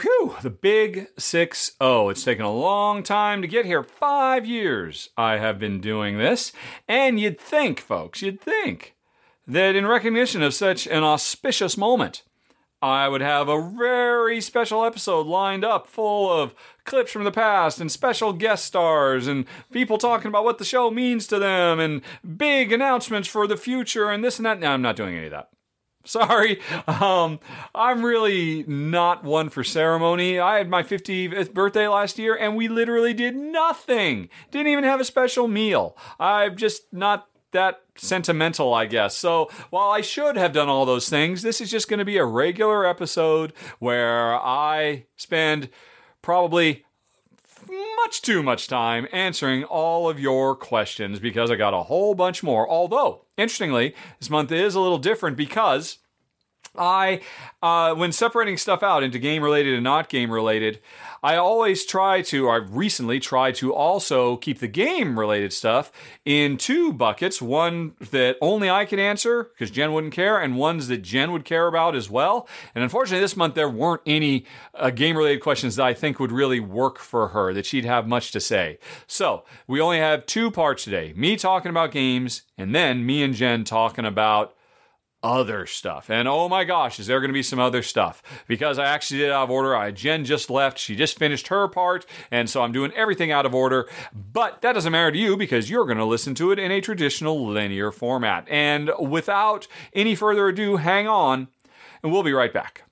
Whew, the big 6 0. It's taken a long time to get here. Five years I have been doing this. And you'd think, folks, you'd think that in recognition of such an auspicious moment, I would have a very special episode lined up full of clips from the past and special guest stars and people talking about what the show means to them and big announcements for the future and this and that. No, I'm not doing any of that. Sorry. Um, I'm really not one for ceremony. I had my 50th birthday last year and we literally did nothing. Didn't even have a special meal. I'm just not that sentimental, I guess. So while I should have done all those things, this is just going to be a regular episode where I spend probably much too much time answering all of your questions because I got a whole bunch more. Although, interestingly, this month is a little different because I, uh, when separating stuff out into game related and not game related, I always try to, or I've recently tried to also keep the game related stuff in two buckets. One that only I can answer because Jen wouldn't care, and ones that Jen would care about as well. And unfortunately, this month there weren't any uh, game related questions that I think would really work for her, that she'd have much to say. So we only have two parts today me talking about games, and then me and Jen talking about other stuff. And oh my gosh, is there going to be some other stuff? Because I actually did out of order. I Jen just left. She just finished her part, and so I'm doing everything out of order. But that doesn't matter to you because you're going to listen to it in a traditional linear format. And without any further ado, hang on, and we'll be right back.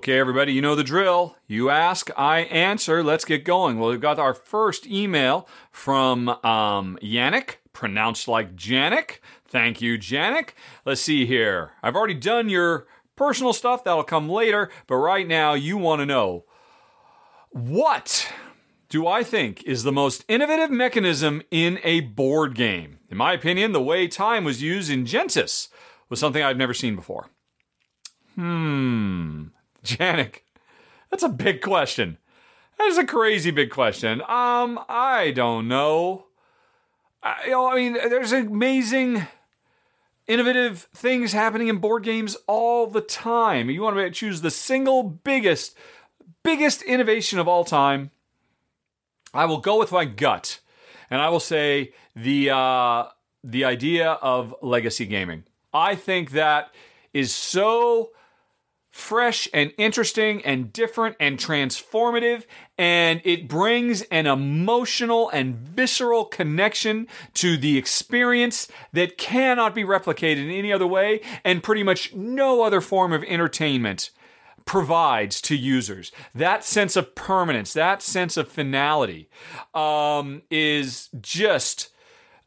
Okay, everybody, you know the drill. You ask, I answer. Let's get going. Well, we've got our first email from um, Yannick, pronounced like Janik. Thank you, Janik. Let's see here. I've already done your personal stuff. That'll come later. But right now, you want to know what do I think is the most innovative mechanism in a board game? In my opinion, the way time was used in Genesis was something I've never seen before. Hmm. Janik, that's a big question. That is a crazy big question. Um, I don't know. I, you know, I mean, there's amazing, innovative things happening in board games all the time. You want to choose the single biggest, biggest innovation of all time. I will go with my gut, and I will say the uh, the idea of legacy gaming. I think that is so fresh and interesting and different and transformative and it brings an emotional and visceral connection to the experience that cannot be replicated in any other way and pretty much no other form of entertainment provides to users. That sense of permanence, that sense of finality um, is just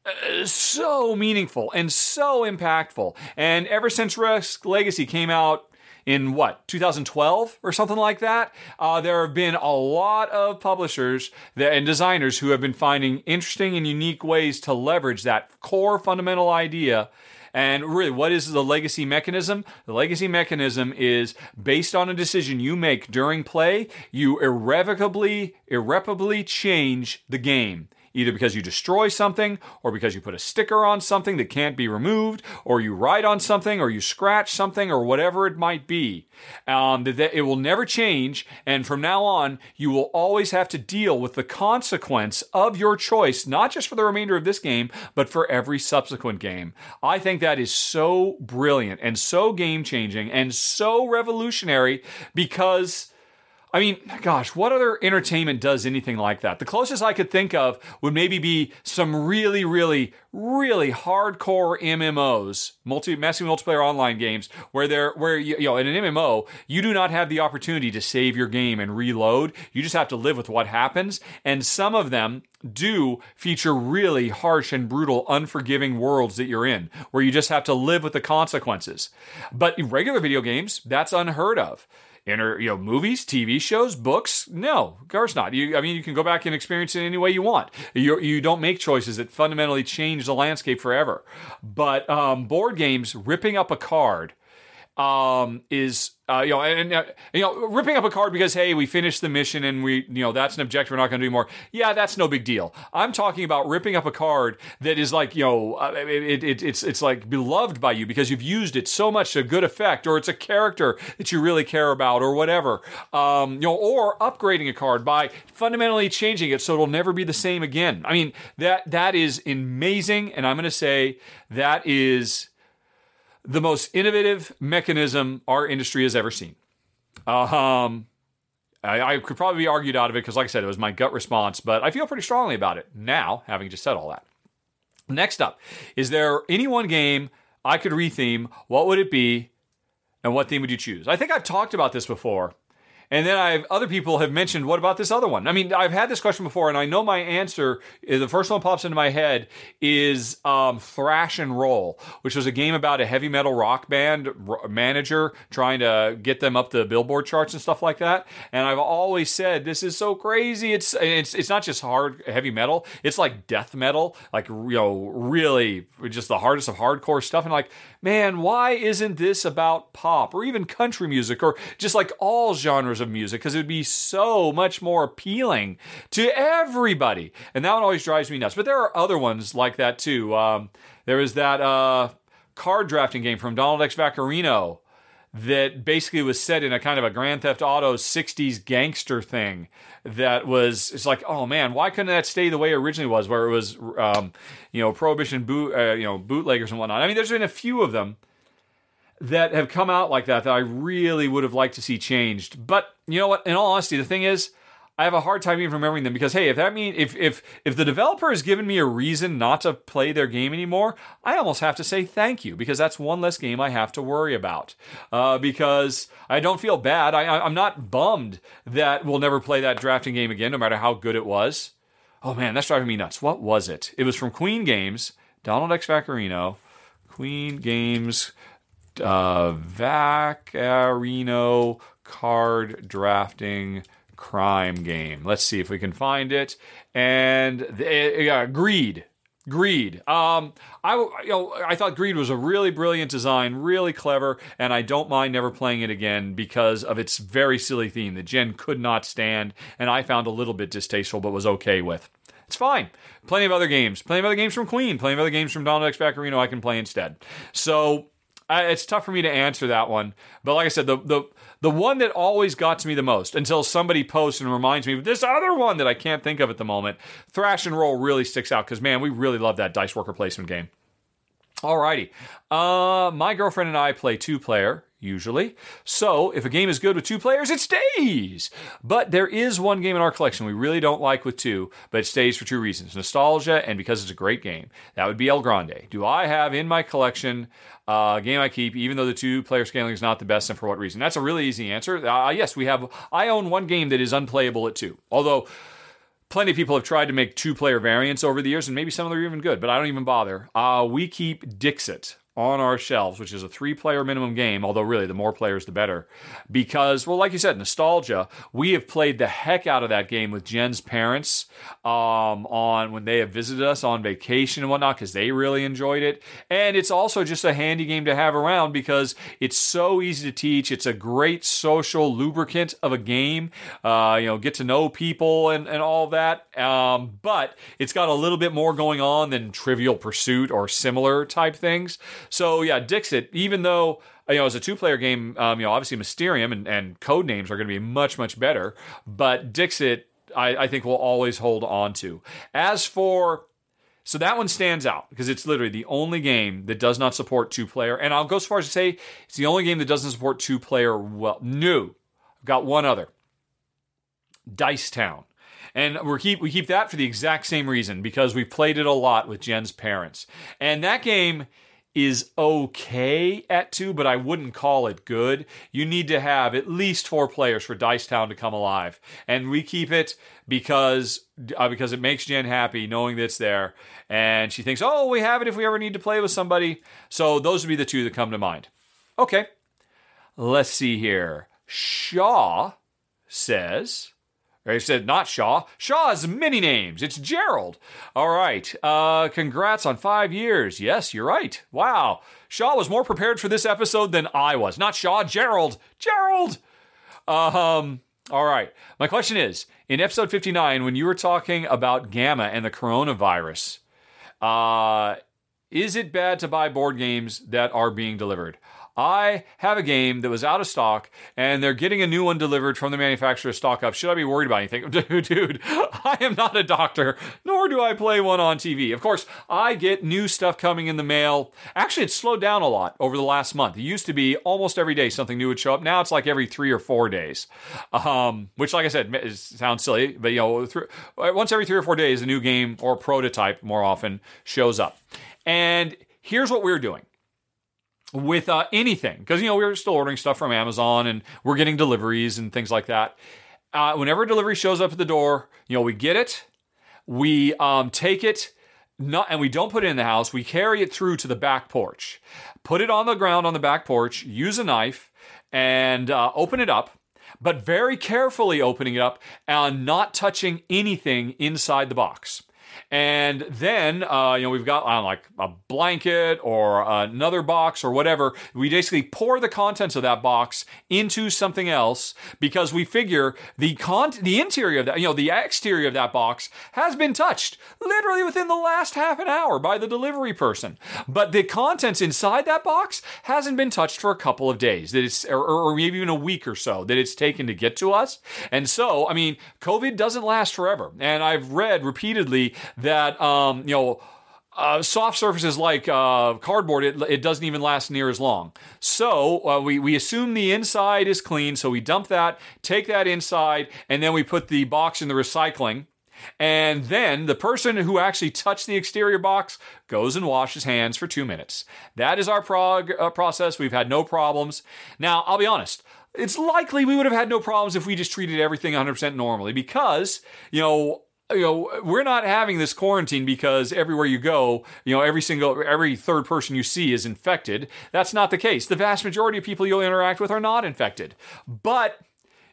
uh, so meaningful and so impactful. And ever since Risk Legacy came out in what 2012 or something like that. Uh, there have been a lot of publishers that, and designers who have been finding interesting and unique ways to leverage that core fundamental idea. And really, what is the legacy mechanism? The legacy mechanism is based on a decision you make during play, you irrevocably, irreparably change the game either because you destroy something or because you put a sticker on something that can't be removed or you write on something or you scratch something or whatever it might be. Um, that, it will never change. And from now on, you will always have to deal with the consequence of your choice, not just for the remainder of this game, but for every subsequent game. I think that is so brilliant and so game changing and so revolutionary because I mean, gosh, what other entertainment does anything like that? The closest I could think of would maybe be some really, really, really hardcore MMOs, multi massive multiplayer online games, where they're where you, you know in an MMO you do not have the opportunity to save your game and reload. You just have to live with what happens, and some of them do feature really harsh and brutal, unforgiving worlds that you're in, where you just have to live with the consequences. But in regular video games, that's unheard of inter, you know, movies, TV shows, books. No, of course not. You, I mean, you can go back and experience it any way you want. You, you don't make choices that fundamentally change the landscape forever. But um, board games, ripping up a card um, is uh, you know, and, you know, ripping up a card because hey, we finished the mission and we, you know, that's an objective. We're not going to do more. Yeah, that's no big deal. I'm talking about ripping up a card that is like, you know, uh, it, it, it's it's like beloved by you because you've used it so much to good effect, or it's a character that you really care about, or whatever. Um, you know, or upgrading a card by fundamentally changing it so it'll never be the same again. I mean, that that is amazing, and I'm going to say that is the most innovative mechanism our industry has ever seen. Um, I, I, could probably be argued out of it because, like I said, it was my gut response, but I feel pretty strongly about it now, having just said all that. Next up, is there any one game I could retheme? What would it be? And what theme would you choose? I think I've talked about this before. And then I've other people have mentioned, what about this other one? I mean, I've had this question before, and I know my answer. The first one pops into my head is um, Thrash and Roll, which was a game about a heavy metal rock band r- manager trying to get them up the Billboard charts and stuff like that. And I've always said this is so crazy. It's it's it's not just hard heavy metal; it's like death metal, like you know, really just the hardest of hardcore stuff. And like, man, why isn't this about pop or even country music or just like all genres? Of music because it would be so much more appealing to everybody. And that one always drives me nuts. But there are other ones like that too. Um, there was that uh, card drafting game from Donald X Vaccarino that basically was set in a kind of a Grand Theft Auto 60s gangster thing that was it's like oh man why couldn't that stay the way it originally was where it was um, you know prohibition boot uh, you know bootleggers and whatnot I mean there's been a few of them that have come out like that that I really would have liked to see changed. But you know what? In all honesty, the thing is, I have a hard time even remembering them because hey, if that mean if if if the developer has given me a reason not to play their game anymore, I almost have to say thank you because that's one less game I have to worry about. Uh, because I don't feel bad. I, I'm not bummed that we'll never play that drafting game again, no matter how good it was. Oh man, that's driving me nuts. What was it? It was from Queen Games, Donald X Vaccarino, Queen Games uh, Vaccarino card drafting crime game. Let's see if we can find it. And the, uh, Greed. Greed. Um, I you know I thought Greed was a really brilliant design, really clever, and I don't mind never playing it again because of its very silly theme that Jen could not stand, and I found a little bit distasteful, but was okay with. It's fine. Plenty of other games. Plenty of other games from Queen. Plenty of other games from Donald X Vaccarino I can play instead. So I, it's tough for me to answer that one. But like I said, the the the one that always got to me the most until somebody posts and reminds me of this other one that I can't think of at the moment. Thrash and Roll really sticks out because man, we really love that dice worker placement game. Alrighty, uh, my girlfriend and I play two player usually. So if a game is good with two players, it stays. But there is one game in our collection we really don't like with two, but it stays for two reasons nostalgia and because it's a great game. That would be El Grande. Do I have in my collection uh, game I keep, even though the two player scaling is not the best, and for what reason? That's a really easy answer. Uh, yes, we have. I own one game that is unplayable at two, although plenty of people have tried to make two player variants over the years, and maybe some of them are even good, but I don't even bother. Uh, we keep Dixit on our shelves, which is a three player minimum game, although really the more players the better. Because, well, like you said, nostalgia, we have played the heck out of that game with Jen's parents um, on when they have visited us on vacation and whatnot, because they really enjoyed it. And it's also just a handy game to have around because it's so easy to teach. It's a great social lubricant of a game, uh, you know, get to know people and, and all that. Um, but it's got a little bit more going on than Trivial Pursuit or similar type things. So yeah, Dixit, even though you know, as a two-player game, um, you know, obviously Mysterium and, and code names are going to be much, much better. But Dixit, I, I think, will always hold on to. As for so that one stands out because it's literally the only game that does not support two player. And I'll go as far as to say it's the only game that doesn't support two player well. New. I've got one other. Dice Town. And we keep we keep that for the exact same reason because we've played it a lot with Jen's parents. And that game is okay at two, but I wouldn't call it good. You need to have at least four players for Dice Town to come alive, and we keep it because uh, because it makes Jen happy knowing that it's there, and she thinks, oh, we have it if we ever need to play with somebody. So those would be the two that come to mind. Okay, let's see here. Shaw says. He said, not Shaw. Shaw has many names. It's Gerald. All right. Uh, congrats on five years. Yes, you're right. Wow. Shaw was more prepared for this episode than I was. Not Shaw, Gerald. Gerald. Um, all right. My question is in episode 59, when you were talking about GAMA and the coronavirus, uh, is it bad to buy board games that are being delivered? I have a game that was out of stock and they're getting a new one delivered from the manufacturer stock up. Should I be worried about anything? Dude, I am not a doctor, nor do I play one on TV. Of course, I get new stuff coming in the mail. Actually, it's slowed down a lot over the last month. It used to be almost every day something new would show up. Now it's like every three or four days, um, which, like I said, sounds silly, but you know, th- once every three or four days, a new game or prototype more often shows up. And here's what we're doing with uh, anything because you know we are still ordering stuff from Amazon and we're getting deliveries and things like that. Uh, whenever a delivery shows up at the door, you know we get it, we um, take it, not and we don't put it in the house. We carry it through to the back porch, put it on the ground on the back porch, use a knife, and uh, open it up. But very carefully opening it up and not touching anything inside the box. And then, uh, you know, we've got uh, like a blanket or another box or whatever. We basically pour the contents of that box into something else because we figure the con- the interior of that, you know, the exterior of that box has been touched literally within the last half an hour by the delivery person. But the contents inside that box hasn't been touched for a couple of days. That it's or, or maybe even a week or so that it's taken to get to us. And so, I mean, COVID doesn't last forever. And I've read repeatedly that um, you know. Uh, soft surfaces like uh, cardboard, it, it, doesn't even last near as long. So uh, we, we assume the inside is clean, so we dump that, take that inside, and then we put the box in the recycling. And then the person who actually touched the exterior box goes and washes hands for two minutes. That is our prog- uh, process. We've had no problems. Now, I'll be honest. It's likely we would have had no problems if we just treated everything 100% normally because, you know, you know we're not having this quarantine because everywhere you go you know every single every third person you see is infected. That's not the case. The vast majority of people you'll interact with are not infected. But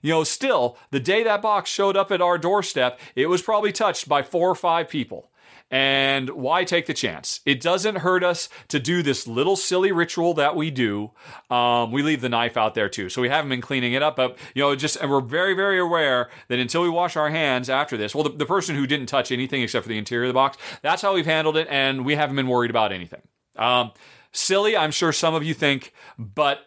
you know still the day that box showed up at our doorstep it was probably touched by four or five people and why take the chance? It doesn't hurt us to do this little silly ritual that we do. Um, we leave the knife out there too, so we haven't been cleaning it up. But you know, just and we're very, very aware that until we wash our hands after this, well, the, the person who didn't touch anything except for the interior of the box, that's how we've handled it, and we haven't been worried about anything. Um, silly, I'm sure some of you think, but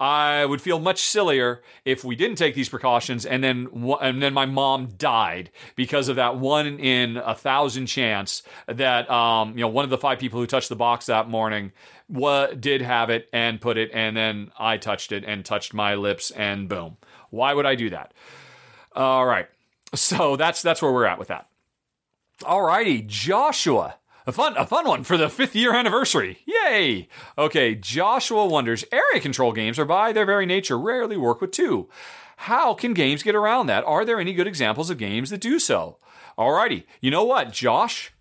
I would feel much sillier if we didn't take these precautions and then and then my mom died because of that one in a thousand chance that um, you know one of the five people who touched the box that morning wa- did have it and put it and then I touched it and touched my lips and boom. Why would I do that? All right. So that's that's where we're at with that. All righty, Joshua a fun, a fun one for the fifth year anniversary. Yay! Okay, Joshua wonders area control games are by their very nature rarely work with two. How can games get around that? Are there any good examples of games that do so? Alrighty, you know what, Josh?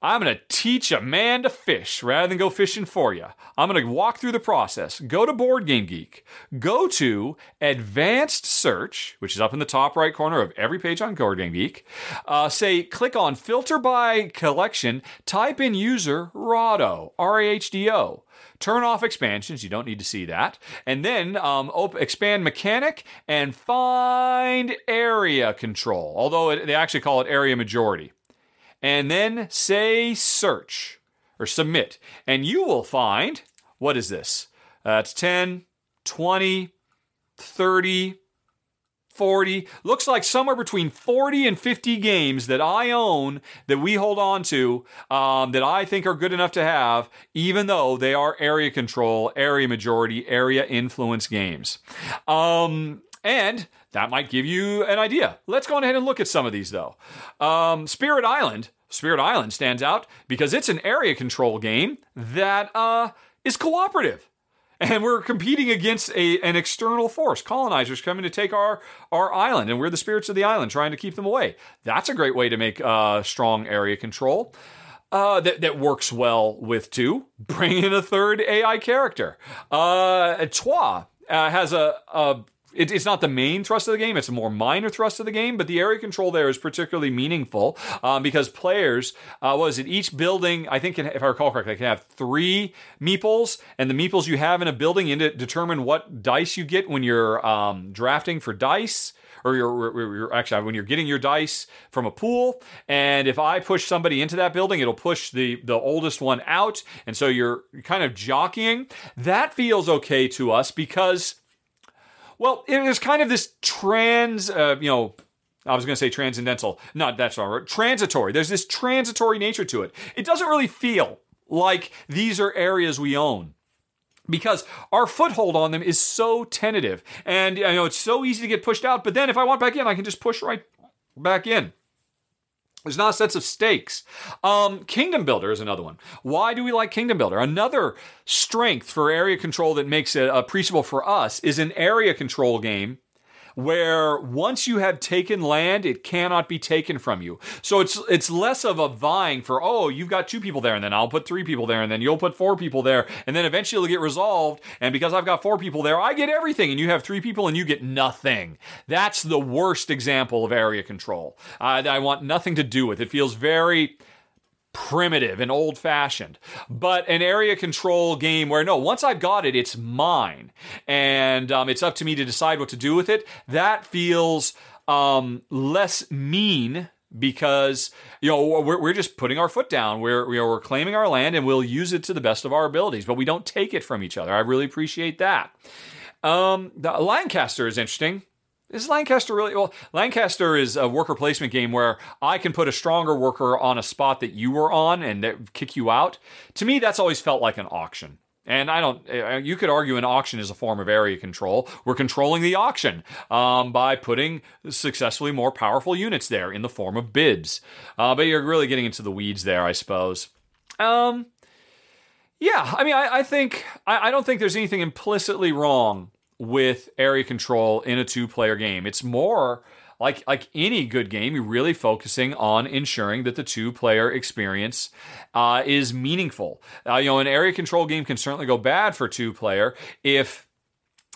I'm going to teach a man to fish rather than go fishing for you. I'm going to walk through the process. Go to Board Game Geek. Go to Advanced Search, which is up in the top right corner of every page on Board Game Geek. Uh, say, click on Filter by Collection. Type in user Rahdo, R A H D O. Turn off expansions. You don't need to see that. And then um, op- expand mechanic and find area control. Although it, they actually call it area majority and then say search or submit. And you will find what is this? Uh, it's 10, 20, 30, 40. Looks like somewhere between 40 and 50 games that I own that we hold on to um, that I think are good enough to have, even though they are area control, area majority, area influence games. Um, and that might give you an idea. Let's go ahead and look at some of these though. Um, Spirit Island. Spirit Island stands out because it's an area control game that uh, is cooperative. And we're competing against a, an external force, colonizers coming to take our, our island, and we're the spirits of the island trying to keep them away. That's a great way to make uh, strong area control. Uh, that, that works well with two. Bring in a third AI character. Uh, Troyes uh, has a, a it, it's not the main thrust of the game; it's a more minor thrust of the game. But the area control there is particularly meaningful um, because players, uh, was it each building? I think, if I recall correctly, can have three meeples, and the meeples you have in a building in determine what dice you get when you're um, drafting for dice or you're, you're, actually when you're getting your dice from a pool and if i push somebody into that building it'll push the the oldest one out and so you're kind of jockeying that feels okay to us because well, it was kind of this trans, uh, you know, I was going to say transcendental. Not that's not right. Transitory. There's this transitory nature to it. It doesn't really feel like these are areas we own because our foothold on them is so tentative and you know it's so easy to get pushed out but then if i want back in i can just push right back in there's not a sense of stakes. Um, Kingdom Builder is another one. Why do we like Kingdom Builder? Another strength for area control that makes it appreciable for us is an area control game where once you have taken land, it cannot be taken from you. So it's it's less of a vying for oh you've got two people there, and then I'll put three people there, and then you'll put four people there, and then eventually it'll get resolved. And because I've got four people there, I get everything, and you have three people and you get nothing. That's the worst example of area control. Uh, I want nothing to do with. It feels very primitive and old fashioned, but an area control game where no, once I've got it, it's mine, and um, it's up to me to decide what to do with it. That feels um, less mean because you know we're, we're just putting our foot down. We're you know, we're claiming our land and we'll use it to the best of our abilities but we don't take it from each other. I really appreciate that. Um, the lancaster is interesting is Lancaster really well? Lancaster is a worker placement game where I can put a stronger worker on a spot that you were on and kick you out. To me, that's always felt like an auction. And I don't, uh, you could argue an auction is a form of area control. We're controlling the auction um, by putting successfully more powerful units there in the form of bids. Uh, but you're really getting into the weeds there, I suppose. Um, yeah, I mean, I, I think, I, I don't think there's anything implicitly wrong with area control in a two player game. It's more like like any good game, you're really focusing on ensuring that the two player experience uh, is meaningful. Uh, you know, an area control game can certainly go bad for two player if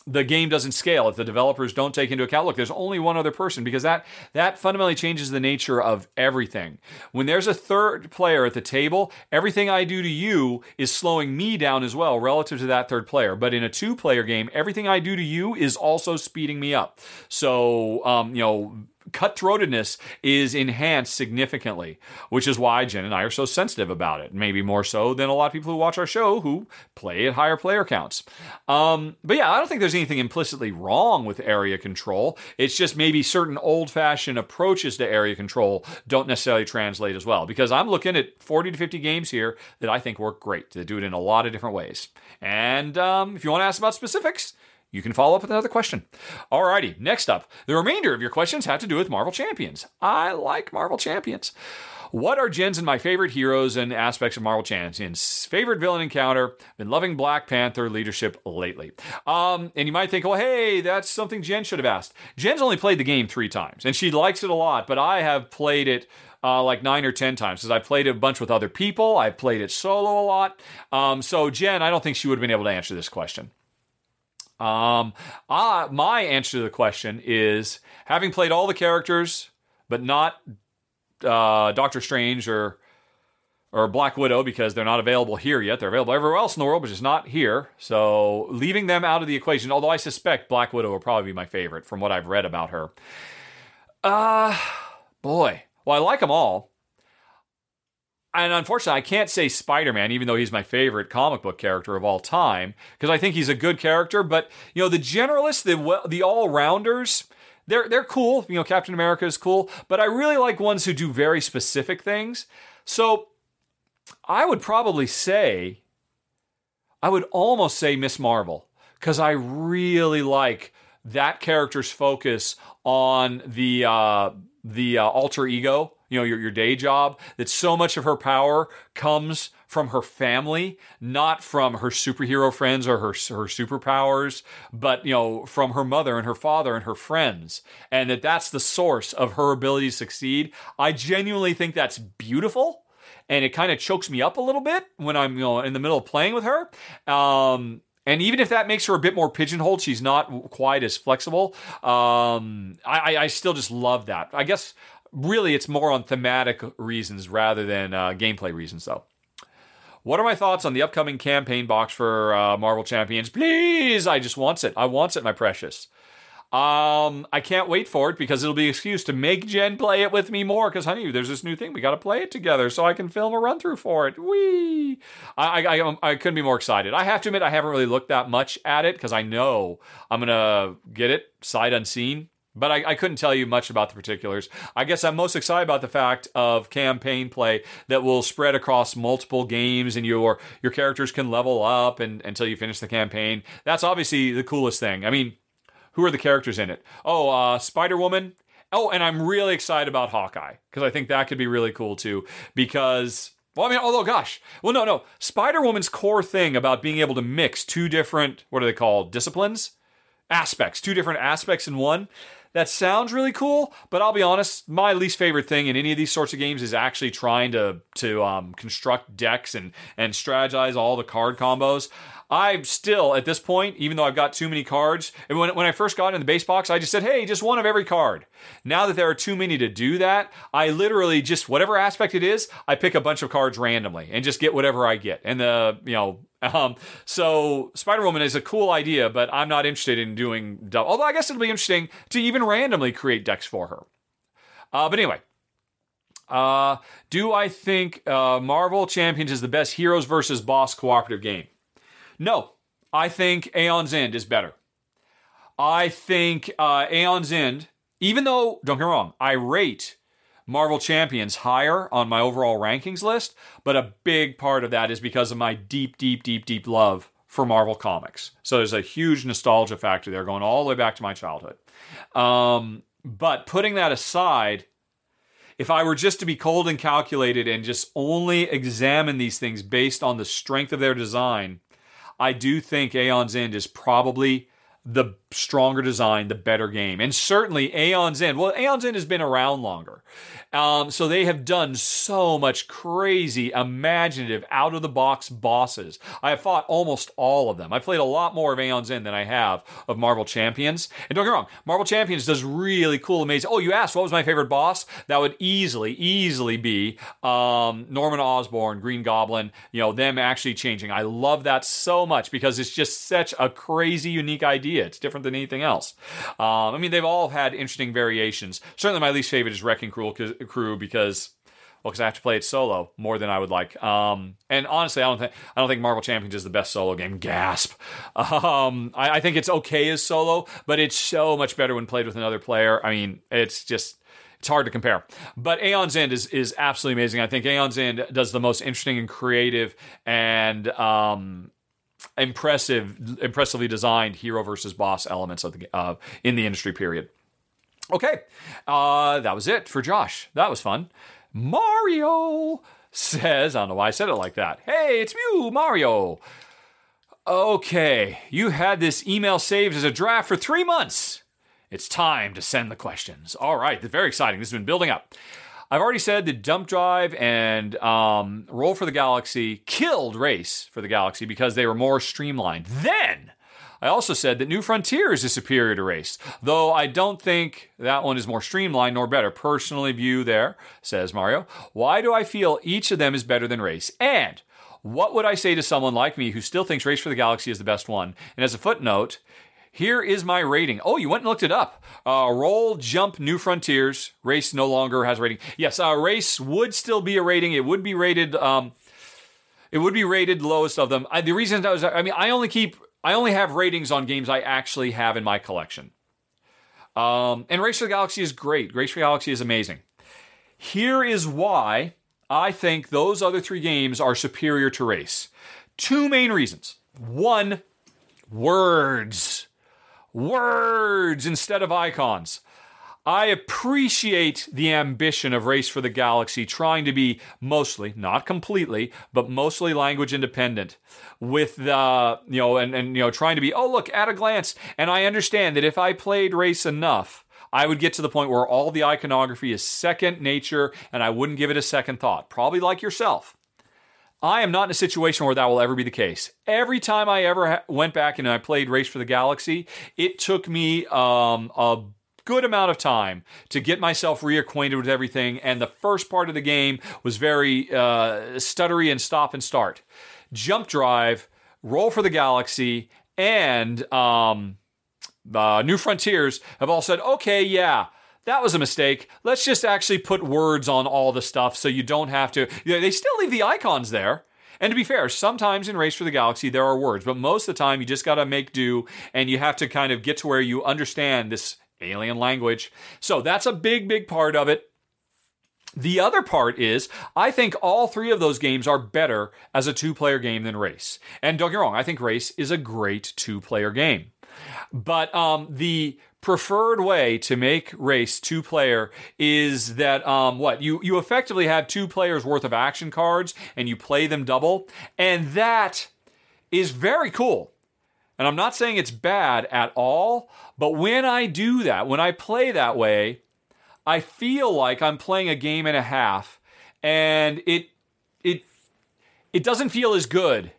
the game doesn't scale if the developers don't take into account. Look there's only one other person because that that fundamentally changes the nature of everything. When there's a third player at the table everything i do to you is slowing me down as well relative to that third player. But in a two player game everything i do to you is also speeding me up. So um, you know cutthroatedness is enhanced significantly, which is why Jen and I are so sensitive about it. Maybe more so than a lot of people who watch our show who play at higher player counts. Um, but yeah, I don't think there's anything implicitly wrong with area control. It's just maybe certain old fashioned approaches to area control don't necessarily translate as well. Because I'm looking at 40 to 50 games here that I think work great. They do it in a lot of different ways. And um, if you want to ask about specifics, you can follow up with another question. Alrighty, next up, the remainder of your questions have to do with Marvel Champions. I like Marvel Champions. What are Jen's and my favorite heroes and aspects of Marvel Champions? Favorite villain encounter? Been loving Black Panther leadership lately. Um, and you might think, well, hey, that's something Jen should have asked. Jen's only played the game three times, and she likes it a lot, but I have played it uh, like nine or ten times because I played it a bunch with other people. I've played it solo a lot. Um, so Jen, I don't think she would have been able to answer this question. Um, uh, my answer to the question is having played all the characters, but not uh, Doctor Strange or or Black Widow because they're not available here yet. They're available everywhere else in the world, but just not here. So leaving them out of the equation, although I suspect Black Widow will probably be my favorite from what I've read about her. Uh boy. Well, I like them all and unfortunately, I can't say Spider Man, even though he's my favorite comic book character of all time, because I think he's a good character. But you know, the generalists, the the all rounders, they're they're cool. You know, Captain America is cool, but I really like ones who do very specific things. So I would probably say, I would almost say Miss Marvel, because I really like that character's focus on the uh, the uh, alter ego, you know, your your day job. That so much of her power comes from her family, not from her superhero friends or her her superpowers, but you know, from her mother and her father and her friends, and that that's the source of her ability to succeed. I genuinely think that's beautiful and it kind of chokes me up a little bit when I'm you know in the middle of playing with her. Um, and even if that makes her a bit more pigeonholed, she's not quite as flexible. Um, I, I, still just love that. I guess really it's more on thematic reasons rather than uh, gameplay reasons, though. What are my thoughts on the upcoming campaign box for uh, Marvel Champions? Please, I just wants it. I wants it, my precious. Um, I can't wait for it because it'll be an excuse to make Jen play it with me more. Because honey, there's this new thing we got to play it together, so I can film a run through for it. Wee! I, I, I, I couldn't be more excited. I have to admit, I haven't really looked that much at it because I know I'm gonna get it sight unseen. But I, I, couldn't tell you much about the particulars. I guess I'm most excited about the fact of campaign play that will spread across multiple games and your your characters can level up and, until you finish the campaign. That's obviously the coolest thing. I mean, who are the characters in it? Oh, uh, Spider Woman. Oh, and I'm really excited about Hawkeye because I think that could be really cool too. Because, well, I mean, although, gosh, well, no, no. Spider Woman's core thing about being able to mix two different, what are they called? Disciplines? Aspects, two different aspects in one. That sounds really cool, but I'll be honest, my least favorite thing in any of these sorts of games is actually trying to to um, construct decks and and strategize all the card combos. I'm still at this point, even though I've got too many cards. And when, when I first got in the base box, I just said, hey, just one of every card. Now that there are too many to do that, I literally just, whatever aspect it is, I pick a bunch of cards randomly and just get whatever I get. And the, you know, um, so Spider Woman is a cool idea, but I'm not interested in doing, double, although I guess it'll be interesting to even randomly create decks for her. Uh, but anyway, uh, do I think uh, Marvel Champions is the best heroes versus boss cooperative game? No, I think Aeon's End is better. I think uh, Aeon's End, even though, don't get me wrong, I rate Marvel Champions higher on my overall rankings list, but a big part of that is because of my deep, deep, deep, deep love for Marvel Comics. So there's a huge nostalgia factor there going all the way back to my childhood. Um, but putting that aside, if I were just to be cold and calculated and just only examine these things based on the strength of their design, I do think Aeon's End is probably the stronger design, the better game. And certainly Aeon's End, well, Aeon's End has been around longer. Um, so they have done so much crazy, imaginative, out of the box bosses. I have fought almost all of them. I've played a lot more of Aeon's End than I have of Marvel Champions. And don't get me wrong, Marvel Champions does really cool, amazing. Oh, you asked what was my favorite boss? That would easily, easily be um, Norman Osborn, Green Goblin. You know them actually changing. I love that so much because it's just such a crazy, unique idea. It's different than anything else. Um, I mean, they've all had interesting variations. Certainly, my least favorite is Wrecking Crew crew because well, because I have to play it solo more than I would like. Um, and honestly, I don't think I don't think Marvel Champions is the best solo game. Gasp. Um, I, I, think it's okay as solo, but it's so much better when played with another player. I mean, it's just it's hard to compare. But Aeon's End is is absolutely amazing. I think Aeon's End does the most interesting and creative and um, impressive, impressively designed hero versus boss elements of the uh, in the industry. Period. Okay, uh, that was it for Josh. That was fun. Mario says, I don't know why I said it like that. Hey, it's you, Mario. Okay, you had this email saved as a draft for three months. It's time to send the questions. All right, very exciting. This has been building up. I've already said that Jump Drive and um, Roll for the Galaxy killed Race for the Galaxy because they were more streamlined. Then I also said that New Frontiers is superior to Race, though I don't think that one is more streamlined nor better. Personally, view there, says Mario. Why do I feel each of them is better than Race? And what would I say to someone like me who still thinks Race for the Galaxy is the best one? And as a footnote, here is my rating. Oh, you went and looked it up. Uh, roll, jump, New Frontiers. Race no longer has rating. Yes, uh, Race would still be a rating. It would be rated. Um, it would be rated lowest of them. I, the reason I was, I mean, I only keep I only have ratings on games I actually have in my collection. Um, and Race for the Galaxy is great. Race for the Galaxy is amazing. Here is why I think those other three games are superior to Race. Two main reasons. One, words. Words instead of icons. I appreciate the ambition of Race for the Galaxy trying to be mostly, not completely, but mostly language independent with the, you know, and, and, you know, trying to be, oh, look, at a glance. And I understand that if I played Race enough, I would get to the point where all the iconography is second nature and I wouldn't give it a second thought. Probably like yourself. I am not in a situation where that will ever be the case. Every time I ever ha- went back and I played Race for the Galaxy, it took me um, a good amount of time to get myself reacquainted with everything. And the first part of the game was very uh, stuttery and stop and start. Jump Drive, Roll for the Galaxy, and um, uh, New Frontiers have all said, okay, yeah that was a mistake. Let's just actually put words on all the stuff so you don't have to. They still leave the icons there. And to be fair, sometimes in Race for the Galaxy there are words, but most of the time you just got to make do and you have to kind of get to where you understand this alien language. So that's a big, big part of it. The other part is, I think all three of those games are better as a two player game than Race. And don't get me wrong, I think Race is a great two player game. But um, the preferred way to make race two player is that um, what you you effectively have two players worth of action cards and you play them double. And that is very cool. And i'm not saying it's bad at all but when i do that when i play that way i feel like i'm playing a game and a half and it it it doesn't feel as good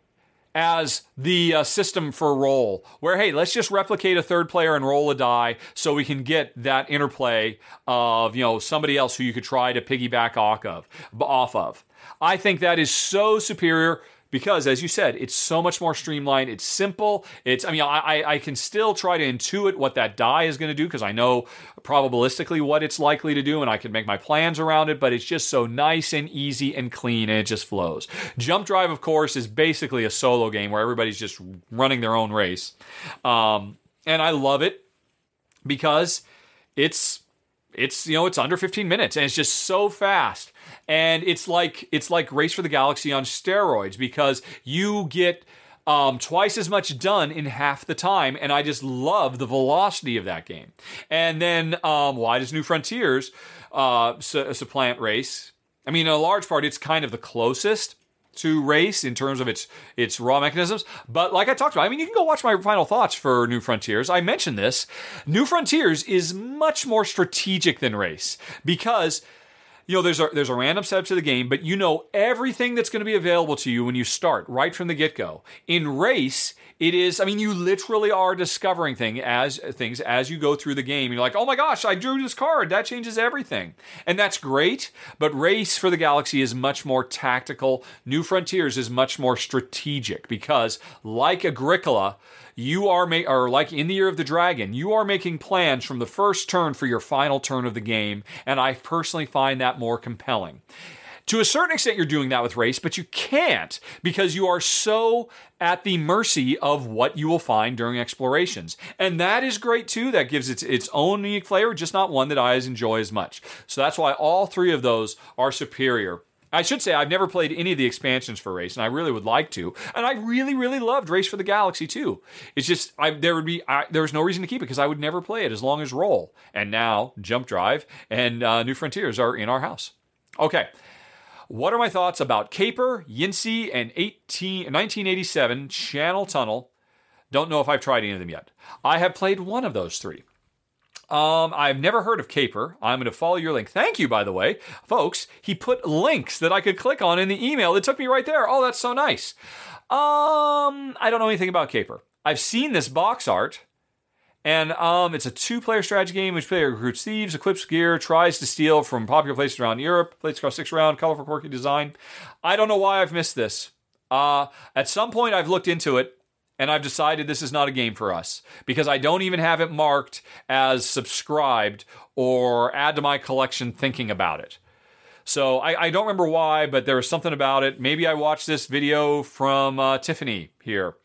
as the uh, system for roll, where hey, let's just replicate a third player and roll a die so we can get that interplay of you know somebody else who you could try to piggyback off of. Off of. I think that is so superior because as you said it's so much more streamlined it's simple it's i mean i, I can still try to intuit what that die is going to do because i know probabilistically what it's likely to do and i can make my plans around it but it's just so nice and easy and clean and it just flows. Jump drive of course is basically a solo game where everybody's just running their own race. Um, and i love it because it's it's you know it's under 15 minutes and it's just so fast and it's like it's like race for the galaxy on steroids because you get um, twice as much done in half the time, and I just love the velocity of that game. And then, um, why does New Frontiers uh, supplant Race? I mean, in a large part, it's kind of the closest to race in terms of its its raw mechanisms. But like I talked about, I mean, you can go watch my final thoughts for New Frontiers. I mentioned this. New Frontiers is much more strategic than race because you know there's a there's a random setup to the game, but you know everything that's going to be available to you when you start right from the get go. In race, it is. I mean, you literally are discovering thing as things as you go through the game. You're like, oh my gosh, I drew this card. That changes everything, and that's great. But race for the galaxy is much more tactical. New Frontiers is much more strategic because, like Agricola you are ma- or like in the year of the dragon, you are making plans from the first turn for your final turn of the game, and I personally find that more compelling. To a certain extent, you're doing that with race, but you can't because you are so at the mercy of what you will find during explorations. And that is great too. That gives it its own unique flavor, just not one that I enjoy as much. So that's why all three of those are superior I should say I've never played any of the expansions for Race, and I really would like to. And I really, really loved Race for the Galaxy too. It's just I, there would be I, there was no reason to keep it because I would never play it as long as Roll. And now Jump Drive and uh, New Frontiers are in our house. Okay. What are my thoughts about Caper, Yinsi, and 18, 1987 Channel Tunnel? Don't know if I've tried any of them yet. I have played one of those three. Um, I've never heard of Caper. I'm going to follow your link. Thank you, by the way, folks. He put links that I could click on in the email. It took me right there. Oh, that's so nice. Um, I don't know anything about Caper. I've seen this box art, and um, it's a two-player strategy game which player recruits thieves, equips gear, tries to steal from popular places around Europe. Plays across six round, colorful, quirky design. I don't know why I've missed this. Uh, at some point, I've looked into it and I've decided this is not a game for us because I don't even have it marked as subscribed or add to my collection thinking about it. So I, I don't remember why, but there was something about it. Maybe I watched this video from uh, Tiffany here,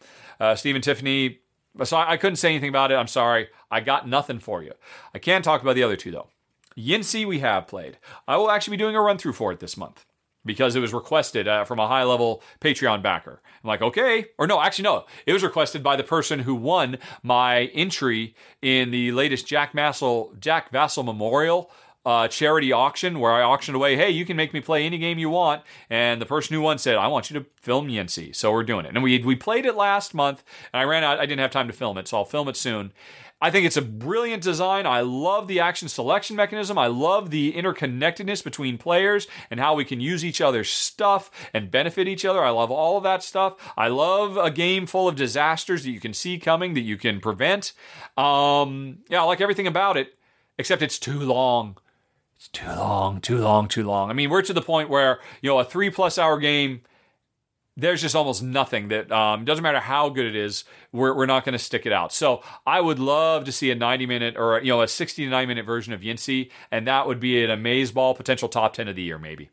uh, Stephen Tiffany. So I, couldn't say anything about it. I'm sorry. I got nothing for you. I can talk about the other two though. Yinsi we have played. I will actually be doing a run through for it this month. because it was requested uh, from a high level Patreon backer. I'm like, okay. Or no, actually, no. It was requested by the person who won my entry in the latest Jack Vasel, Jack Memorial uh, charity auction where I auctioned away, hey, you can make me play any game you want. And the person who won said, I want you to film Yancy. So we're doing it. And we, we played it last month and I ran out. I didn't have time to film it. So I'll film it soon. I think it's a brilliant design. I love the action selection mechanism. I love the interconnectedness between players and how we can use each other's stuff and benefit each other. I love all of that stuff. I love a game full of disasters that you can see coming, that you can prevent. Um, yeah, I like everything about it, except it's too long. It's too long, too long, too long. I mean, we're to the point where, you know, a three plus hour game there's just almost nothing that um, doesn't matter how good it is we're, we're not going to stick it out so i would love to see a 90 minute or you know a 60 to 90 minute version of Yincy, and that would be an amaze ball potential top 10 of the year maybe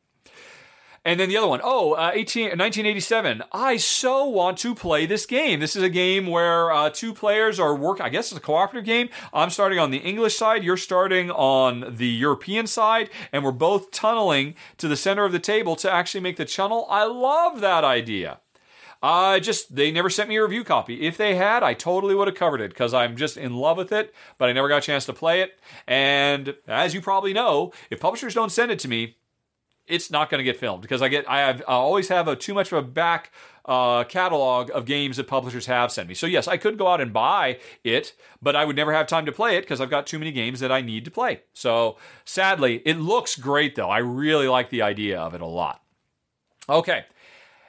and then the other one, oh, uh, 18, 1987. I so want to play this game. This is a game where uh, two players are working. I guess it's a cooperative game. I'm starting on the English side. You're starting on the European side. And we're both tunneling to the center of the table to actually make the tunnel. I love that idea. I just, they never sent me a review copy. If they had, I totally would have covered it because I'm just in love with it, but I never got a chance to play it. And as you probably know, if publishers don't send it to me, it's not going to get filmed because I get I have I always have a too much of a back uh, catalog of games that publishers have sent me. So yes, I could go out and buy it, but I would never have time to play it because I've got too many games that I need to play. So sadly, it looks great though. I really like the idea of it a lot. Okay.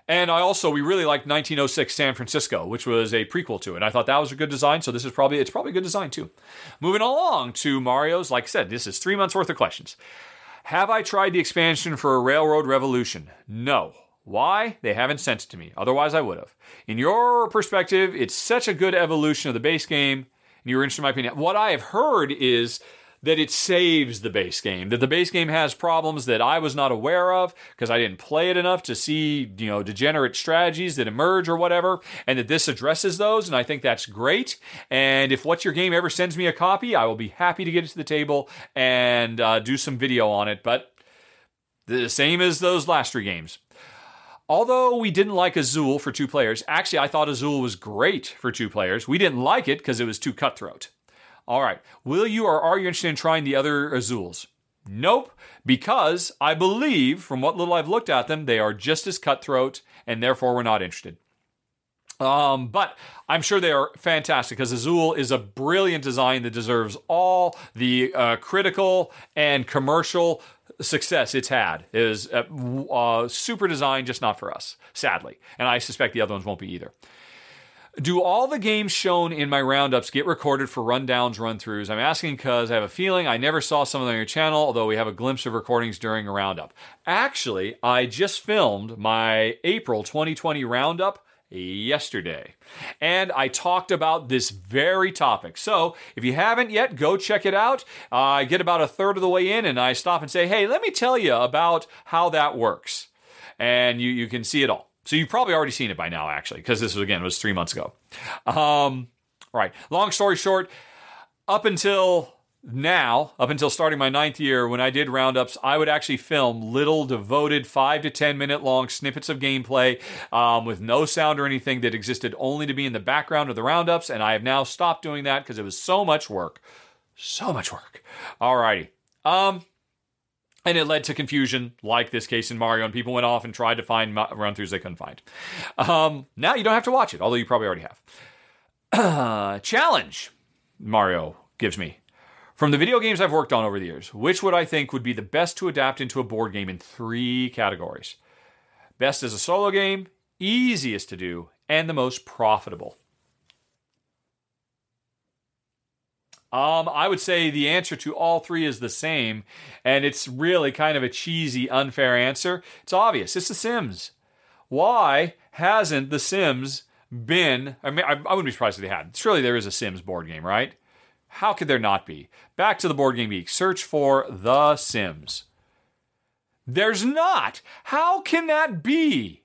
And I also we really liked 1906 San Francisco, which was a prequel to it. I thought that was a good design, so this is probably it's probably a good design too. Moving along to Mario's, like I said, this is three months worth of questions. Have I tried the expansion for a Railroad Revolution? No. Why? They haven't sent it to me. Otherwise, I would have. In your perspective, it's such a good evolution of the base game, and you're interested in my opinion. What I have heard is that it saves the base game. That the base game has problems that I was not aware of because I didn't play it enough to see, you know, degenerate strategies that emerge or whatever, and that this addresses those, and I think that's great. And if What's Your Game ever sends me a copy, I will be happy to get it to the table and uh, do some video on it. But the same as those last three games. Although we didn't like Azul for two players, actually, I thought Azul was great for two players. We didn't like it because it was too cutthroat. All right. Will you or are you interested in trying the other Azules? Nope, because I believe, from what little I've looked at them, they are just as cutthroat, and therefore we're not interested. Um, but I'm sure they are fantastic because Azul is a brilliant design that deserves all the uh, critical and commercial success it's had. It is a, uh, super design, just not for us, sadly. And I suspect the other ones won't be either. Do all the games shown in my roundups get recorded for rundowns, run throughs? I'm asking because I have a feeling I never saw some of them on your channel, although we have a glimpse of recordings during a roundup. Actually, I just filmed my April 2020 roundup yesterday. And I talked about this very topic. So if you haven't yet, go check it out. Uh, I get about a third of the way in and I stop and say, hey, let me tell you about how that works. And you, you can see it all. So you've probably already seen it by now, actually, because this was again was three months ago. Um, right. Long story short, up until now, up until starting my ninth year, when I did roundups, I would actually film little devoted five to 10 minute long snippets of gameplay um, with no sound or anything that existed only to be in the background of the roundups. And I have now stopped doing that because it was so much work. So much work. Alrighty. Um, and it led to confusion, like this case in Mario, and people went off and tried to find run throughs they couldn't find. Um, now you don't have to watch it, although you probably already have. challenge Mario gives me. From the video games I've worked on over the years, which would I think would be the best to adapt into a board game in three categories? Best as a solo game, easiest to do, and the most profitable. Um, I would say the answer to all three is the same, and it's really kind of a cheesy, unfair answer. It's obvious. It's The Sims. Why hasn't The Sims been? I mean, I, I wouldn't be surprised if they had. Surely there is a Sims board game, right? How could there not be? Back to the board game geek. Search for The Sims. There's not. How can that be?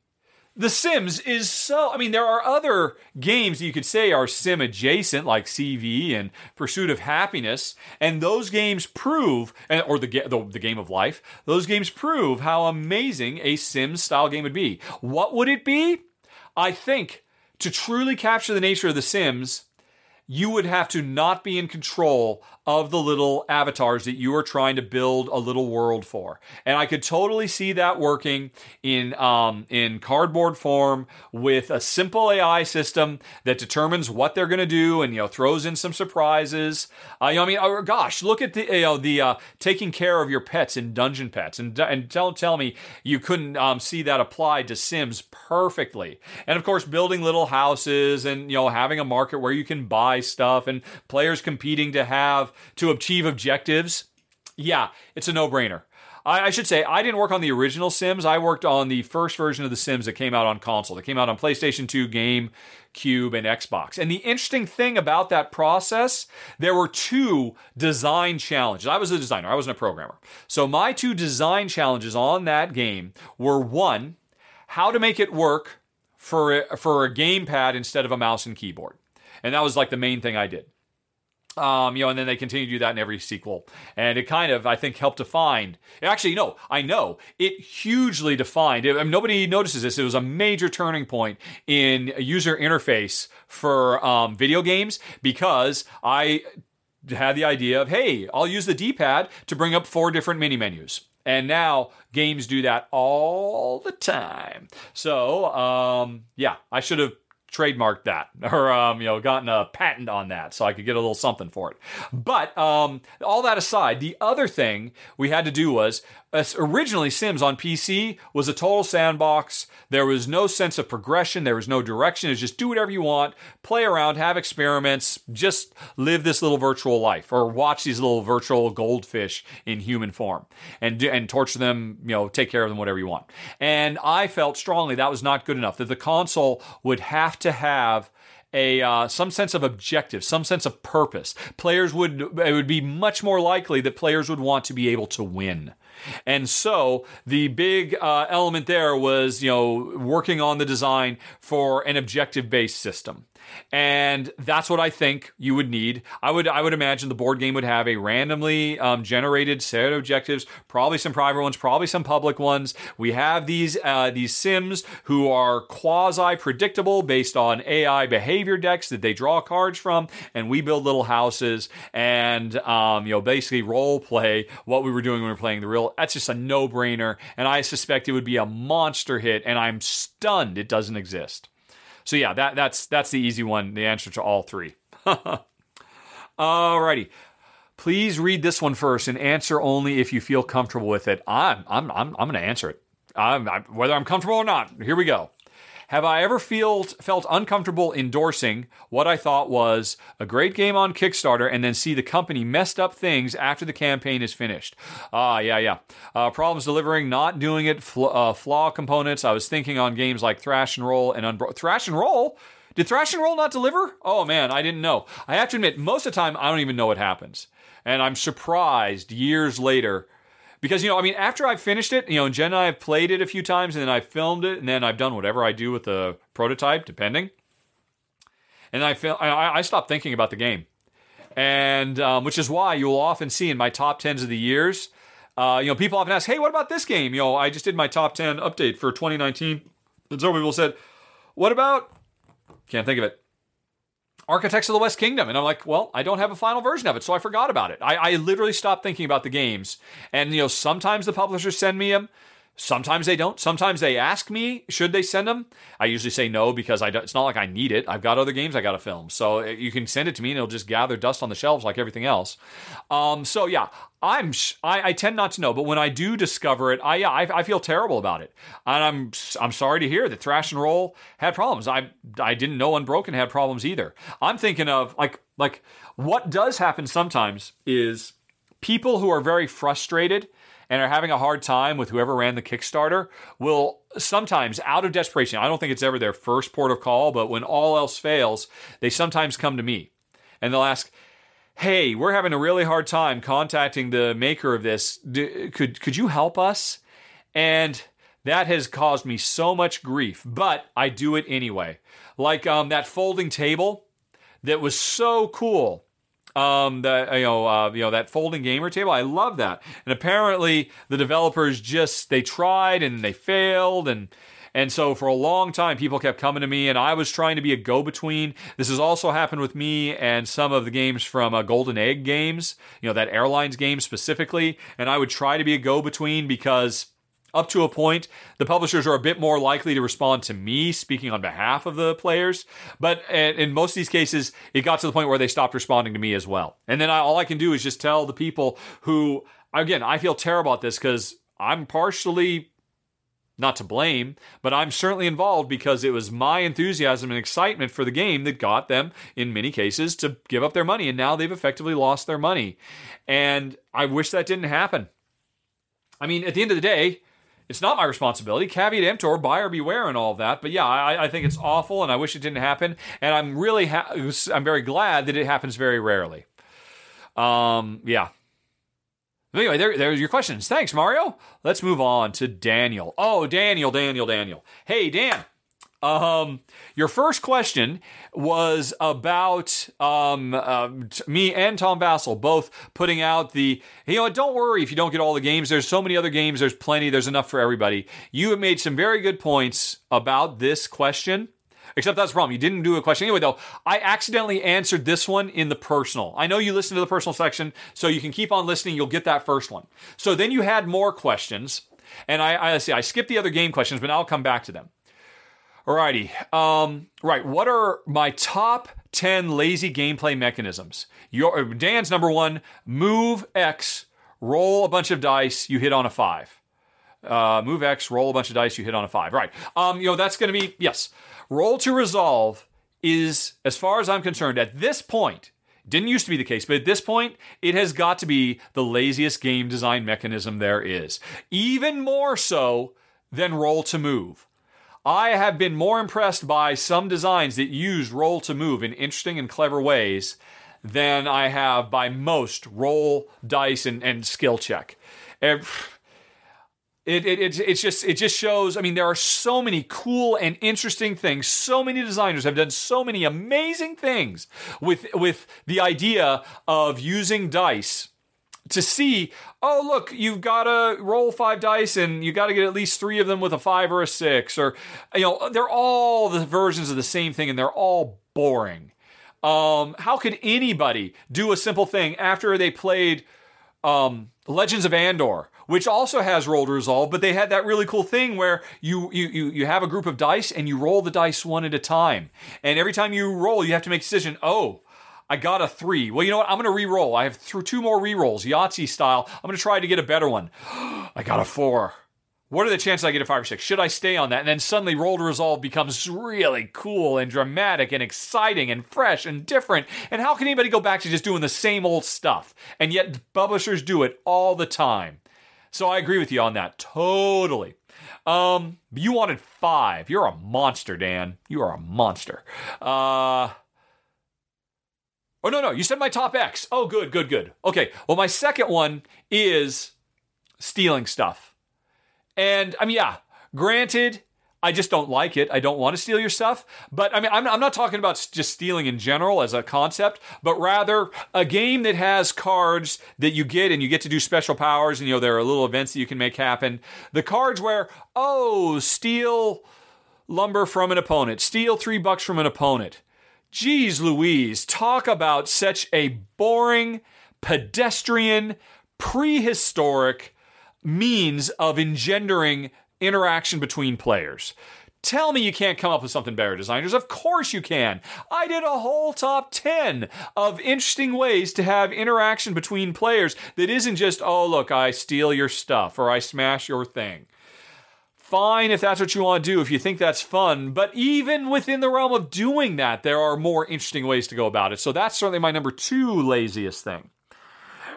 The Sims is so. I mean, there are other games you could say are sim adjacent, like CV and Pursuit of Happiness, and those games prove, or the, the, the game of life, those games prove how amazing a Sims style game would be. What would it be? I think to truly capture the nature of The Sims, you would have to not be in control of the little avatars that you are trying to build a little world for. And I could totally see that working in um, in cardboard form with a simple AI system that determines what they're going to do and you know throws in some surprises. Uh, you know, I mean, oh, gosh, look at the you know the uh, taking care of your pets in Dungeon Petz, and and don't tell me you couldn't um, see that applied to Sims perfectly. And of course, building little houses and you know having a market where you can buy stuff and players competing to have to achieve objectives, yeah, it's a no brainer. I, I, should say I didn't work on the original Sims. I worked on the first version of the Sims that came out on console. That came out on PlayStation 2, Game, Cube, and Xbox. And the interesting thing about that process, there were two design challenges. I was a designer. I wasn't a programmer. So my two design challenges on that game were one, how to make it work for a, for a gamepad instead of a mouse and keyboard. And that was like the main thing I did. Um, you know, and then they continue to do that in every sequel. And it kind of, I think, helped define. Actually, no, I know it hugely defined. I mean, nobody notices this. It was a major turning point in user interface for um, video games because I had the idea of, hey, I'll use the D-pad to bring up four different mini menus. And now games do that all the time. So, um, yeah, I should have trademarked that or um, you know gotten a patent on that so I could get a little something for it. But um, all that aside, the other thing we had to do was originally Sims on PC was a total sandbox. There was no sense of progression. There was no direction. It's just do whatever you want, play around, have experiments, just live this little virtual life, or watch these little virtual goldfish in human form, and and torture them. You know, take care of them, whatever you want. And I felt strongly that was not good enough. That the console would have to have a uh, some sense of objective, some sense of purpose. Players would it would be much more likely that players would want to be able to win. And so the big uh, element there was, you know, working on the design for an objective based system and that's what I think you would need. I would I would imagine the board game would have a randomly um, generated set of objectives, probably some private ones, probably some public ones. We have these uh, these Sims who are quasi predictable based on AI behavior decks that they draw cards from, and we build little houses and um, you know basically role play what we were doing when we were playing the real. That's just a no brainer, and I suspect it would be a monster hit. And I'm stunned it doesn't exist. So yeah, that that's that's the easy one. The answer to all three. Alrighty. Please read this one first and answer only if you feel comfortable with it. I'm I'm I'm, I'm going to answer it. I'm, I'm, whether I'm comfortable or not. Here we go. Have I ever feel, felt uncomfortable endorsing what I thought was a great game on Kickstarter and then see the company messed up things after the campaign is finished? Ah, uh, yeah, yeah. Uh, problems delivering, not doing it, fl- uh, flaw components. I was thinking on games like Thrash and Roll and Unbro- Thrash and Roll. Did Thrash and Roll not deliver? Oh man, I didn't know. I have to admit, most of the time I don't even know what happens, and I'm surprised years later because you know, I mean, after I've finished it, you know, Jen and I have played it a few times, and then I've filmed it, and then I've done whatever I do with the prototype, depending. And I feel I, I stopped thinking about the game, and um, which is why you will often see in my top tens of the years. Uh, you know, people often ask, "Hey, what about this game?" You know, I just did my top ten update for 2019, and so people said, "What about?" Can't think of it. Architects of the West Kingdom. And I'm like, well, I don't have a final version of it, so I forgot about it. I, I literally stopped thinking about the games. And, you know, sometimes the publishers send me them. Sometimes they don't. Sometimes they ask me, should they send them? I usually say no because I it's not like I need it. I've got other games I got to film. So uh, you can send it to me and it'll just gather dust on the shelves like everything else. Um, so yeah, I'm I, I, tend not to know, but when I do discover it, I yeah, I, I, feel terrible about it, and I'm I'm sorry to hear that Thrash and Roll had problems. I I didn't know Unbroken had problems either. I'm thinking of like like what does happen sometimes is people who are very frustrated and are having a hard time with whoever ran the Kickstarter will sometimes out of desperation. I don't think it's ever their first port of call, but when all else fails, they sometimes come to me and they'll ask hey, we're having a really hard time contacting the maker of this. could could you help us? And that has caused me so much grief, but I do it anyway. Like um, that folding table that was so cool. Um, the you know uh, you know that folding gamer table, I love that. And apparently the developers just they tried and they failed and and so for a long time, people kept coming to me, and I was trying to be a go between. This has also happened with me and some of the games from uh, Golden Egg games, you know, that airlines game specifically. And I would try to be a go between because up to a point, the publishers are a bit more likely to respond to me speaking on behalf of the players. But in most of these cases, it got to the point where they stopped responding to me as well. And then I, all I can do is just tell the people who, again, I feel terrible about this because I'm partially not to blame, but I'm certainly involved because it was my enthusiasm and excitement for the game that got them, in many cases, to give up their money. And now they've effectively lost their money. And I wish that didn't happen. I mean, at the end of the day, it's not my responsibility. Caveat emptor, buyer beware, and all that. But yeah, I, I, think it's awful, and I wish it didn't happen. And I'm really, ha- I'm very glad that it happens very rarely. Um, yeah. Anyway, there, there's your questions. Thanks, Mario. Let's move on to Daniel. Oh, Daniel, Daniel, Daniel. Hey, Dan. Um, your first question was about um, uh, me and Tom Vasel both putting out the. You know, don't worry if you don't get all the games. There's so many other games. There's plenty. There's enough for everybody. You have made some very good points about this question. Except that's the problem. You didn't do a question. Anyway, though, I accidentally answered this one in the personal. I know you listened to the personal section, so you can keep on listening. You'll get that first one. So then you had more questions. And I, I see, I skipped the other game questions, but I'll come back to them. Alrighty. Um, right. What are my top 10 lazy gameplay mechanisms? Your Dan's number one, move X, roll a bunch of dice, you hit on a five. Uh, move X, roll a bunch of dice, you hit on a five. Right. Um, you know, that's gonna be, yes. Roll to resolve is, as far as I'm concerned, at this point, didn't used to be the case, but at this point, it has got to be the laziest game design mechanism there is. Even more so than roll to move. I have been more impressed by some designs that use roll to move in interesting and clever ways than I have by most roll, dice, and, and skill check. It, it, it, it's just it just shows. I mean, there are so many cool and interesting things. So many designers have done so many amazing things with with the idea of using dice to see, oh, look, you've got to roll five dice and you got to get at least three of them with a five or a six, or, you know, they're all the versions of the same thing and they're all boring. Um, how could anybody do a simple thing after they played um, Legends of Andor, which also has roll to resolve, but they had that really cool thing where you, you you you have a group of dice and you roll the dice one at a time, and every time you roll, you have to make a decision. Oh, I got a three. Well, you know what? I'm going to re-roll. I have th- two more re-rolls, Yahtzee style. I'm going to try to get a better one. I got a four. What are the chances I get a five or six? Should I stay on that? And then suddenly roll to resolve becomes really cool and dramatic and exciting and fresh and different. And how can anybody go back to just doing the same old stuff? And yet publishers do it all the time. So I agree with you on that. Totally. Um, you wanted five. You're a monster, Dan. You are a monster. Uh, Oh, no, no. You said my top X. Oh, good, good, good. Okay. Well, my second one is stealing stuff. And I mean, yeah, granted, I just don't like it. I don't want to steal your stuff. But I mean, I'm, I'm, not talking about just stealing in general as a concept, but rather a game that has cards that you get and you get to do special powers and, you know, there are little events that you can make happen. The cards where, oh, steal lumber from an opponent, steal three bucks from an opponent. Geez Louise, talk about such a boring, pedestrian, prehistoric means of engendering interaction between players. Tell me you can't come up with something better, designers. Of course you can. I did a whole top 10 of interesting ways to have interaction between players that isn't just, oh, look, I steal your stuff or I smash your thing fine if that's what you want to do, if you think that's fun. But even within the realm of doing that, there are more interesting ways to go about it. So that's certainly my number two laziest thing,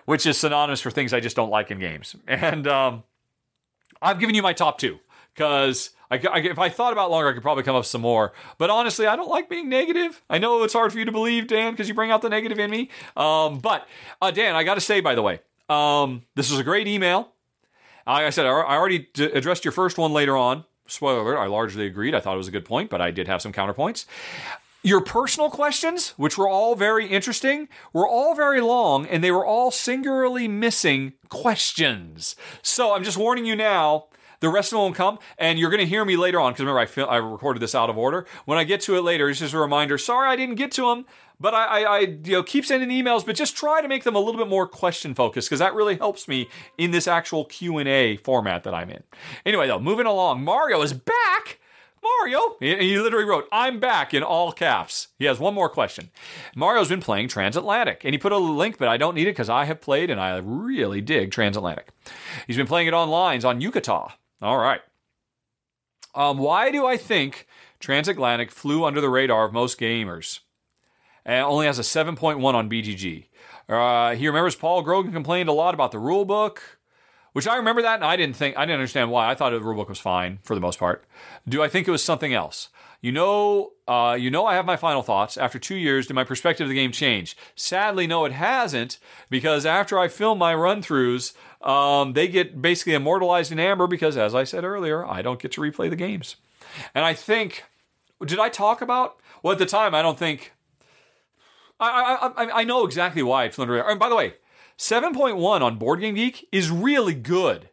which is synonymous for things I just don't like in games. And um, I've given you my top two because I, I, if I thought about longer, I could probably come up with some more. But honestly, I don't like being negative. I know it's hard for you to believe, Dan, because you bring out the negative in me. Um, but uh, Dan, I got to say, by the way, um, this was a great email. Like I said, I already d- addressed your first one later on. Spoiler alert, I largely agreed. I thought it was a good point, but I did have some counterpoints. Your personal questions, which were all very interesting, were all very long and they were all singularly missing questions. So I'm just warning you now. The rest of them will come, and you're going to hear me later on because remember I, fil- I recorded this out of order. When I get to it later, it's just a reminder. Sorry, I didn't get to them, but I, I, I you know keep sending emails, but just try to make them a little bit more question focused because that really helps me in this actual Q and A format that I'm in. Anyway, though, moving along, Mario is back. Mario, he, literally wrote, I'm back in all caps. He has one more question. Mario's been playing Transatlantic, and he put a link, but I don't need it because I have played and I really dig Transatlantic. He's been playing it online on Yucata. All right. Um, why do I think Transatlantic flew under the radar of most gamers? And only has a 7.1 on BGG. Uh, he remembers Paul Grogan complained a lot about the rule book, which I remember that, and I didn't think I didn't understand why. I thought the rule book was fine for the most part. Do I think it was something else? You know, uh, you know, I have my final thoughts. After two years, did my perspective of the game change? Sadly, no, it hasn't, because after I film my run throughs, um, they get basically immortalized in amber because, as I said earlier, I don't get to replay the games. And I think, did I talk about? Well, at the time, I don't think. I I, I know exactly why it flew under. And by the way, seven point one on Board Game Geek is really good.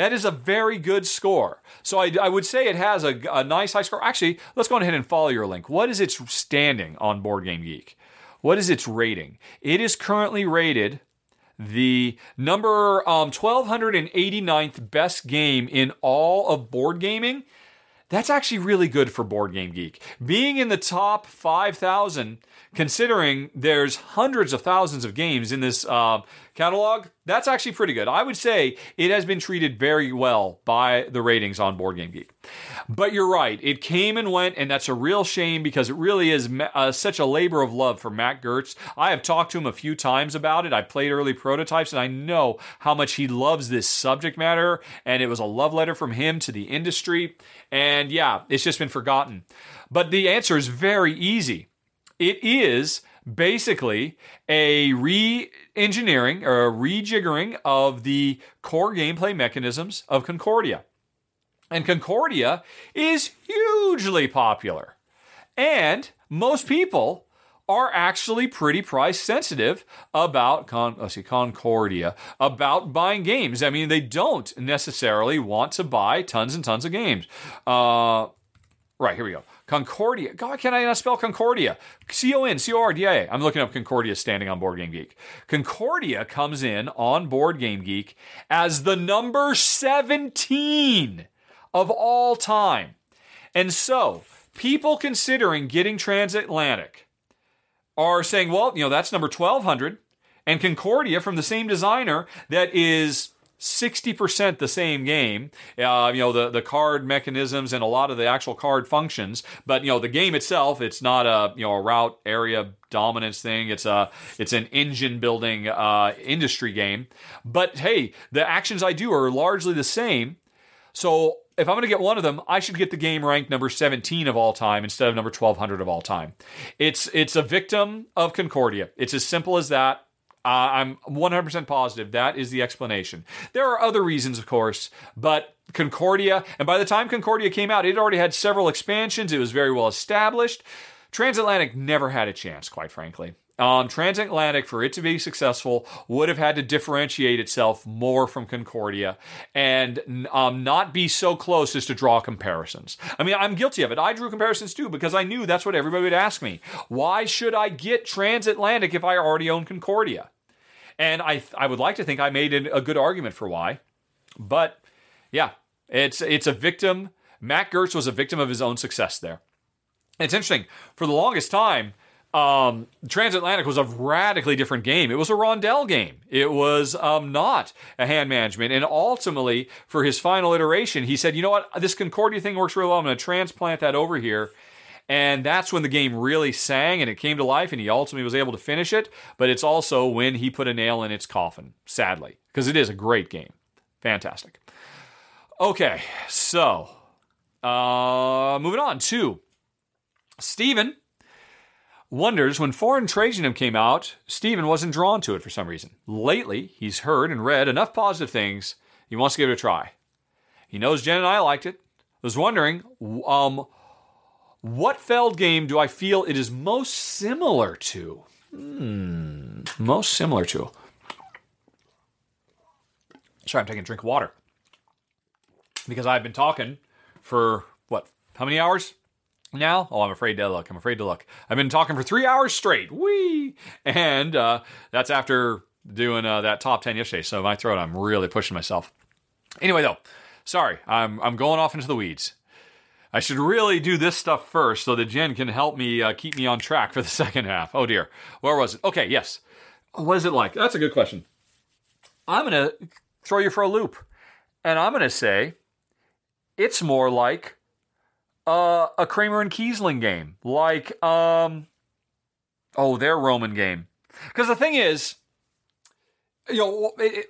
That is a very good score. So I, I would say it has a, a, nice high score. Actually, let's go ahead and follow your link. What is its standing on Board Game Geek? What is its rating? It is currently rated the number um, 1289th best game in all of board gaming. That's actually really good for Board Game Geek. Being in the top 5,000, considering there's hundreds of thousands of games in this uh, catalog, that's actually pretty good. I would say it has been treated very well by the ratings on Board Game Geek. But you're right, it came and went, and that's a real shame because it really is uh, such a labor of love for Mac Gerdts. I have talked to him a few times about it. I played early prototypes, and I know how much he loves this subject matter, and it was a love letter from him to the industry. And yeah, it's just been forgotten. But the answer is very easy. It is basically a re-engineering or a rejiggering of the core gameplay mechanisms of Concordia. And Concordia is hugely popular. And most people are actually pretty price sensitive about Con- let's see, Concordia about buying games. I mean, they don't necessarily want to buy tons and tons of games. Uh, right here we go. Concordia. God, can I not spell Concordia? C O N C O R D I A. I'm looking up Concordia standing on Board Game Geek. Concordia comes in on Board Game Geek as the number 17 of all time. And so, people considering getting transatlantic are saying, well, you know, that's number 1200. And Concordia from the same designer that is 60% the same game. Uh, you know, the, the card mechanisms and a lot of the actual card functions. But, you know, the game itself, it's not a, you know, a route area dominance thing. It's a, it's an engine building uh, industry game. But hey, the actions I do are largely the same. So if I'm going to get one of them, I should get the game ranked number 17 of all time instead of number 1200 of all time. It's it's a victim of Concordia. It's as simple as that. Uh, I'm 100% positive that is the explanation. There are other reasons, of course, but Concordia, and by the time Concordia came out, it already had several expansions. It was very well established. Transatlantic never had a chance, quite frankly. Um, Transatlantic, for it to be successful, would have had to differentiate itself more from Concordia and um, not be so close as to draw comparisons. I mean, I'm guilty of it. I drew comparisons too because I knew that's what everybody would ask me. Why should I get Transatlantic if I already own Concordia? And I, I would like to think I made a good argument for why. But yeah, it's, it's a victim. Mac Gerdts was a victim of his own success there. It's interesting. For the longest time, um, Transatlantic was a radically different game. It was a rondel game. It was um, not a hand management. And ultimately, for his final iteration, he said, you know what? This Concordia thing works really well. I'm going to transplant that over here. And that's when the game really sang and it came to life, and he ultimately was able to finish it. But it's also when he put a nail in its coffin, sadly, because it is a great game. Fantastic. Okay, so uh, moving on to Stephen wonders when Forum Trajanum came out, Stephen wasn't drawn to it for some reason. Lately, he's heard and read enough positive things. He wants to give it a try. He knows Jen and I liked it. I was wondering, um, what Feld game do I feel it is most similar to? Hmm, most similar to. Sorry, I'm taking a drink of water. Because I've been talking for what? How many hours now? Oh, I'm afraid to look. I'm afraid to look. I've been talking for three hours straight. Wee! And uh, that's after doing uh, that top 10 yesterday. So my throat, I'm really pushing myself. Anyway, though, sorry, I'm, I'm going off into the weeds. I should really do this stuff first so that Jen can help me uh, keep me on track for the second half. Oh dear. Where was it? Okay, yes. What is it like? That's a good question. I'm going to throw you for a loop. And I'm going to say it's more like uh, a Kramer and Kiesling game. Like, um, oh, their Roman game. Because the thing is, you know, it, it,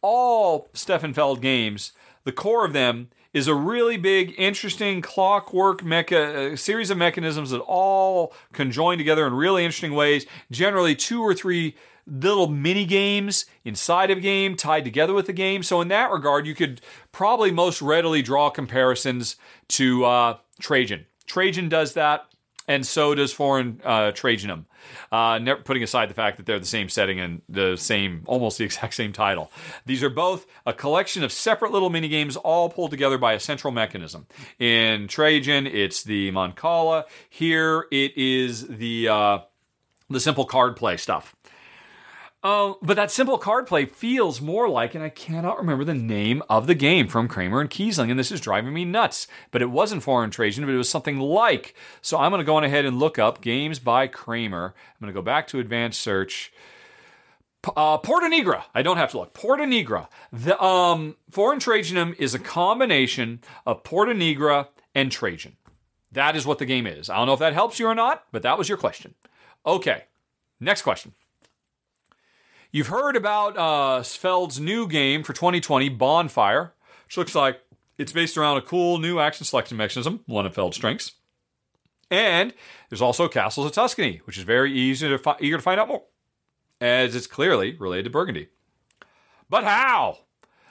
all Stefan Feld games, the core of them is a really big, interesting clockwork mecha series of mechanisms that all conjoin together in really interesting ways. Generally, two or three little mini games inside of a game tied together with the game. So in that regard, you could probably most readily draw comparisons to uh, Trajan. Trajan does that and so does Forum uh, Trajanum. Uh, putting aside the fact that they're the same setting and the same, almost the exact same title. These are both a collection of separate little mini games, all pulled together by a central mechanism. In Trajan, it's the mancala. Here, it is the uh, the simple card play stuff. Uh, but that simple card play feels more like, and I cannot remember the name of the game from Kramer and Kiesling, and this is driving me nuts. But it wasn't Forum Trajan, but it was something like. So I'm going to go on ahead and look up games by Kramer. I'm going to go back to advanced search. Uh, Porta Nigra. I don't have to look. Porta Nigra. The um, Forum Trajanum is a combination of Porta Nigra and Trajan. That is what the game is. I don't know if that helps you or not, but that was your question. Okay, next question. You've heard about uh, Feld's new game for 2020, Bonfire, which looks like it's based around a cool new action selection mechanism, one of Feld's strengths. And there's also Castles of Tuscany, which is very easy to fi- eager to find out more, as it's clearly related to Burgundy. But how?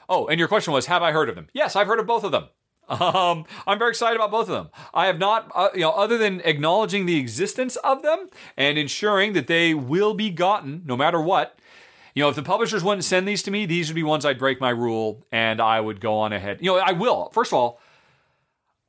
Oh, and your question was, have I heard of them? Yes, I've heard of both of them. Um, I'm very excited about both of them. I have not, uh, you know, other than acknowledging the existence of them and ensuring that they will be gotten no matter what you know, if the publishers wouldn't send these to me, these would be ones I'd break my rule and I would go on ahead. You know, I will. First of all,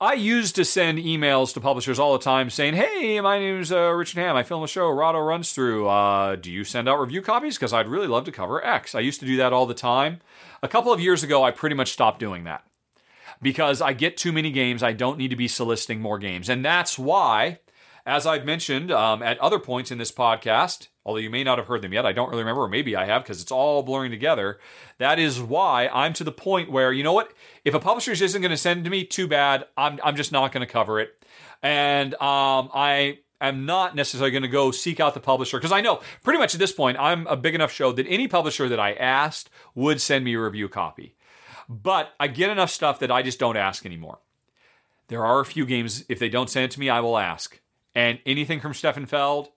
I used to send emails to publishers all the time saying, "Hey, my name's uh, Richard Ham. I film a show. Rahdo runs through. Uh, do you send out review copies? Because I'd really love to cover X." I used to do that all the time. A couple of years ago, I pretty much stopped doing that because I get too many games. I don't need to be soliciting more games, and that's why, as I've mentioned um, at other points in this podcast, although you may not have heard them yet. I don't really remember, or maybe I have because it's all blurring together. That is why I'm to the point where, you know what? If a publisher isn't going to send it to me, too bad. I'm, I'm just not going to cover it. And um, I am not necessarily going to go seek out the publisher because I know pretty much at this point I'm a big enough show that any publisher that I asked would send me a review copy. But I get enough stuff that I just don't ask anymore. There are a few games, if they don't send it to me, I will ask. And anything from Stefan Feld,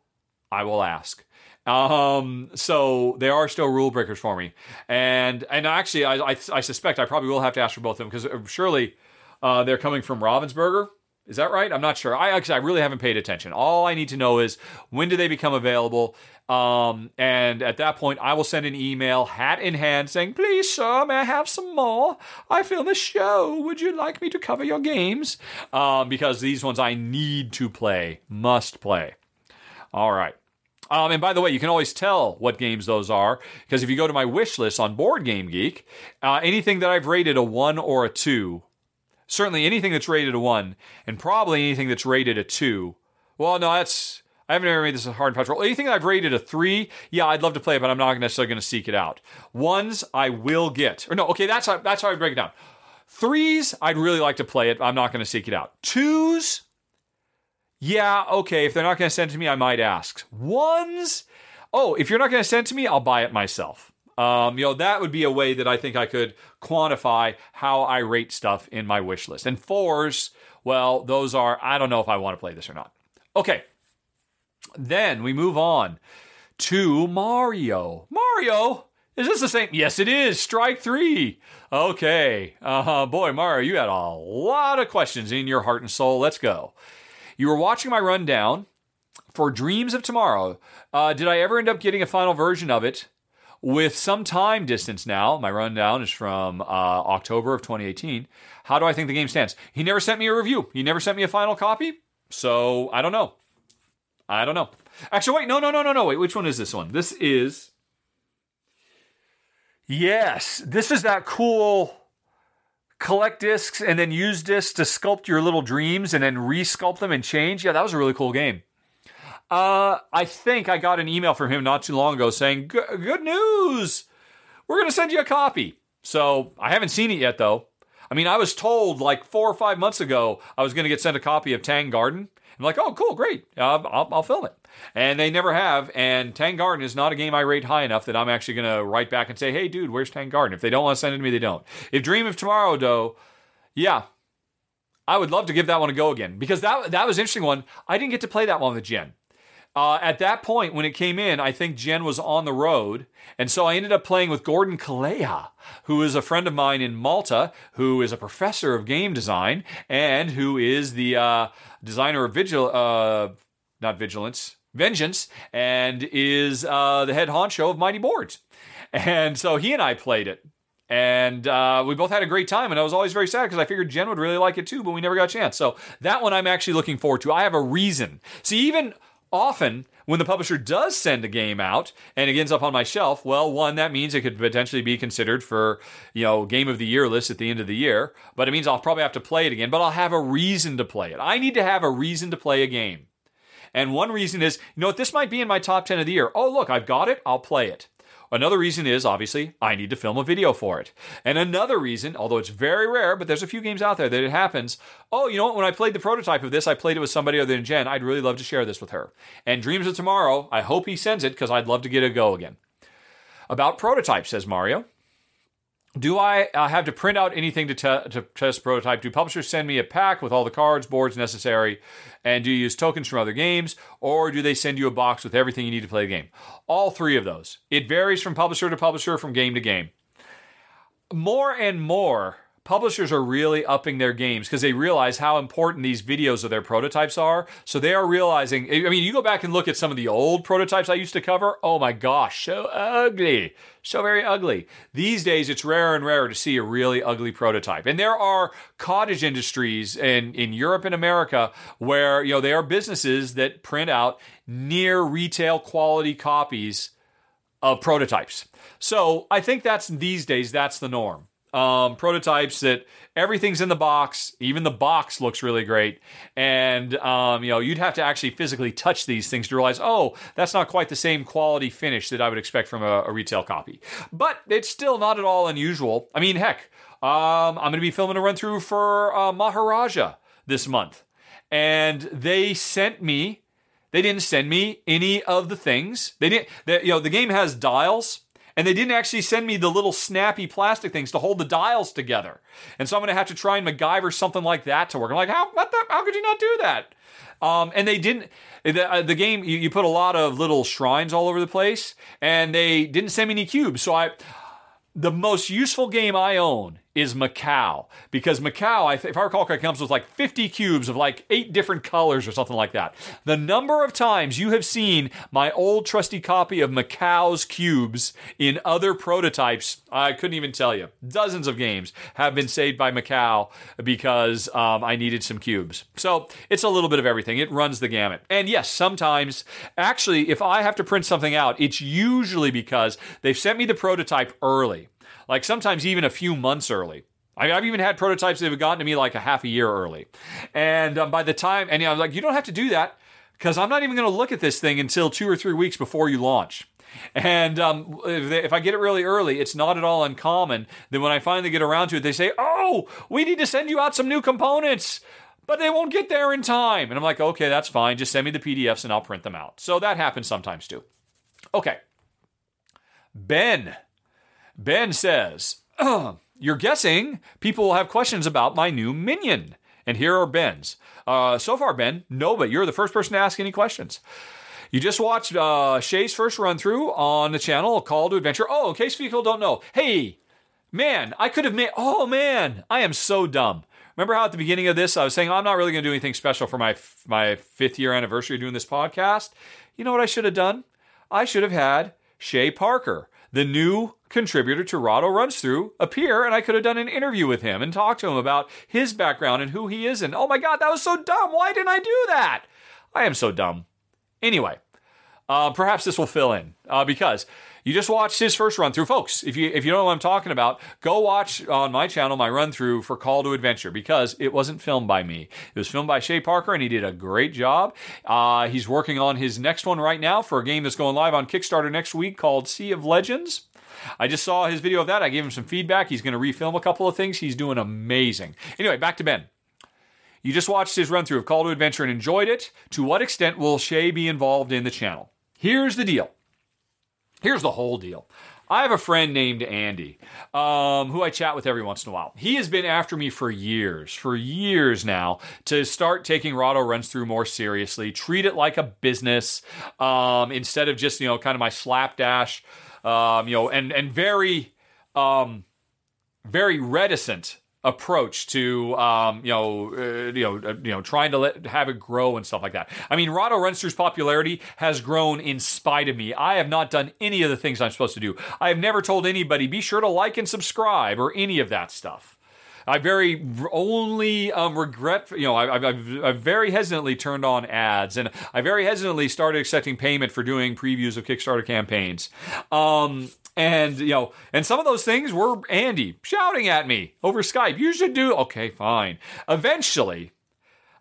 I will ask. Um, so they are still rule breakers for me, and and actually, I, I, I suspect I probably will have to ask for both of them because uh, surely uh, they're coming from Ravensburger. Is that right? I'm not sure. I actually I really haven't paid attention. All I need to know is when do they become available. Um, and at that point, I will send an email, hat in hand, saying, "Please, sir, may I have some more? I film a show. Would you like me to cover your games? Um, because these ones I need to play, must play. All right." Um, and by the way, you can always tell what games those are because if you go to my wish list on Board Game Geek, uh, anything that I've rated a one or a two, certainly anything that's rated a one, and probably anything that's rated a two. Well, no, that's I haven't ever made this a hard and fast rule. Anything that I've rated a three, yeah, I'd love to play it, but I'm not necessarily going to seek it out. Ones I will get, or no, okay, that's how, that's how I break it down. Threes, I'd really like to play it. I'm not going to seek it out. Twos, yeah, okay, if they're not going to send it to me, I might ask. Ones, oh, if you're not going to send it to me, I'll buy it myself. Um, you know, that would be a way that I think I could quantify how I rate stuff in my wish list. And fours, well, those are, I don't know if I want to play this or not. Okay, then we move on to Mario. Mario Is this the same? Yes, it is. Strike three. Okay. Uh, boy, Mario, you had a lot of questions in your heart and soul. Let's go. You were watching my rundown for Dreams of Tomorrow. Uh, did I ever end up getting a final version of it? With some time distance now, my rundown is from uh, October of 2018. How do I think the game stands? He never sent me a review. He never sent me a final copy. So I don't know. I don't know. Actually, wait, no, no, no, no, no. Wait, which one is this one? This is. Yes, this is that cool collect discs and then use discs to sculpt your little dreams and then resculpt them and change. Yeah, that was a really cool game. Uh, I think I got an email from him not too long ago saying, "Good news, we're going to send you a copy." So I haven't seen it yet, though. I mean, I was told like four or five months ago I was going to get sent a copy of Tang Garden. I'm like, oh, cool, great. Uh, I'll, I'll film it. And they never have. And Tang Garden is not a game I rate high enough that I'm actually going to write back and say, hey, dude, where's Tang Garden? If they don't want to send it to me, they don't. If Dream of Tomorrow, though, yeah, I would love to give that one a go again because that that was an interesting one. I didn't get to play that one with Jen. Uh, at that point, when it came in, I think Jen was on the road. And so I ended up playing with Gordon Calleja, who is a friend of mine in Malta, who is a professor of game design and who is the uh, designer of Vigil, uh, not Vigilance, Vengeance, and is uh, the head honcho of Mighty Boards. And so he and I played it. And uh, we both had a great time, and I was always very sad because I figured Jen would really like it too, but we never got a chance. So that one I'm actually looking forward to. I have a reason. See, even often when the publisher does send a game out and it ends up on my shelf, well, one, that means it could potentially be considered for, you know, game of the year list at the end of the year. But it means I'll probably have to play it again, but I'll have a reason to play it. I need to have a reason to play a game. And one reason is, you know what, this might be in my top 10 of the year. Oh, look, I've got it, I'll play it. Another reason is obviously I need to film a video for it. And another reason, although it's very rare, but there's a few games out there that it happens. Oh, you know what? When I played the prototype of this, I played it with somebody other than Jen. I'd really love to share this with her. And Dreams of Tomorrow, I hope he sends it because I'd love to get a go again. About prototype, says Mario. Do I uh, have to print out anything to, te- to test prototype? Do publishers send me a pack with all the cards, boards necessary? And do you use tokens from other games? Or do they send you a box with everything you need to play the game? All three of those. It varies from publisher to publisher, from game to game. More and more, publishers are really upping their games because they realize how important these videos of their prototypes are. So they are realizing, I mean, you go back and look at some of the old prototypes I used to cover. Oh my gosh, so ugly. So very ugly. These days, it's rarer and rarer to see a really ugly prototype. And there are cottage industries in, in Europe and America where, you know, they are businesses that print out near retail quality copies of prototypes. So I think that's these days, that's the norm um, prototypes that everything's in the box. Even the box looks really great. And, um, you know, you'd have to actually physically touch these things to realize, oh, that's not quite the same quality finish that I would expect from a, a retail copy. But it's still not at all unusual. I mean, heck, um, I'm going to be filming a run through for uh, Maharaja this month. And they sent me, they didn't send me any of the things. They didn't, they, you know, the game has dials and they didn't actually send me the little snappy plastic things to hold the dials together. And so I'm going to have to try and MacGyver something like that to work. I'm like, how what the, how could you not do that? Um, and they didn't. The, uh, the game you, you put a lot of little shrines all over the place, and they didn't send me any cubes. So I, the most useful game I own is Macau because Macau, if I recall correctly, comes with like 50 cubes of like eight different colors or something like that. The number of times you have seen my old trusty copy of Macau's cubes in other prototypes, I couldn't even tell you. Dozens of games have been saved by Macau because um, I needed some cubes. So it's a little bit of everything. It runs the gamut. And yes, sometimes, actually, if I have to print something out, it's usually because they've sent me the prototype early like sometimes even a few months early. I have even had prototypes that have gotten to me like a half a year early. And um, by the time, and you know, I'm like, you don't have to do that because I'm not even going to look at this thing until two or three weeks before you launch. And um, if, they, if, I get it really early, it's not at all uncommon that when I finally get around to it, they say, Oh, we need to send you out some new components, but they won't get there in time. And I'm like, Okay, that's fine. Just send me the PDFs and I'll print them out. So that happens sometimes too. Okay. Ben Ben says, You're guessing people will have questions about my new minion. And here are Ben's. Uh, so far, Ben, no, but you're the first person to ask any questions. You just watched uh, Shay's first run through on the channel, Call to Adventure. Oh, in case people don't know, hey, man, I could have made. Oh man, I am so dumb. Remember how at the beginning of this I was saying I'm not really going to do anything special for my my fifth year anniversary doing this podcast. You know what I should have done? I should have had Shay Parker, the new contributor to Rahdo Runs Through, appear, and I could have done an interview with him and talked to him about his background and who he is. And oh my God, that was so dumb. Why didn't I do that? I am so dumb. Anyway, uh, perhaps this will fill in uh, because you just watched his first run through, folks. If you if you don't know what I'm talking about, go watch on my channel my run through for Call to Adventure because it wasn't filmed by me. It was filmed by Shay Parker, and he did a great job. Uh, he's working on his next one right now for a game that's going live on Kickstarter next week called Sea of Legends. I just saw his video of that. I gave him some feedback. He's going to refilm a couple of things. He's doing amazing. Anyway, back to Ben. You just watched his run through of Call to Adventure and enjoyed it. To what extent will Shay be involved in the channel? Here's the deal. Here's the whole deal. I have a friend named Andy um, who I chat with every once in a while. He has been after me for years, for years now, to start taking Rahdo Runs Through more seriously, treat it like a business um, instead of just, you know, kind of my slapdash, um, you know, and, and very, um, very reticent approach to um, you know uh, you know uh, you know trying to let have it grow and stuff like that. I mean, Runs Through's popularity has grown in spite of me. I have not done any of the things I'm supposed to do. I have never told anybody be sure to like and subscribe or any of that stuff. I very only um, regret, you know, I, have very hesitantly turned on ads and I very hesitantly started accepting payment for doing previews of Kickstarter campaigns. Um, and, you know, and some of those things were Andy shouting at me over Skype. You should do, okay, fine. Eventually,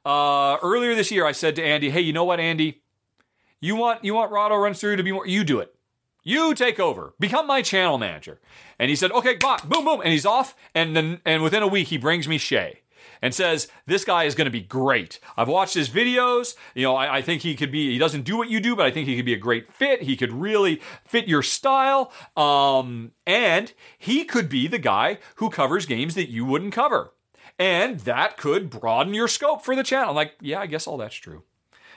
uh, earlier this year, I said to Andy, hey, you know what, Andy? You want, you want Rahdo runs through to be more, you do it. You take over. Become my channel manager. And he said, okay, boom, boom. And he's off. And then, and within a week, he brings me Shay and says, This guy is going to be great. I've watched his videos. You know, I, I, think he could be, he doesn't do what you do, but I think he could be a great fit. He could really fit your style. Um, and he could be the guy who covers games that you wouldn't cover. And that could broaden your scope for the channel. I'm like, yeah, I guess all that's true.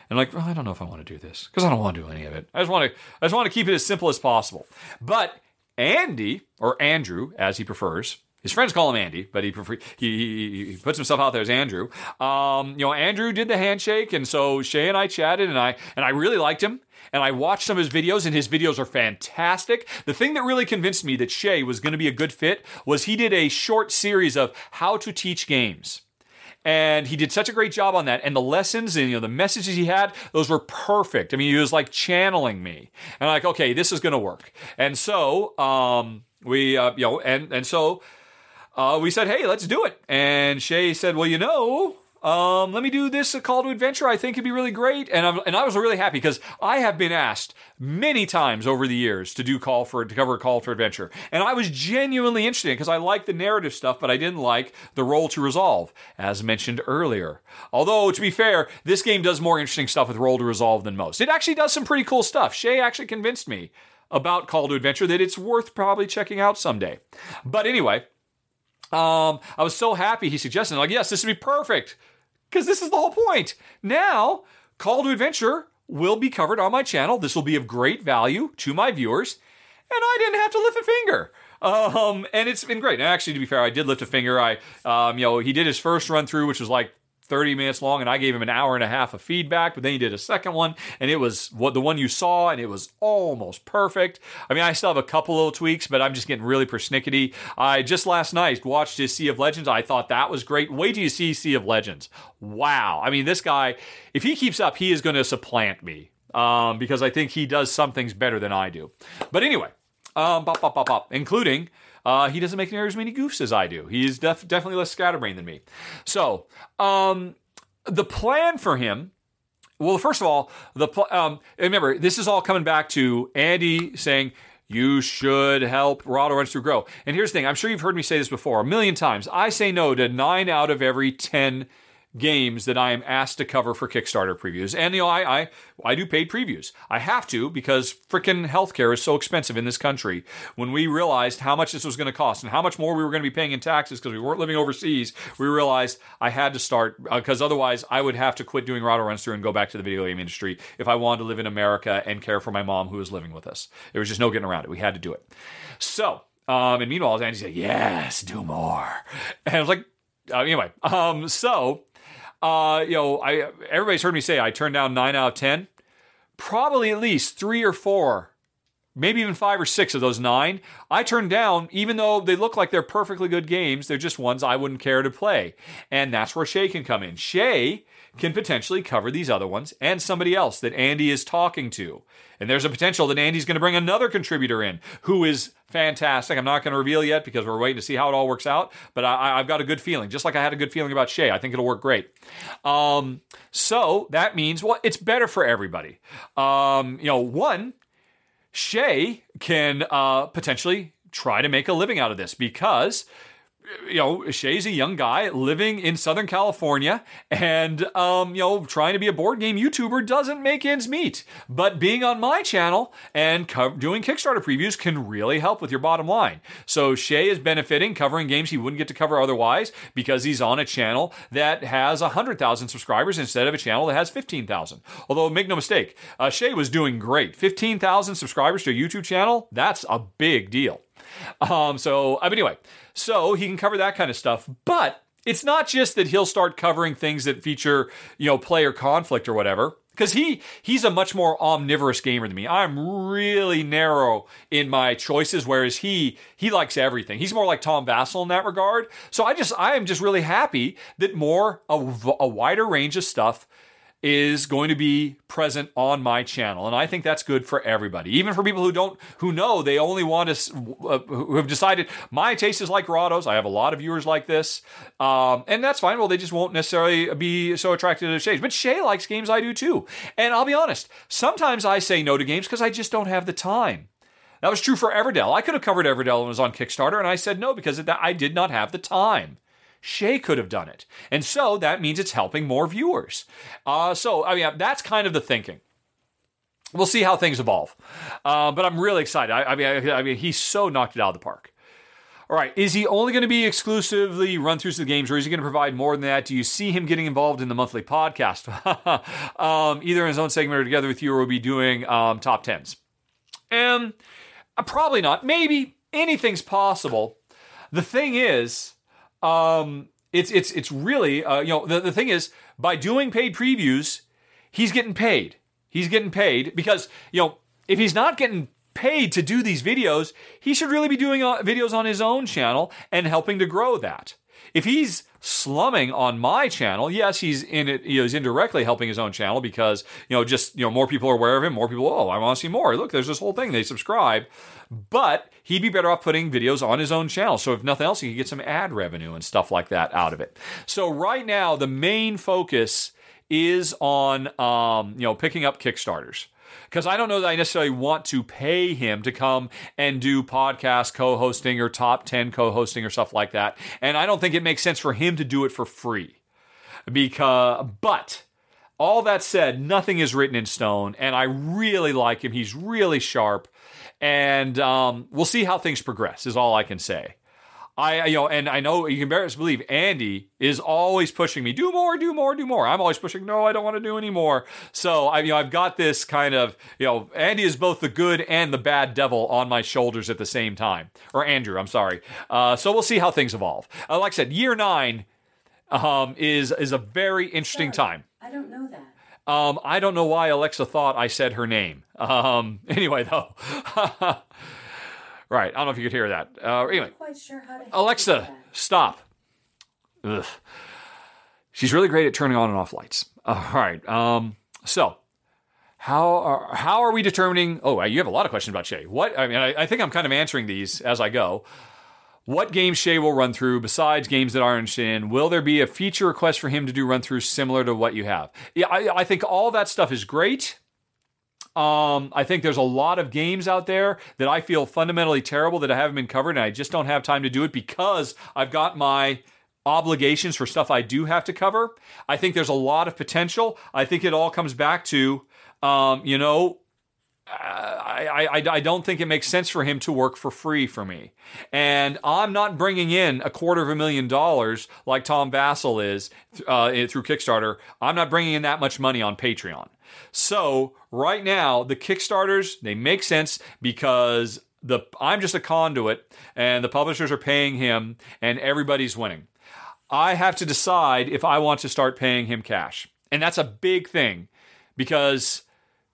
And like, well, I don't know if I want to do this because I don't want to do any of it. I just want to, I just want to keep it as simple as possible. But Andy or Andrew, as he prefers, his friends call him Andy, but he, he, he puts himself out there as Andrew. Um, you know, Andrew did the handshake, and so Shay and I chatted, and I and I really liked him. And I watched some of his videos, and his videos are fantastic. The thing that really convinced me that Shay was going to be a good fit was he did a short series of how to teach games and he did such a great job on that. And the lessons and you know the messages he had, those were perfect. I mean, he was like channeling me, and I'm like, okay, this is going to work. And so um, we, uh, you know, and and so uh, we said, hey, let's do it. And Shay said, well, you know, um, let me do this a call to adventure. I think it'd be really great. And, I'm, and I was really happy because I have been asked many times over the years to do call for to cover a call for adventure, and I was genuinely interested because I like the narrative stuff, but I didn't like the roll to resolve, as mentioned earlier. Although to be fair, this game does more interesting stuff with roll to resolve than most. It actually does some pretty cool stuff. Shay actually convinced me about Call to Adventure that it's worth probably checking out someday. But anyway, um, I was so happy he suggested, like, yes, this would be perfect because this is the whole point. Now, Call to Adventure will be covered on my channel. This will be of great value to my viewers, and I didn't have to lift a finger. Um, and it's been great. And actually, to be fair, I did lift a finger. I, um, you know, he did his first run through, which was like 30 minutes long and I gave him an hour and a half of feedback, but then he did a second one and it was what the one you saw and it was almost perfect. I mean, I still have a couple little tweaks, but I'm just getting really persnickety. I just last night watched his Sea of Legends. I thought that was great. Wait till you see Sea of Legends. Wow. I mean, this guy, if he keeps up, he is going to supplant me um, because I think he does some things better than I do. But anyway, um, bop, bop, bop, bop, including uh, he doesn't make near as many goofs as I do. He's def- definitely less scatterbrained than me. So, um, the plan for him well, first of all, the um, remember this is all coming back to Andy saying you should help Rahdo Runs Through grow. And here's the thing: I'm sure you've heard me say this before a million times. I say no to nine out of every ten games that I am asked to cover for Kickstarter previews. And you know, I I, I do paid previews. I have to because freaking healthcare is so expensive in this country. When we realized how much this was going to cost and how much more we were going to be paying in taxes because we weren't living overseas, we realized I had to start because uh, otherwise I would have to quit doing Rahdo Runs Through and go back to the video game industry if I wanted to live in America and care for my mom who was living with us. There was just no getting around it. We had to do it. So um, and meanwhile, Andy said, "Yes, do more." And I was like, uh, "Anyway." Um, so, uh, you know, I everybody's heard me say I turned down nine out of ten. Probably at least three or four, maybe even five or six of those nine, I turned down, even though they look like they're perfectly good games. They're just ones I wouldn't care to play, and that's where Shay can come in. Shay can potentially cover these other ones and somebody else that Andy is talking to. And there's a potential that Andy's going to bring another contributor in who is fantastic. I'm not going to reveal yet because we're waiting to see how it all works out, but I, have got a good feeling, just like I had a good feeling about Shay. I think it'll work great. Um, so that means, well, it's better for everybody. Um, you know, one, Shay can uh, potentially try to make a living out of this because you know, Shay's a young guy living in Southern California, and um, you know, trying to be a board game YouTuber doesn't make ends meet. But being on my channel and co- doing Kickstarter previews can really help with your bottom line. So Shay is benefiting, covering games he wouldn't get to cover otherwise because he's on a channel that has hundred thousand subscribers instead of a channel that has fifteen thousand. Although, make no mistake, uh, Shay was doing great. Fifteen thousand subscribers to a YouTube channel—that's a big deal. Um, so, uh, anyway, so he can cover that kind of stuff. But it's not just that he'll start covering things that feature, you know, player conflict or whatever. Because he he's a much more omnivorous gamer than me. I'm really narrow in my choices, whereas he he likes everything. He's more like Tom Vasel in that regard. So I just I am just really happy that more a, a wider range of stuff is going to be present on my channel. And i think that's good for everybody. Even for people who don't who know they only want to uh, who have decided my taste is like Rahdo's i have a lot of viewers like this. Um, and that's fine. Well they just won't necessarily be so attracted to Shay. but Shay likes games i do too. And i'll be honest sometimes i say no to games because i just don't have the time. That was true for Everdell. I could have covered Everdell when it was on Kickstarter, and I said no because I did not have the time. Shay could have done it. And so that means it's helping more viewers. Uh, so, I mean, that's kind of the thinking. We'll see how things evolve. Uh, but I'm really excited. I, I mean, I, I, mean, he's so knocked it out of the park. All right, is he only going to be exclusively run throughs of the games, or is he going to provide more than that? Do you see him getting involved in the monthly podcast, um, either in his own segment or together with you, or will be doing um, top tens? And uh, probably not. Maybe anything's possible. The thing is, um, it's it's it's really uh, you know the, the thing is by doing paid previews, he's getting paid. He's getting paid because you know if he's not getting paid to do these videos, he should really be doing uh, videos on his own channel and helping to grow that. If he's slumming on my channel, yes, he's in it. He is indirectly helping his own channel because you know just you know more people are aware of him. More people, oh, I want to see more. Look, there's this whole thing. They subscribe, but he'd be better off putting videos on his own channel. So if nothing else, he could get some ad revenue and stuff like that out of it. So right now, the main focus is on um, you know picking up Kickstarters because I don't know that I necessarily want to pay him to come and do podcast co hosting or top 10 co hosting or stuff like that. And I don't think it makes sense for him to do it for free. Because, but all that said, nothing is written in stone, and I really like him. He's really sharp, and um, we'll see how things progress, is all I can say. I, you know, and I know you can barely believe Andy is always pushing me, do more, do more, do more. I'm always pushing, no, I don't want to do any more. So I, you know, I've got this kind of, you know, Andy is both the good and the bad devil on my shoulders at the same time. Or Andrew, I'm sorry. Uh, so we'll see how things evolve. Uh, like I said, year nine um, is is a very interesting Sorry, time. I don't know that. Um, I don't know why Alexa thought I said her name. Um, anyway, though. right. I don't know if you could hear that. Uh, anyway, sure. Alexa, stop. Ugh. She's really great at turning on and off lights. All right. Um, so, how are, how are we determining? Oh, you have a lot of questions about Shay. What? I mean, I, I think I'm kind of answering these as I go. What games Shay will run through besides games that are interested in? Will there be a feature request for him to do run throughs similar to what you have? Yeah, I, I think all that stuff is great. Um, I think there's a lot of games out there that I feel fundamentally terrible that I haven't been covered, and I just don't have time to do it because I've got my obligations for stuff I do have to cover. I think there's a lot of potential. I think it all comes back to, um, you know, I, I, I don't think it makes sense for him to work for free for me. And I'm not bringing in a quarter of a million dollars like Tom Vasel is uh, through Kickstarter. I'm not bringing in that much money on Patreon. So right now, the Kickstarters, they make sense because the I'm just a conduit and the publishers are paying him and everybody's winning. I have to decide if I want to start paying him cash. And that's a big thing because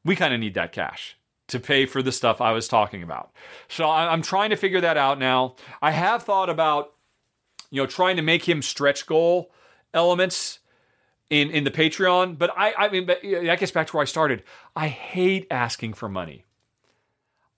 we kind of need that cash to pay for the stuff I was talking about. So I'm trying to figure that out now. I have thought about, you know, trying to make him stretch goal elements in in the Patreon, but I I mean, that gets back to where I started. I hate asking for money.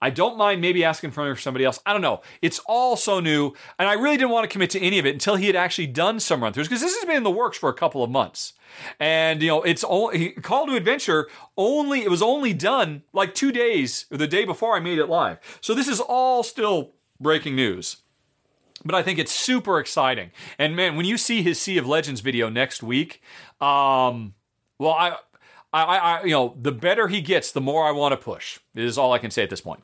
I don't mind maybe asking for somebody else. I don't know. It's all so new, and I really didn't want to commit to any of it until he had actually done some run throughs because this has been in the works for a couple of months. And you know, it's only Call to Adventure. Only it was only done like two days or the day before I made it live. So this is all still breaking news. But I think it's super exciting. And man, when you see his Sea of Legends video next week, um, well, I I, I, you know, the better he gets, the more I want to push. Is all I can say at this point.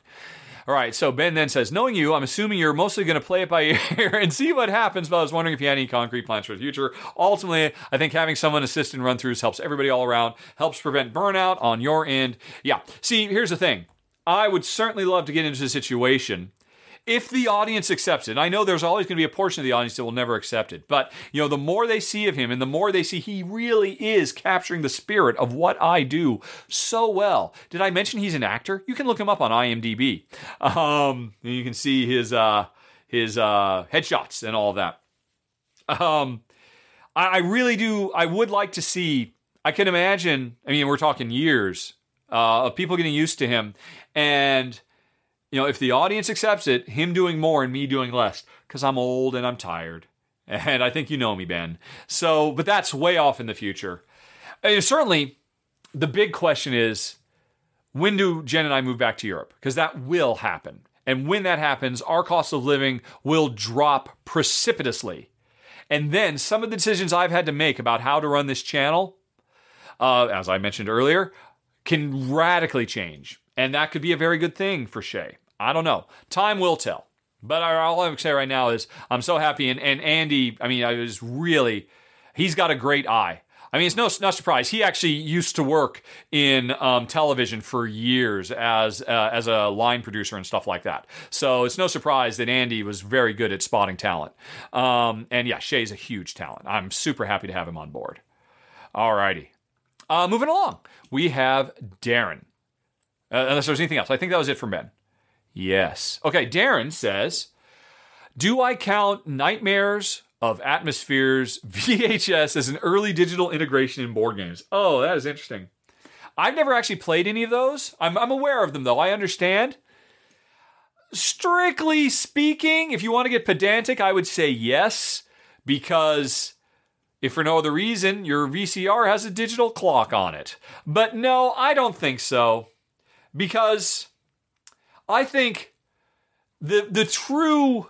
All right, so Ben then says, knowing you, I'm assuming you're mostly going to play it by ear and see what happens, but I was wondering if you had any concrete plans for the future. Ultimately, I think having someone assist in run throughs helps everybody all around, helps prevent burnout on your end. Yeah, see, here's the thing. I would certainly love to get into a situation if the audience accepts it. I know there's always going to be a portion of the audience that will never accept it, but you know, the more they see of him and the more they see he really is capturing the spirit of what I do so well. Did I mention he's an actor? You can look him up on IMDb. Um, you can see his uh, his uh, headshots and all that. Um, I, I really do. I would like to see. I can imagine. I mean, we're talking years uh, of people getting used to him and you know, if the audience accepts it, him doing more and me doing less, because I'm old and I'm tired. And I think you know me, Ben. So, but that's way off in the future. And certainly, the big question is when do Jen and I move back to Europe? Because that will happen. And when that happens, our cost of living will drop precipitously. And then some of the decisions I've had to make about how to run this channel, uh, as I mentioned earlier, can radically change. And that could be a very good thing for Shay. I don't know. Time will tell. But all I can say right now is I'm so happy. And, and Andy, I mean, I was really, he's got a great eye. I mean, it's no not surprise. He actually used to work in um, television for years as uh, as a line producer and stuff like that. So it's no surprise that Andy was very good at spotting talent. Um, and yeah, Shay's a huge talent. I'm super happy to have him on board. All righty, uh, moving along, we have Darren. Uh, unless there's anything else, I think that was it for Ben. Yes. Okay, Darren says, Do I count Nightmares of Atmosfears VHS as an early digital integration in board games? Oh, that is interesting. I've never actually played any of those. I'm, I'm aware of them, though. I understand. Strictly speaking, if you want to get pedantic, I would say yes, because if for no other reason, your VCR has a digital clock on it. But no, I don't think so. Because I think the the true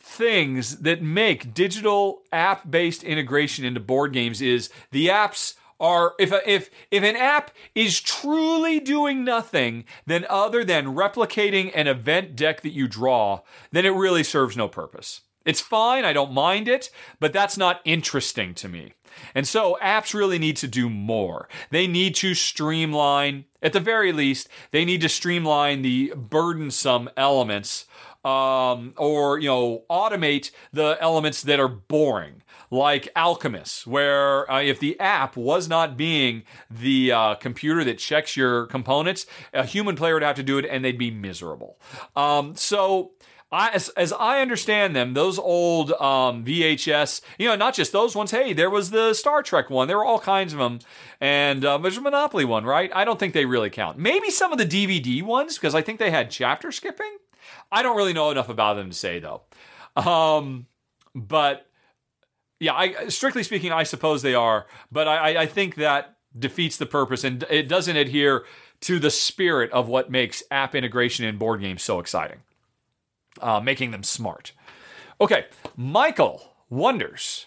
things that make digital app based integration into board games is the apps are if if if an app is truly doing nothing then other than replicating an event deck that you draw then it really serves no purpose. It's fine i don't mind it but that's not interesting to me and so apps really need to do more. They need to streamline, at the very least, they need to streamline the burdensome elements um, or, you know, automate the elements that are boring like Alchemist, where uh, if the app was not being the uh, computer that checks your components, a human player would have to do it and they'd be miserable. Um, so I, as, as I understand them, those old um, VHS, you know, not just those ones. Hey, there was the Star Trek one. There were all kinds of them, and uh, there's a Monopoly one, right? I don't think they really count. Maybe some of the DVD ones because I think they had chapter skipping. I don't really know enough about them to say though. Um, but yeah, I, strictly speaking, I suppose they are. But I, I think that defeats the purpose and it doesn't adhere to the spirit of what makes app integration in board games so exciting uh, making them smart. Okay, Michael wonders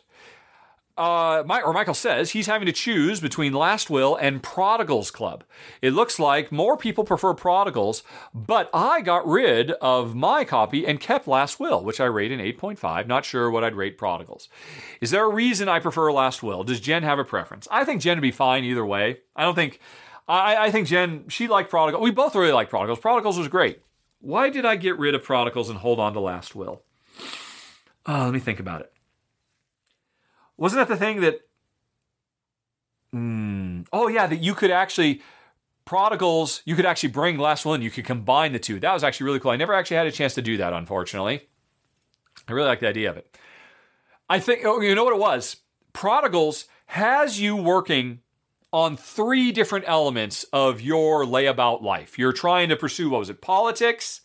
uh, my, or Michael says he's having to choose between Last Will and Prodigals Club. It looks like more people prefer Prodigals, but I got rid of my copy and kept Last Will, which I rate an 8.5. Not sure what I'd rate Prodigals. Is there a reason I prefer Last Will? Does Jen have a preference? I think Jen would be fine either way. I don't think. I, I think Jen, she liked Prodigals. We both really like Prodigals. Prodigals was great. Why did I get rid of Prodigals and hold on to Last Will? Oh, let me think about it. Wasn't that the thing that? Mm, oh yeah, that you could actually prodigals. You could actually bring Last Will. And you could combine the two. That was actually really cool. I never actually had a chance to do that, unfortunately. I really like the idea of it. I think oh, you know what it was. Prodigals has you working on three different elements of your layabout life. You're trying to pursue what was it, politics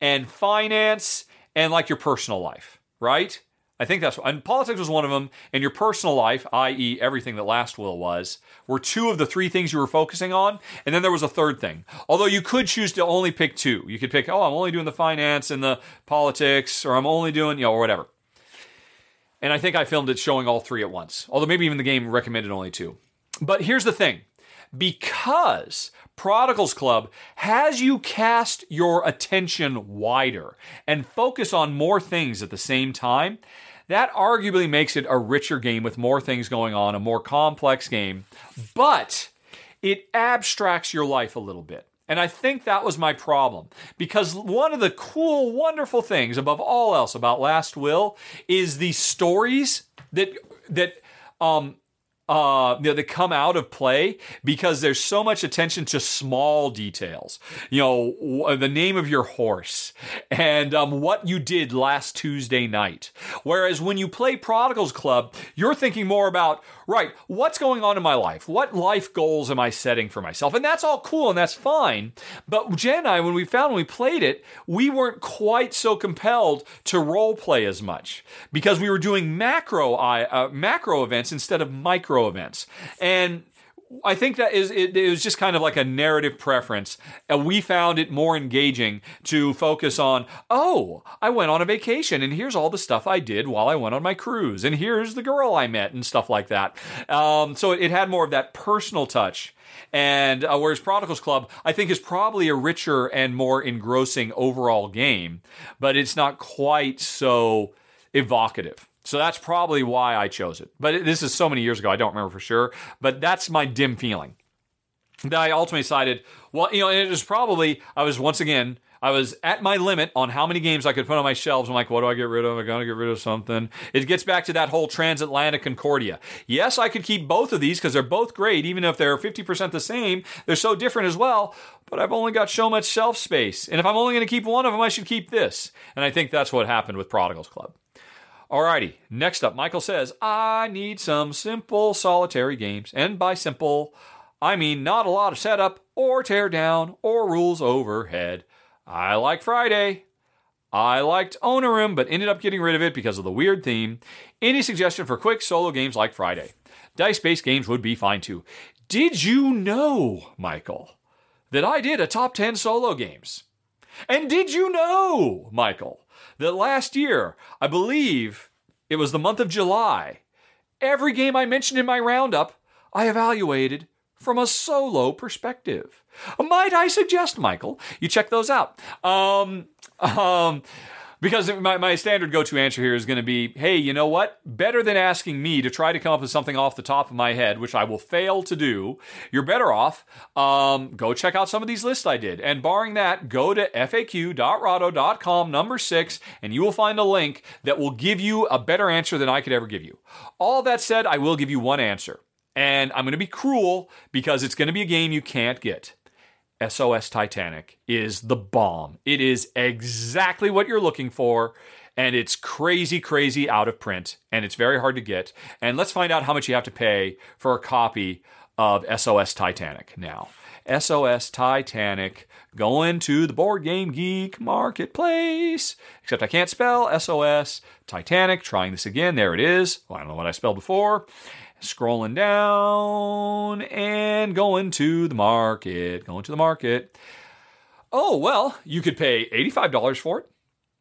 and finance and like your personal life, right? I think that's and politics was one of them, and your personal life, i.e., everything that Last Will was, were two of the three things you were focusing on, and then there was a third thing. Although you could choose to only pick two. You could pick, oh, I'm only doing the finance and the politics, or I'm only doing, you know, or whatever. And I think I filmed it showing all three at once. Although maybe even the game recommended only two. But here's the thing. Because Prodigals Club has you cast your attention wider and focus on more things at the same time, that arguably makes it a richer game with more things going on, a more complex game, but it abstracts your life a little bit. And I think that was my problem. Because one of the cool, wonderful things above all else about Last Will is the stories that that um, uh, you know, that come out of play because there's so much attention to small details. You know, the name of your horse and um, what you did last Tuesday night. Whereas when you play Prodigals Club, you're thinking more about, right, what's going on in my life? What life goals am I setting for myself? And that's all cool and that's fine. But Jen and I, when we found when we played it, we weren't quite so compelled to role play as much because we were doing macro uh, macro events instead of micro events. And I think that is it, it, was just kind of like a narrative preference. And we found it more engaging to focus on, oh, I went on a vacation and here's all the stuff I did while I went on my cruise, and here's the girl I met and stuff like that. Um, so it, had more of that personal touch. And uh, whereas Prodigals Club, I think, is probably a richer and more engrossing overall game, but it's not quite so evocative. So that's probably why I chose it. But this is so many years ago, I don't remember for sure. But that's my dim feeling. That I ultimately decided, well, you know, it was probably, I was once again, I was at my limit on how many games I could put on my shelves. I'm like, what do I get rid of? I gotta get rid of something. It gets back to that whole transatlantic Concordia. Yes, I could keep both of these because they're both great, even if they're 50% the same. They're so different as well. But I've only got so much shelf space. And if I'm only gonna keep one of them, I should keep this. And I think that's what happened with Prodigals Club. Alrighty, next up, Michael says, I need some simple solitary games. And by simple, I mean not a lot of setup or tear down or rules overhead. I like Friday. I liked Onirim, but ended up getting rid of it because of the weird theme. Any suggestion for quick solo games like Friday? Dice based games would be fine too. Did you know, Michael, that I did a top 10 solo games? And did you know, Michael, that last year, I believe it was the month of July, every game I mentioned in my roundup, I evaluated from a solo perspective. Might I suggest, Michael, you check those out? Um, um, because my, my standard go to answer here is going to be hey, you know what? Better than asking me to try to come up with something off the top of my head, which I will fail to do, you're better off. Um, go check out some of these lists I did. And barring that, go to faq.rahdo.com, number six, and you will find a link that will give you a better answer than I could ever give you. All that said, I will give you one answer. And I'm going to be cruel because it's going to be a game you can't get. SOS Titanic is the bomb. It is exactly what you're looking for, and it's crazy, crazy out of print, and it's very hard to get. And let's find out how much you have to pay for a copy of SOS Titanic now. SOS Titanic going to the Board Game Geek Marketplace. Except I can't spell SOS Titanic. Trying this again. There it is. Well, I don't know what I spelled before scrolling down and going to the market, going to the market. Oh, well, you could pay $85 for it,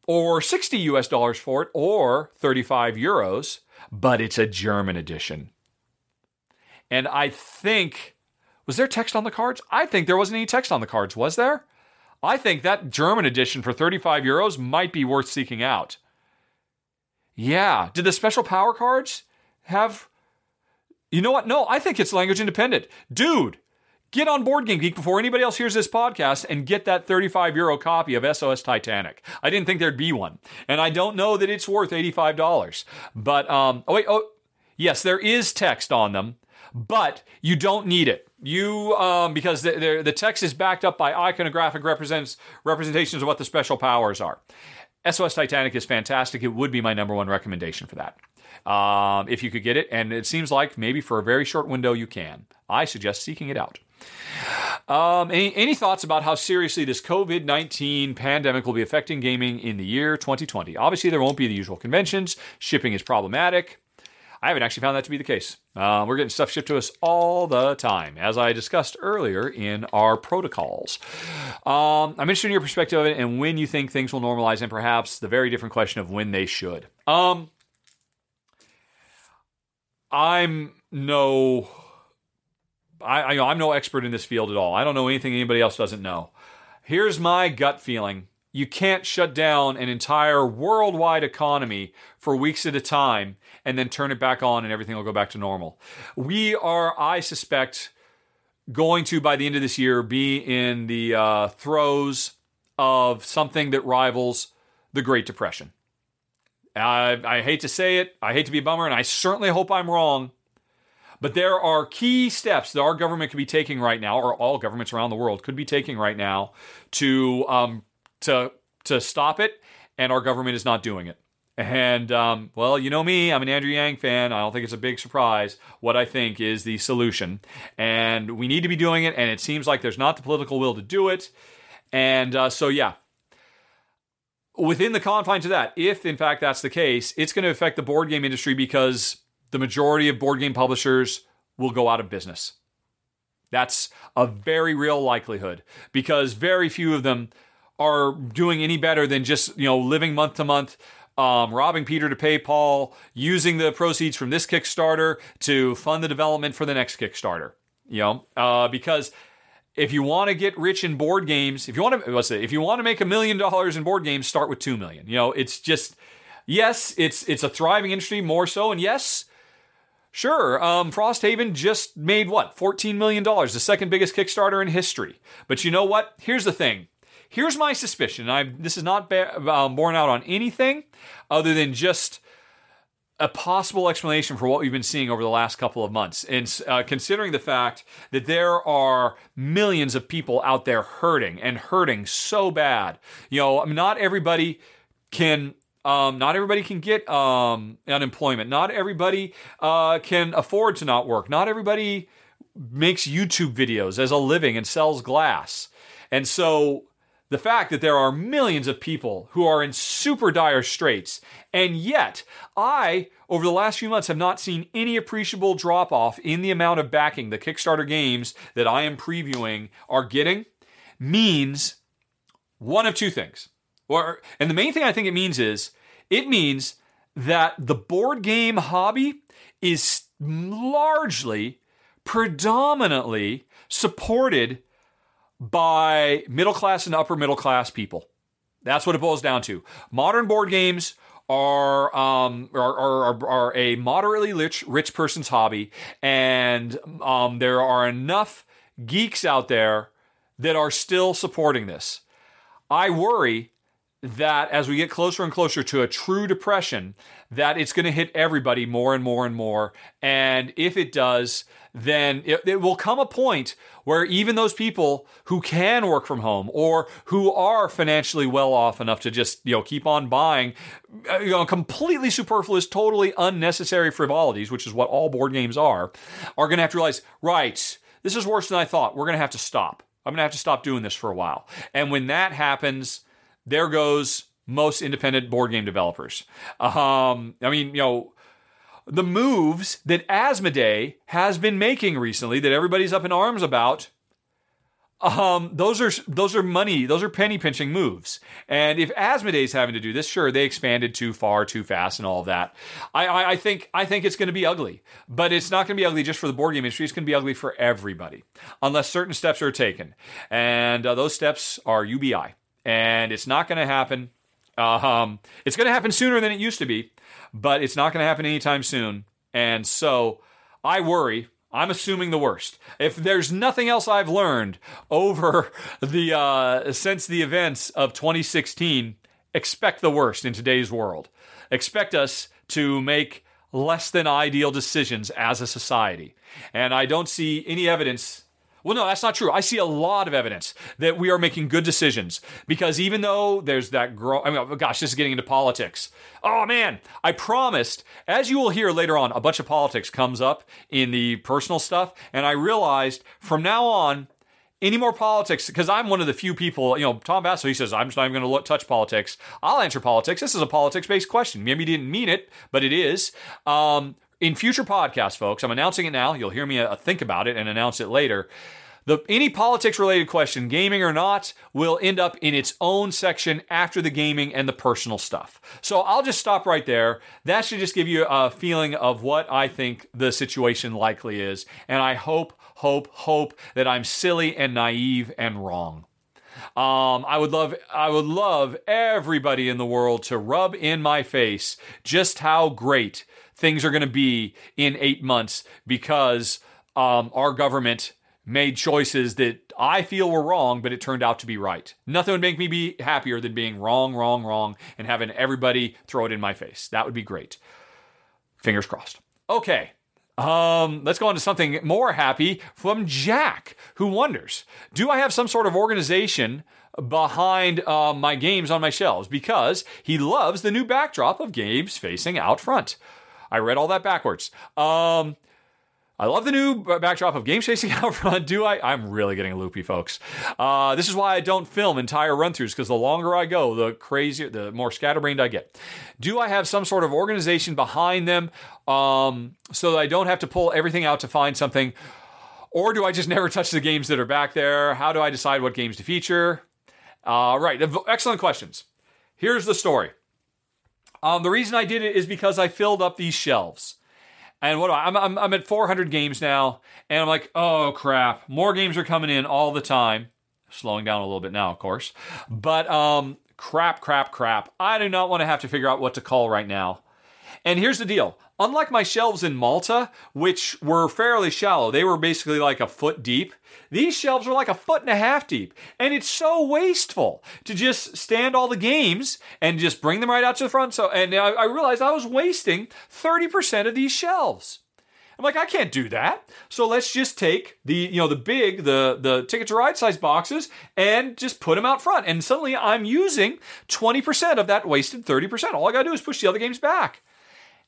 or 60 US dollars for it, or 35 euros. but it's a German edition. And I think, was there text on the cards? I think there wasn't any text on the cards, was there? I think that German edition for 35 euros might be worth seeking out. Yeah. Did the special power cards have. You know what? No, I think it's language independent. Dude, get on Board Game Geek before anybody else hears this podcast and get that 35 euro copy of SOS Titanic. I didn't think there'd be one. And I don't know that it's worth $85. But, um, oh, wait, oh, yes, there is text on them, but you don't need it. You, um, because the, the, text is backed up by iconographic represents, representations of what the special powers are. SOS Titanic is fantastic. It would be my number one recommendation for that. Um, if you could get it, and it seems like maybe for a very short window you can. I suggest seeking it out. Um, any, any thoughts about how seriously this COVID 19 pandemic will be affecting gaming in the year 2020? Obviously, there won't be the usual conventions. Shipping is problematic. I haven't actually found that to be the case. Uh, we're getting stuff shipped to us all the time, as I discussed earlier in our protocols. Um, I'm interested in your perspective of it and when you think things will normalize, and perhaps the very different question of when they should. Um, I'm no, I, I I'm no expert in this field at all. I don't know anything anybody else doesn't know. Here's my gut feeling you can't shut down an entire worldwide economy for weeks at a time and then turn it back on and everything will go back to normal. We are, I suspect, going to, by the end of this year, be in the uh, throes of something that rivals the Great Depression. I, I hate to say it, I hate to be a bummer, and I certainly hope I'm wrong. But there are key steps that our government could be taking right now, or all governments around the world could be taking right now, to um, to to stop it, and our government is not doing it. And um, well, you know me, I'm an Andrew Yang fan. I don't think it's a big surprise what I think is the solution. And we need to be doing it, and it seems like there's not the political will to do it. And uh, so, yeah, within the confines of that, if in fact that's the case, it's going to affect the board game industry because the majority of board game publishers will go out of business. That's a very real likelihood because very few of them are doing any better than just you know living month to month um, robbing Peter to pay Paul, using the proceeds from this Kickstarter to fund the development for the next Kickstarter. You know, uh, because if you want to get rich in board games, if you want to, let's say, if you want to make a million dollars in board games, start with two million. You know, it's just, yes, it's it's a thriving industry more so, and yes. Sure, um, Frosthaven just made what, $14 million, the second biggest Kickstarter in history. But you know what? Here's the thing Here's my suspicion. I this is not ba- uh, borne out on anything other than just a possible explanation for what we've been seeing over the last couple of months. And uh, considering the fact that there are millions of people out there hurting and hurting so bad, you know, I mean, not everybody can. Um, not everybody can get um, unemployment. Not everybody uh, can afford to not work. Not everybody makes YouTube videos as a living and sells glass. And so the fact that there are millions of people who are in super dire straits, and yet I, over the last few months, have not seen any appreciable drop off in the amount of backing the Kickstarter games that I am previewing are getting, means one of two things. Or, and the main thing I think it means is it means that the board game hobby is largely, predominantly supported by middle class and upper middle class people. That's what it boils down to. Modern board games are um, are, are, are a moderately rich rich person's hobby, and um, there are enough geeks out there that are still supporting this. I worry that as we get closer and closer to a true depression, that it's going to hit everybody more and more and more. And if it does, then it, it, will come a point where even those people who can work from home or who are financially well off enough to just you know keep on buying uh, you know completely superfluous totally unnecessary frivolities which is what all board games are are going to have to realize right this is worse than i thought. We're going to have to stop. I'm going to have to stop doing this for a while. And when that happens there goes most independent board game developers. Um, i mean you know the moves that Asmodee has been making recently that everybody's up in arms about um, those are those are money, those are penny pinching moves. And if Asmodee's having to do this, sure, they expanded too far, too fast, and all of that. I, I, I think I think it's going to be ugly, but it's not going to be ugly just for the board game industry. It's going to be ugly for everybody, unless certain steps are taken, and uh, those steps are UBI, and it's not going to happen. Um, it's going to happen sooner than it used to be, but it's not going to happen anytime soon. And so I worry I'm assuming the worst. If there's nothing else I've learned over the uh, since the events of 2016, expect the worst in today's world. Expect us to make less than ideal decisions as a society. And I don't see any evidence well, no, that's not true. I see a lot of evidence that we are making good decisions because even though there's that grow, I mean, oh, gosh, this is getting into politics. Oh man, I promised, as you will hear later on, a bunch of politics comes up in the personal stuff, and I realized from now on, any more politics because I'm one of the few people. You know, Tom Vasel he says I'm just not even going to touch politics. I'll answer politics. This is a politics based question. Maybe he didn't mean it, but it is. Um, in future podcasts, folks, I'm announcing it now. You'll hear me uh, think about it and announce it later. The, any politics related question, gaming or not, will end up in its own section after the gaming and the personal stuff. So I'll just stop right there. That should just give you a feeling of what I think the situation likely is. And I hope, hope, hope that I'm silly and naive and wrong. Um, I would love, I would love everybody in the world to rub in my face just how great things are going to be in eight months because um, our government made choices that I feel were wrong, but it turned out to be right. Nothing would make me be happier than being wrong, wrong, wrong, and having everybody throw it in my face. That would be great. Fingers crossed. Okay. Um, let's go on to something more happy from Jack, who wonders Do I have some sort of organization behind uh, my games on my shelves? Because he loves the new backdrop of games facing out front. I read all that backwards. Um, I love the new backdrop of Games Facing Out Front. Do I? I'm really getting loopy, folks. Uh, this is why I don't film entire run throughs because the longer I go, the crazier, the more scatterbrained I get. Do I have some sort of organization behind them um, so that I don't have to pull everything out to find something? Or do I just never touch the games that are back there? How do I decide what games to feature? Uh, right, excellent questions. Here's the story. Um, the reason I did it is because I filled up these shelves. And what do I, I'm, I'm, I'm at 400 games now, and I'm like, oh crap, more games are coming in all the time. Slowing down a little bit now, of course. But um, crap, crap, crap. I do not want to have to figure out what to call right now. And here's the deal unlike my shelves in Malta, which were fairly shallow, they were basically like a foot deep. These shelves are like a foot and a half deep. And it's so wasteful to just stand all the games and just bring them right out to the front. So, and I, I realized I was wasting 30% of these shelves. I'm like, I can't do that. So let's just take the, you know, the big, the the ticket to ride size boxes and just put them out front. And suddenly I'm using 20% of that wasted 30%. All I gotta do is push the other games back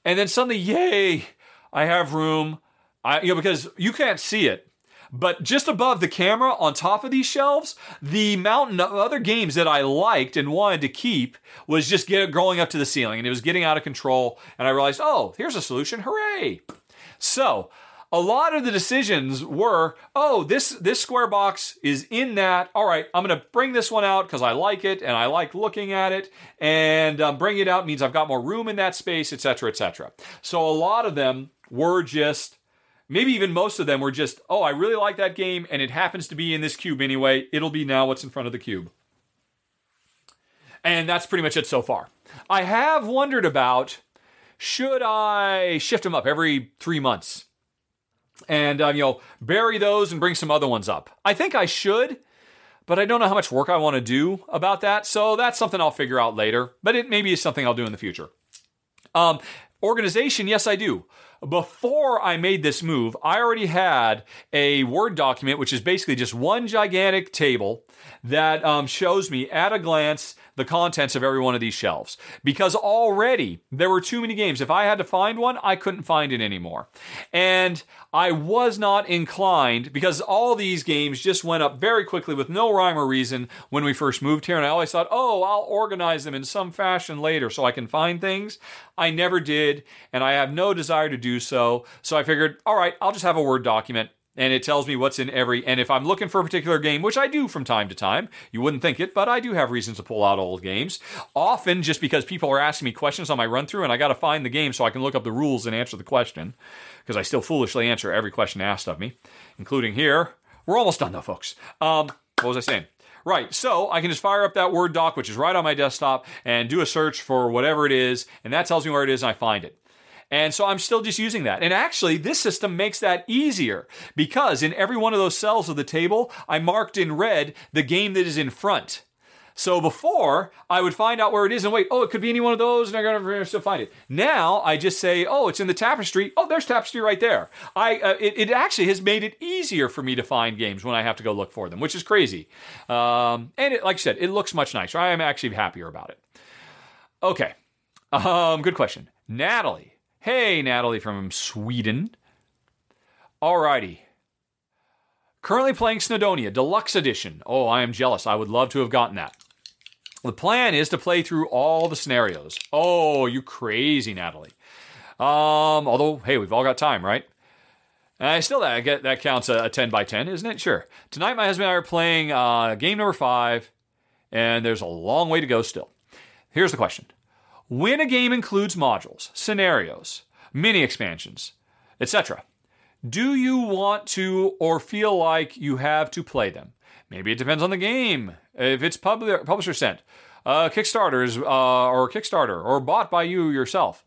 and then suddenly, yay, I have room. I, you know, because you can't see it, but just above the camera on top of these shelves, the mountain of other games that I liked and wanted to keep was just get, growing up to the ceiling and it was getting out of control. And I realized, oh, here's a solution. Hooray. So a lot of the decisions were, oh, this this square box is in that. All right, I'm going to bring this one out because I like it and I like looking at it, and um, bring it out means I've got more room in that space, etc., etc. So a lot of them were just. Maybe even most of them were just, oh, I really like that game, and it happens to be in this cube anyway. It'll be now what's in front of the cube. And that's pretty much it so far. I have wondered about should I shift them up every three months? And um, you know bury those and bring some other ones up. I think I should, but I don't know how much work I want to do about that. So that's something I'll figure out later. But it maybe is something I'll do in the future. Um, organization, yes, I do. Before I made this move, I already had a Word document, which is basically just one gigantic table that um, shows me at a glance the contents of every one of these shelves because already there were too many games. If I had to find one, I couldn't find it anymore. And I was not inclined because all these games just went up very quickly with no rhyme or reason when we first moved here. And I always thought, oh, I'll organize them in some fashion later so I can find things. I never did, and I have no desire to do so. So I figured, all right, I'll just have a Word document and it tells me what's in every. And if I'm looking for a particular game, which I do from time to time, you wouldn't think it, but I do have reasons to pull out old games. Often just because people are asking me questions on my run through, and I got to find the game so I can look up the rules and answer the question. Because I still foolishly answer every question asked of me, including here. We're almost done though, folks. Um, what was I saying? Right, so I can just fire up that Word doc, which is right on my desktop, and do a search for whatever it is, and that tells me where it is, and I find it. And so I'm still just using that. And actually, this system makes that easier because in every one of those cells of the table, I marked in red the game that is in front. So before, I would find out where it is and wait, oh, it could be any one of those, and I gotta still find it. Now I just say, oh, it's in the tapestry. Oh, there's tapestry right there. I uh, it, it, actually has made it easier for me to find games when I have to go look for them, which is crazy. Um, and it, like I said, it looks much nicer. I am actually happier about it. Okay, um, good question, Natalie. Hey, Natalie from Sweden. Alrighty. Currently playing Snowdonia Deluxe Edition. Oh, I am jealous. I would love to have gotten that. The plan is to play through all the scenarios. Oh, you crazy, Natalie. Um, although, hey, we've all got time, right? Uh, still, that get that counts a, a, 10 by 10, isn't it? Sure. Tonight, my husband and I are playing uh, game number five, and there's a long way to go still. Here's the question when a game includes modules, scenarios, mini expansions, etc., do you want to or feel like you have to play them? Maybe it depends on the game. If it's pub- publisher sent, uh, Kickstarters uh, or Kickstarter or bought by you yourself.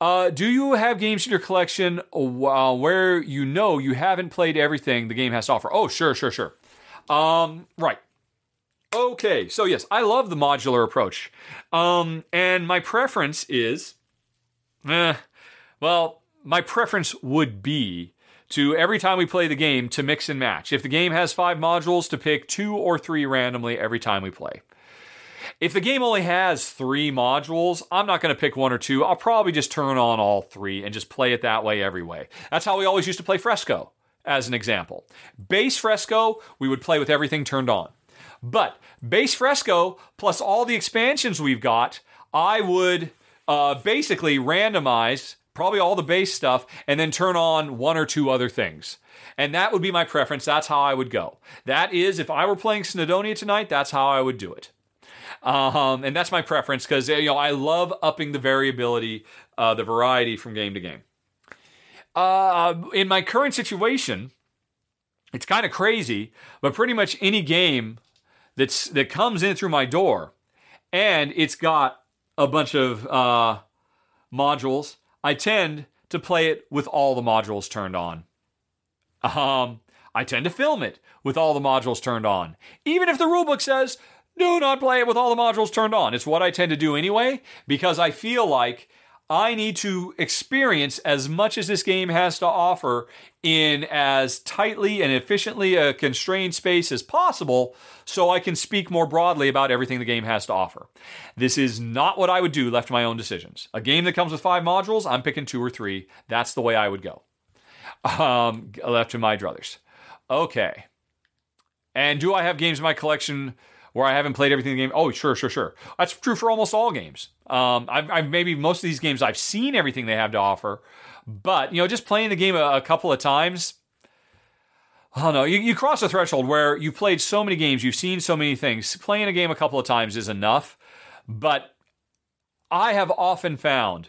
Uh, do you have games in your collection uh, where you know you haven't played everything the game has to offer? Oh, sure, sure, sure. Um, right. Okay, so yes, I love the modular approach. Um, and my preference is, eh, well, my preference would be to every time we play the game to mix and match. If the game has five modules, to pick two or three randomly every time we play. If the game only has three modules, I'm not going to pick one or two. I'll probably just turn on all three and just play it that way every way. That's how we always used to play Fresco, as an example. Base Fresco, we would play with everything turned on. But base fresco plus all the expansions we've got, I would uh, basically randomize probably all the base stuff and then turn on one or two other things. And that would be my preference. That's how I would go. That is, if I were playing Snowdonia tonight, that's how I would do it. Um, and that's my preference because you know I love upping the variability, uh, the variety from game to game. Uh, in my current situation, it's kind of crazy, but pretty much any game that's that comes in through my door, and it's got a bunch of uh, modules. I tend to play it with all the modules turned on. Um, I tend to film it with all the modules turned on, even if the rulebook says do not play it with all the modules turned on. It's what I tend to do anyway because I feel like I need to experience as much as this game has to offer in as tightly and efficiently a constrained space as possible so I can speak more broadly about everything the game has to offer. This is not what I would do left to my own decisions. A game that comes with five modules, I'm picking two or three. That's the way I would go. Um, left to my druthers. Okay. And do I have games in my collection where I haven't played everything in the game. Oh, sure, sure, sure. That's true for almost all games. Um, I've, I've, maybe most of these games I've seen everything they have to offer, but you know, just playing the game a, a couple of times. Oh no, you, you cross a threshold where you've played so many games, you've seen so many things. Playing a game a couple of times is enough, but I have often found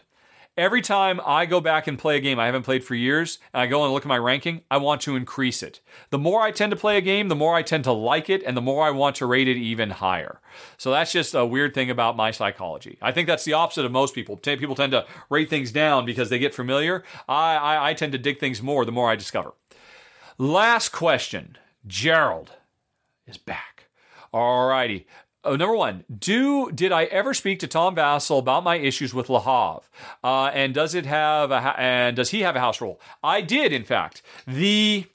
Every time I go back and play a game I haven't played for years, and I go and look at my ranking, I want to increase it. The more I tend to play a game, the more I tend to like it, and the more I want to rate it even higher. So that's just a weird thing about my psychology. I think that's the opposite of most people. People tend to rate things down because they get familiar. I, I, I tend to dig things more the more I discover. Last question Gerald is back. Alrighty. Oh, number one, do did I ever speak to Tom Vasel about my issues with Le Havre? Uh, and does it have a and does he have a house rule? I did, in fact. The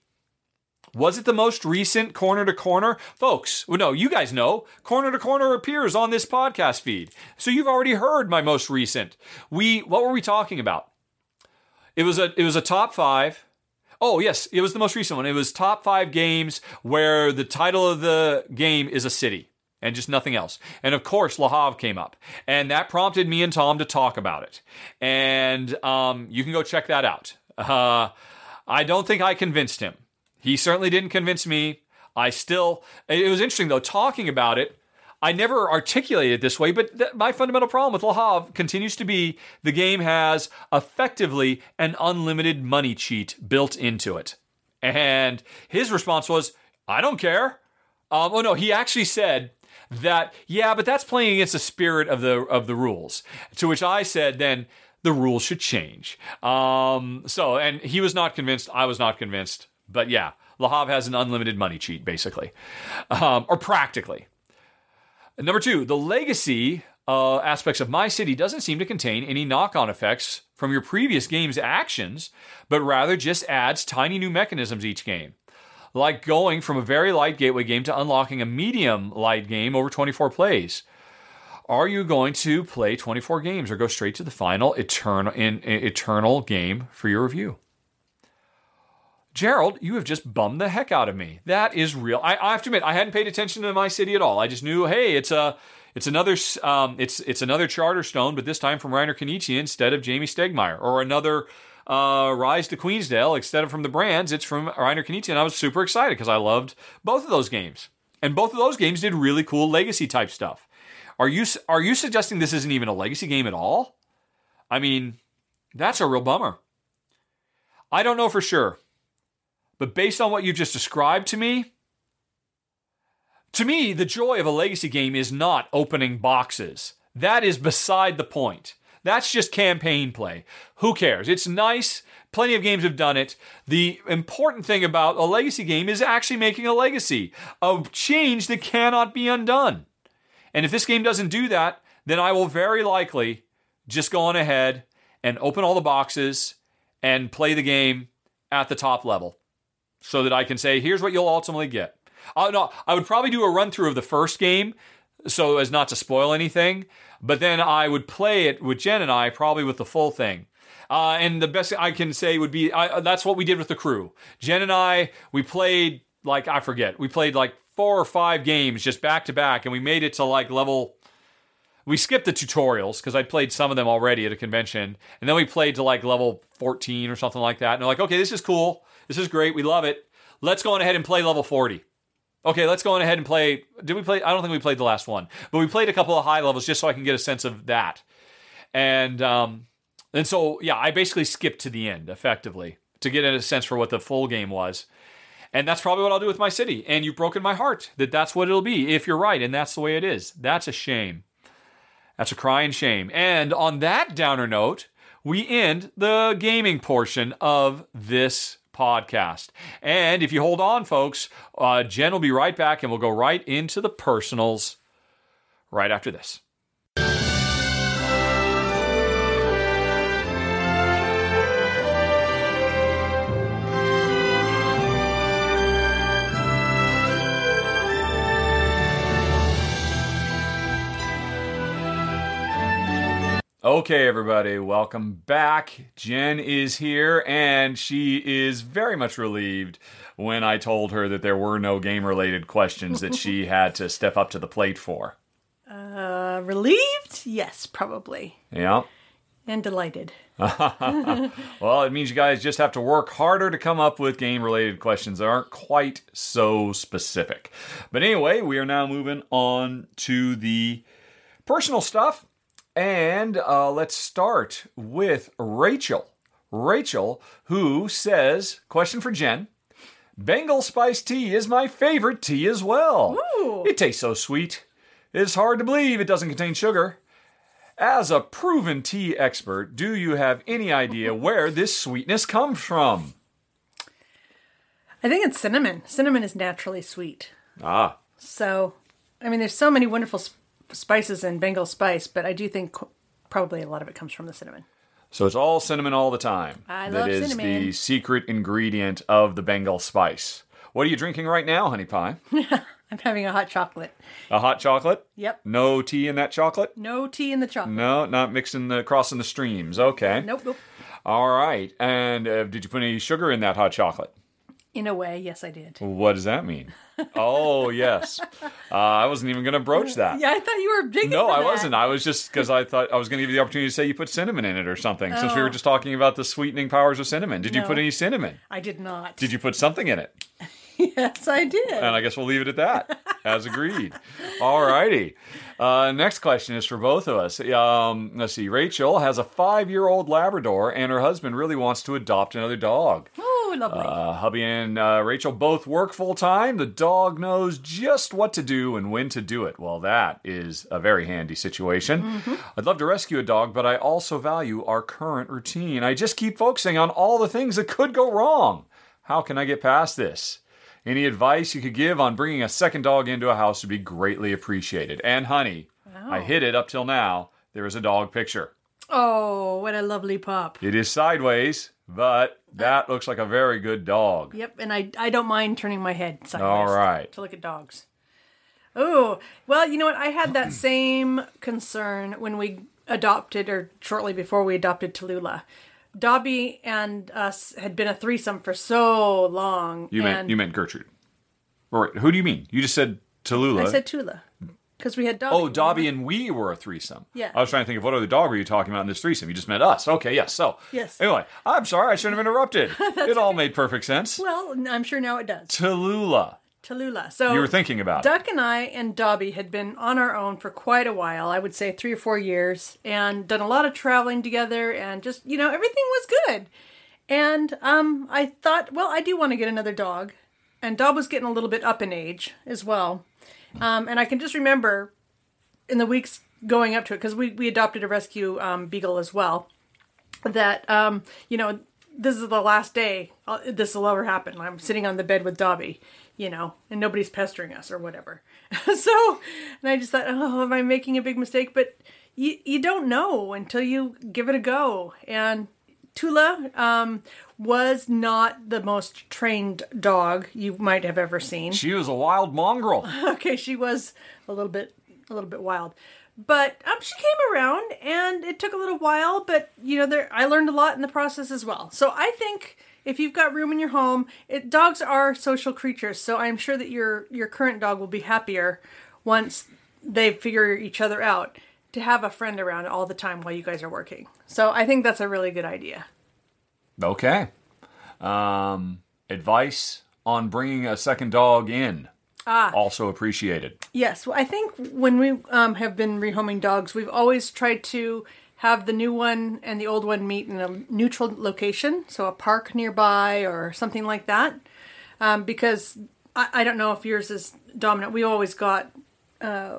was it the most recent corner to corner? Folks, well, no, you guys know. Corner to corner appears on this podcast feed. So you've already heard my most recent. We what were we talking about? It was a it was a top 5. Oh, yes, it was the most recent one. It was top 5 games where the title of the game is a city and just nothing else. And of course, Le Havre came up, and that prompted me and Tom to talk about it. And um, you can go check that out. Uh, I don't think I convinced him. He certainly didn't convince me. I still, it was interesting though, talking about it. I never articulated it this way, but th- my fundamental problem with Le Havre continues to be the game has effectively an unlimited money cheat built into it. And his response was, I don't care. Um, oh no, he actually said that, yeah, but that's playing against the spirit of the of the rules. To which I said, then the rules should change. Um, so, and he was not convinced. I was not convinced. But yeah, Le Havre has an unlimited money cheat, basically, um, or practically. Number two, the legacy uh, aspects of My City doesn't seem to contain any knock on effects from your previous game's actions, but rather just adds tiny new mechanisms each game. Like going from a very light gateway game to unlocking a medium light game over 24 plays. Are you going to play 24 games or go straight to the final eternal, in, in, eternal game for your review? Gerald, you have just bummed the heck out of me. That is real. I, I, have to admit, I hadn't paid attention to my city at all. I just knew, hey, it's a, it's another, um, it's it's another Charterstone, but this time from Reiner Knizia instead of Jamey Stegmaier, or another uh, Rise of Queensdale instead of from the Brands, it's from Reiner Knizia, and I was super excited because I loved both of those games, and both of those games did really cool legacy type stuff. Are you are you suggesting this isn't even a legacy game at all? I mean, that's a real bummer. I don't know for sure. But based on what you just described to me, to me, the joy of a legacy game is not opening boxes. That is beside the point. That's just campaign play. Who cares? It's nice. Plenty of games have done it. The important thing about a legacy game is actually making a legacy of change that cannot be undone. And if this game doesn't do that, then I will very likely just go on ahead and open all the boxes and play the game at the top level so that I can say, here's what you'll ultimately get. Uh, no, I would probably do a run through of the first game so as not to spoil anything, but then I would play it with Jen and I probably with the full thing. Uh, and the best I can say would be I, that's what we did with the crew. Jen and I, we played like, I forget, we played like four or five games just back to back, and we made it to like level. We skipped the tutorials because I'd played some of them already at a convention, and then we played to like level 14 or something like that. And they're like, okay, this is cool. This is great. We love it. Let's go on ahead and play level 40. Okay, let's go on ahead and play. Did we play? I don't think we played the last one, but we played a couple of high levels just so I can get a sense of that. And um, and so yeah, I basically skipped to the end effectively to get a sense for what the full game was. And that's probably what I'll do with my city. And you've broken my heart that that's what it'll be if you're right, and that's the way it is. That's a shame. That's a crying shame. And on that downer note, we end the gaming portion of this podcast. And if you hold on, folks, uh, Jen will be right back and we'll go right into the personals right after this. Okay, everybody, welcome back. Jen is here, and she is very much relieved when I told her that there were no game related questions that she had to step up to the plate for. Uh, relieved? Yes, probably. Yeah. And delighted. well, it means you guys just have to work harder to come up with game related questions that aren't quite so specific. But anyway, we are now moving on to the personal stuff. And uh, let's start with Rachel. Rachel, who says, question for Jen. Bengal spice tea is my favorite tea as well. Ooh. It tastes so sweet. It's hard to believe it doesn't contain sugar. As a proven tea expert, do you have any idea where this sweetness comes from? I think it's cinnamon. Cinnamon is naturally sweet. Ah. So, I mean, there's so many wonderful spices in Bengal spice, but I do think probably a lot of it comes from the cinnamon. So it's all cinnamon all the time. I That love is cinnamon. the secret ingredient of the Bengal spice. What are you drinking right now, honey pie? I'm having a hot chocolate. A hot chocolate? Yep. No tea in that chocolate? No tea in the chocolate. No, not mixing the crossing the streams. Okay. Nope, nope. All right. And uh, did you put any sugar in that hot chocolate? In a way, yes, I did. What does that mean? oh, yes. Uh, I wasn't even going to broach that. Yeah, I thought you were digging No, I that. wasn't. I was just because I thought I was going to give you the opportunity to say you put cinnamon in it or something, since we Oh. were just talking about the sweetening powers of cinnamon. Did you put any cinnamon? I did not. Did you put something in it? Yes, I did. And I guess we'll leave it at that, as agreed. All righty. Uh, next question is for both of us. Um, let's see. Rachel has a five year old Labrador, and her husband really wants to adopt another dog. oh, lovely. Uh, hubby and uh, Rachel both work full time. The dog knows just what to do and when to do it. Well, that is a very handy situation. I'd love to rescue a dog, but I also value our current routine. I just keep focusing on all the things that could go wrong. How can I get past this? Any advice you could give on bringing a second dog into a house would be greatly appreciated. And honey, I hid it up till now. There is a dog picture. oh, what a lovely pup. It is sideways, but that looks like a very good dog. Yep, and I I don't mind turning my head sideways. All right. To look at dogs. Oh, well, you know what? I had that same concern when we adopted, or shortly before we adopted Tallulah. Dobby and us had been a threesome for so long. You meant you meant Gertrude. Or wait, who do you mean? You just said Tallulah. I said Tula. Because we had Dobby. oh, Dobby and we were a threesome. Yeah. I was trying to think of what other dog were you talking about in this threesome? You just meant us. Okay, yes. So Yes. Anyway, I'm sorry, I shouldn't have interrupted. it all made perfect sense. Well, I'm sure now it does. Tallulah. Tallulah. So You were thinking about. Duck and I and Dobby had been on our own for quite a while. I would say three or four years, and done a lot of traveling together, and just you know everything was good. And um, I thought, well, I do want to get another dog, and Dob was getting a little bit up in age as well. Um, and I can just remember in the weeks going up to it because we we adopted a rescue um, beagle as well. That um, you know this is the last day uh, this will ever happen. I'm sitting on the bed with Dobby, you know, and nobody's pestering us or whatever. so, and I just thought, oh, am I making a big mistake? But you you don't know until you give it a go. And Tula um, was not the most trained dog you might have ever seen She was a wild mongrel. okay, she was a little bit a little bit wild. But um, she came around, and it took a little while. But you know, there I learned a lot in the process as well. So I think if you've got room in your home, it, dogs are social creatures. So I'm sure that your your current dog will be happier once they figure each other out to have a friend around all the time while you guys are working. So I think that's a really good idea. Okay. Um, advice on bringing a second dog in. Ah. Also appreciated. Yes, well, I think when we um, have been rehoming dogs, we've always tried to have the new one and the old one meet in a neutral location, so a park nearby or something like that. Um, because I, I don't know if yours is dominant. We always got, uh,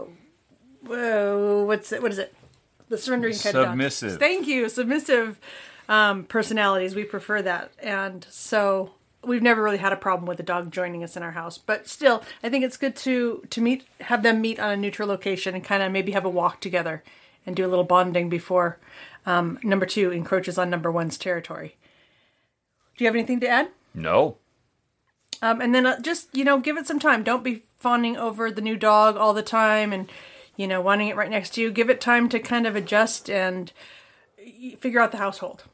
whoa, what's it? What is it? The surrendering kind of Submissive. Thank you, submissive um, personalities. We prefer that, and so we've never really had a problem with a dog joining us in our house. But still, I think it's good to to meet, have them meet on a neutral location, and kind of maybe have a walk together and do a little bonding before um, number two encroaches on number one's territory. Do you have anything to add? No. Um, and then uh, just you know, give it some time. Don't be fawning over the new dog all the time, and you know, wanting it right next to you. Give it time to kind of adjust and figure out the household.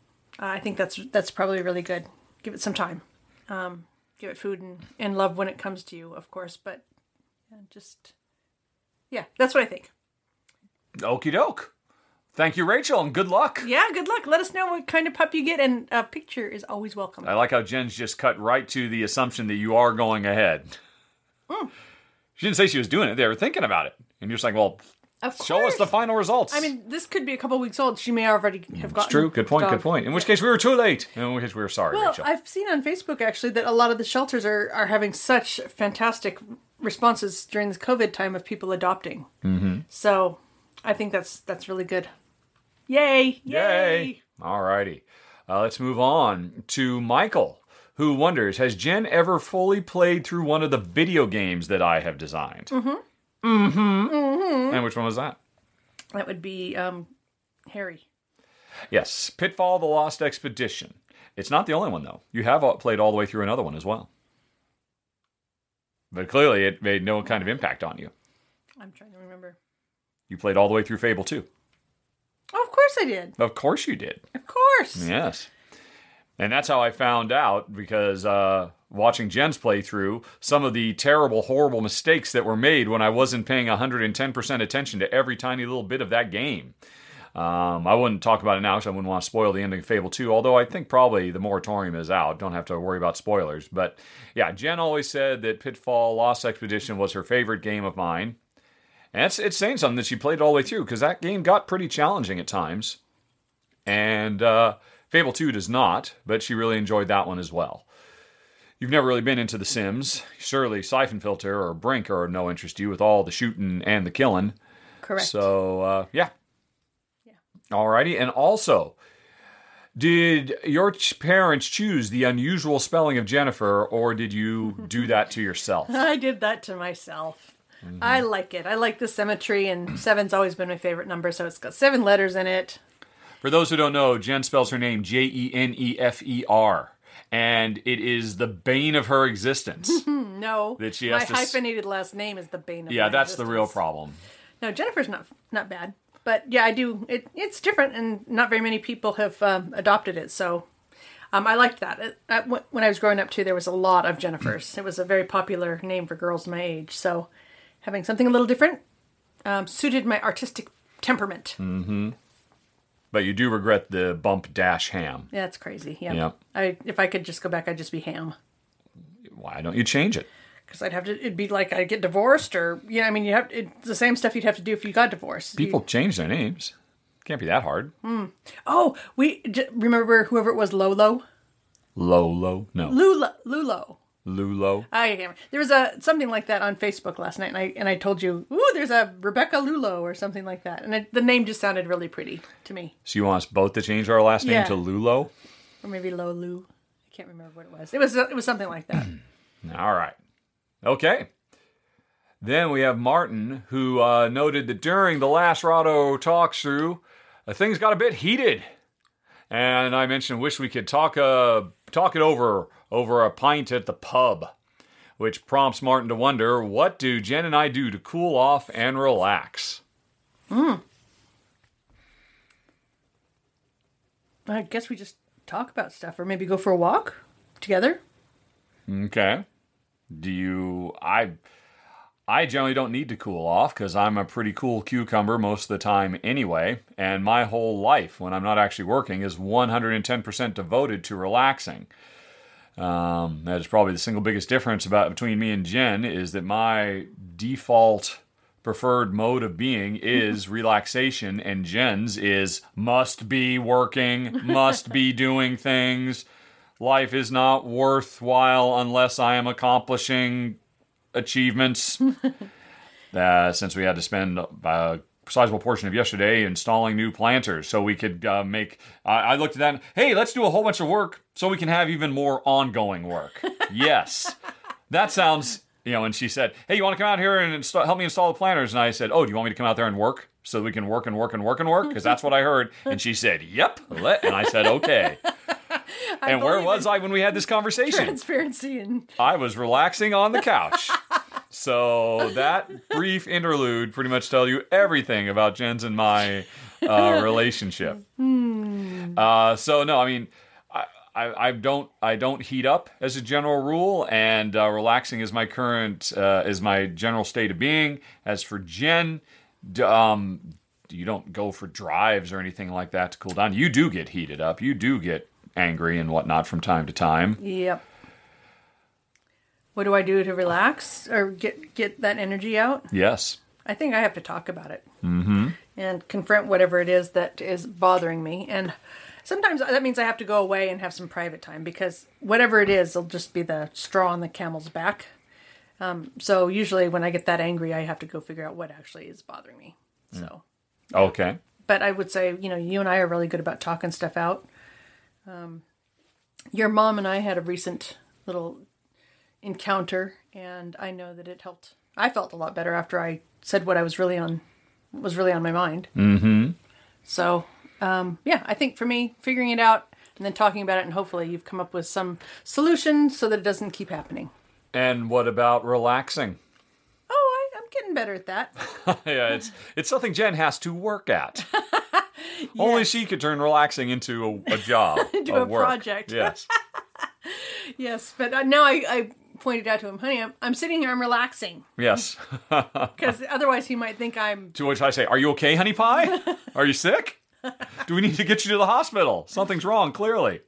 Uh, I think that's that's probably really good. Give it some time. Um, give it food and, and love when it comes to you, of course. But yeah, just yeah, that's what I think. Okie doke. Thank you, Rachel, and good luck. Yeah, good luck. Let us know what kind of pup you get, and a picture is always welcome. I like how Jen's just cut right to the assumption that you are going ahead. She didn't say she was doing it. They were thinking about it. And you're just like, well, show us the final results. I mean, this could be a couple weeks old. She may already have gotten. it's true. Good point. dog. Good point. In which case, we were too late. In which case, we were sorry, Well, Rachel. I've seen on Facebook actually that a lot of the shelters are, are having such fantastic responses during this COVID time of people adopting. Mm-hmm. So I think that's that's really good. Yay! Yay! Yay! All righty. Uh, let's move on to Michael, who wonders Has Jen ever fully played through one of the video games that I have designed? Mm-hmm. Mm-hmm. Mm-hmm. And which one was that? That would be um, Harry. Yes, Pitfall the Lost Expedition. It's not the only one, though. You have played all the way through another one as well. But clearly, it made no kind of impact on you. I'm trying to remember. You played all the way through Fable 2. Oh, of course I did. Of course you did. Of course. Yes. And that's how I found out because uh, watching Jen's playthrough, some of the terrible, horrible mistakes that were made when I wasn't paying 110% attention to every tiny little bit of that game. Um, I wouldn't talk about it now because I wouldn't want to spoil the ending of Fable 2, although I think probably the moratorium is out. Don't have to worry about spoilers. But yeah, Jen always said that Pitfall Lost Expedition was her favorite game of mine. And it's, it's saying something that she played it all the way through because that game got pretty challenging at times. And uh, Fable 2 does not, but she really enjoyed that one as well. You've never really been into The Sims. Surely Siphon Filter or Brink are no interest to you with all the shooting and the killing. Correct. So, uh, yeah. Yeah. Alrighty. And also, did your ch- parents choose the unusual spelling of Jennifer, or did you do that to yourself? I did that to myself. Mm-hmm. I like it. I like the symmetry, and seven's always been my favorite number, so it's got seven letters in it. For those who don't know, Jen spells her name J E N E F E R, and it is the bane of her existence. No, That she my has to hyphenated last name is the bane of yeah, my that's the real problem. No, Jennifer's not not bad, but yeah, I do. It it's different, and not very many people have um, adopted it. So, um, I liked that. It, I, when I was growing up too, there was a lot of Jennifers. It was a very popular name for girls my age. So, having something a little different um, suited my artistic temperament. Hmm. But you do regret the bump dash ham. Yeah, that's crazy. Yeah. I if I could just go back, I'd just be ham. Why don't you change it? Because I'd have to. It'd be like I'd get divorced, or yeah. I mean, you have it's the same stuff you'd have to do if you got divorced. You- People change their names. Can't be that hard. oh, we remember whoever it was, Lolo, Lolo? No. Lula, Lulo. Lulo? I can't. There was a something like that on Facebook last night, and I and I told you, ooh, there's a Rebecca Lulo or something like that, and it, the name just sounded really pretty to me, So you want us both to change our last name Yeah. to Lulo? or maybe Lolu. I can't remember what it was. It was it was something like that. All right. Okay. Then we have Martin, who uh, noted that during the last Rahdo talk through, uh, things got a bit heated, and I mentioned wish we could talk uh, talk it over over a pint at the pub, which prompts Martin to wonder what do Jen and I do to cool off and relax. Hmm. I guess we just talk about stuff, or maybe go for a walk together. Okay. Do you I I generally don't need to cool off cuz I'm a pretty cool cucumber most of the time anyway, and my whole life when I'm not actually working is 110% devoted to relaxing. Um, that is probably the single biggest difference about between me and Jen is that my default preferred mode of being is relaxation and Jen's is must be working, must be doing things. Life is not worthwhile unless I am accomplishing achievements. uh, since we had to spend a sizable portion of yesterday installing new planters so we could uh, make. I I looked at that and, hey, let's do a whole bunch of work so we can have even more ongoing work. yes. That sounds, you know, and she said, hey, you want to come out here and help me install the planters? And I said, oh, do you want me to come out there and work? So we can work and work and work and work because that's what I heard. And she said, "Yep." Let, and I said, "Okay." and where was I when we had this conversation? Transparency and I was relaxing on the couch. so that brief interlude pretty much tell you everything about Jen's and my uh, relationship. Uh, so no, I mean, I, I, I don't I don't heat up as a general rule, and uh, relaxing is my current uh, is my general state of being. As for Jen, d- um, you don't go for drives or anything like that to cool down. You do get heated up. You do get angry and whatnot from time to time. Yep. What do I do to relax or get get that energy out? Yes. I think I have to talk about it mm-hmm. and confront whatever it is that is bothering me. And sometimes that means I have to go away and have some private time because whatever it is, it'll just be the straw on the camel's back. Um, so usually when I get that angry, I have to go figure out what actually is bothering me. So, Okay. but I would say, you know, you and I are really good about talking stuff out. Um, your mom and I had a recent little encounter, and I know that it helped. I felt a lot better after I said what I was really on was really on my mind. Mm-hmm. So, um, yeah, I think for me, figuring it out and then talking about it, and hopefully you've come up with some solution so that it doesn't keep happening. And what about relaxing? Oh, I, I'm getting better at that. yeah, it's it's something Jen has to work at. Only she could turn relaxing into a, a job, Into a a project. Yes. yes, but uh, now I, I pointed out to him, honey, I'm, I'm sitting here, I'm relaxing. Yes. Because otherwise he might think I'm. to which I say, Are you okay, honey pie? Are you sick? Do we need to get you to the hospital? Something's wrong, clearly.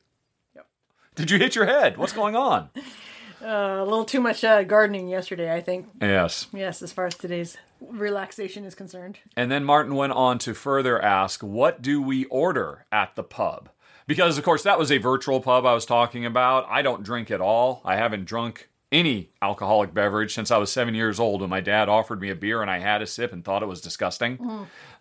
Yep. Did you hit your head? What's going on? Uh, a little too much uh, gardening yesterday, I think. Yes. Yes, as far as today's relaxation is concerned. And then Martin went on to further ask, What do we order at the pub? Because, of course, that was a virtual pub I was talking about. I don't drink at all. I haven't drunk any alcoholic beverage since I was seven years old when my dad offered me a beer and I had a sip and thought it was disgusting.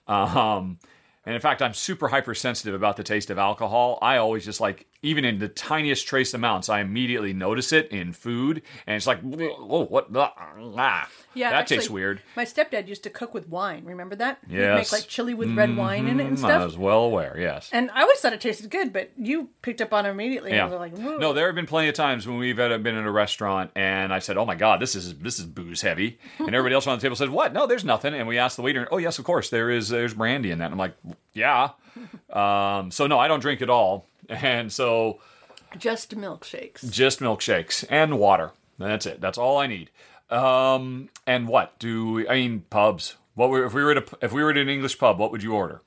Um, and in fact, I'm super hypersensitive about the taste of alcohol. I always just like, even in the tiniest trace amounts, I immediately notice it in food. And it's like, oh, what? Ah, Yeah, that actually, tastes weird. My stepdad used to cook with wine. Remember that? He'd Yes. make like chili with red wine in it and stuff. I was well aware, yes. And I always thought it tasted good, but you picked up on it immediately. Yeah. Like, Whoa. No, there have been plenty of times when we've been in a restaurant and I said, "Oh my God, this is this is booze heavy," and everybody else around the table says, "What? No, there's nothing." And we asked the waiter, "Oh yes, of course, there is. There's brandy in that." And I'm like, "Yeah." Um, so no, I don't drink at all, and so just milkshakes. just milkshakes and water. That's it. That's all I need. Um, and what do we, I mean? Pubs. What were, if we were at a, if we were at an English pub? What would you order?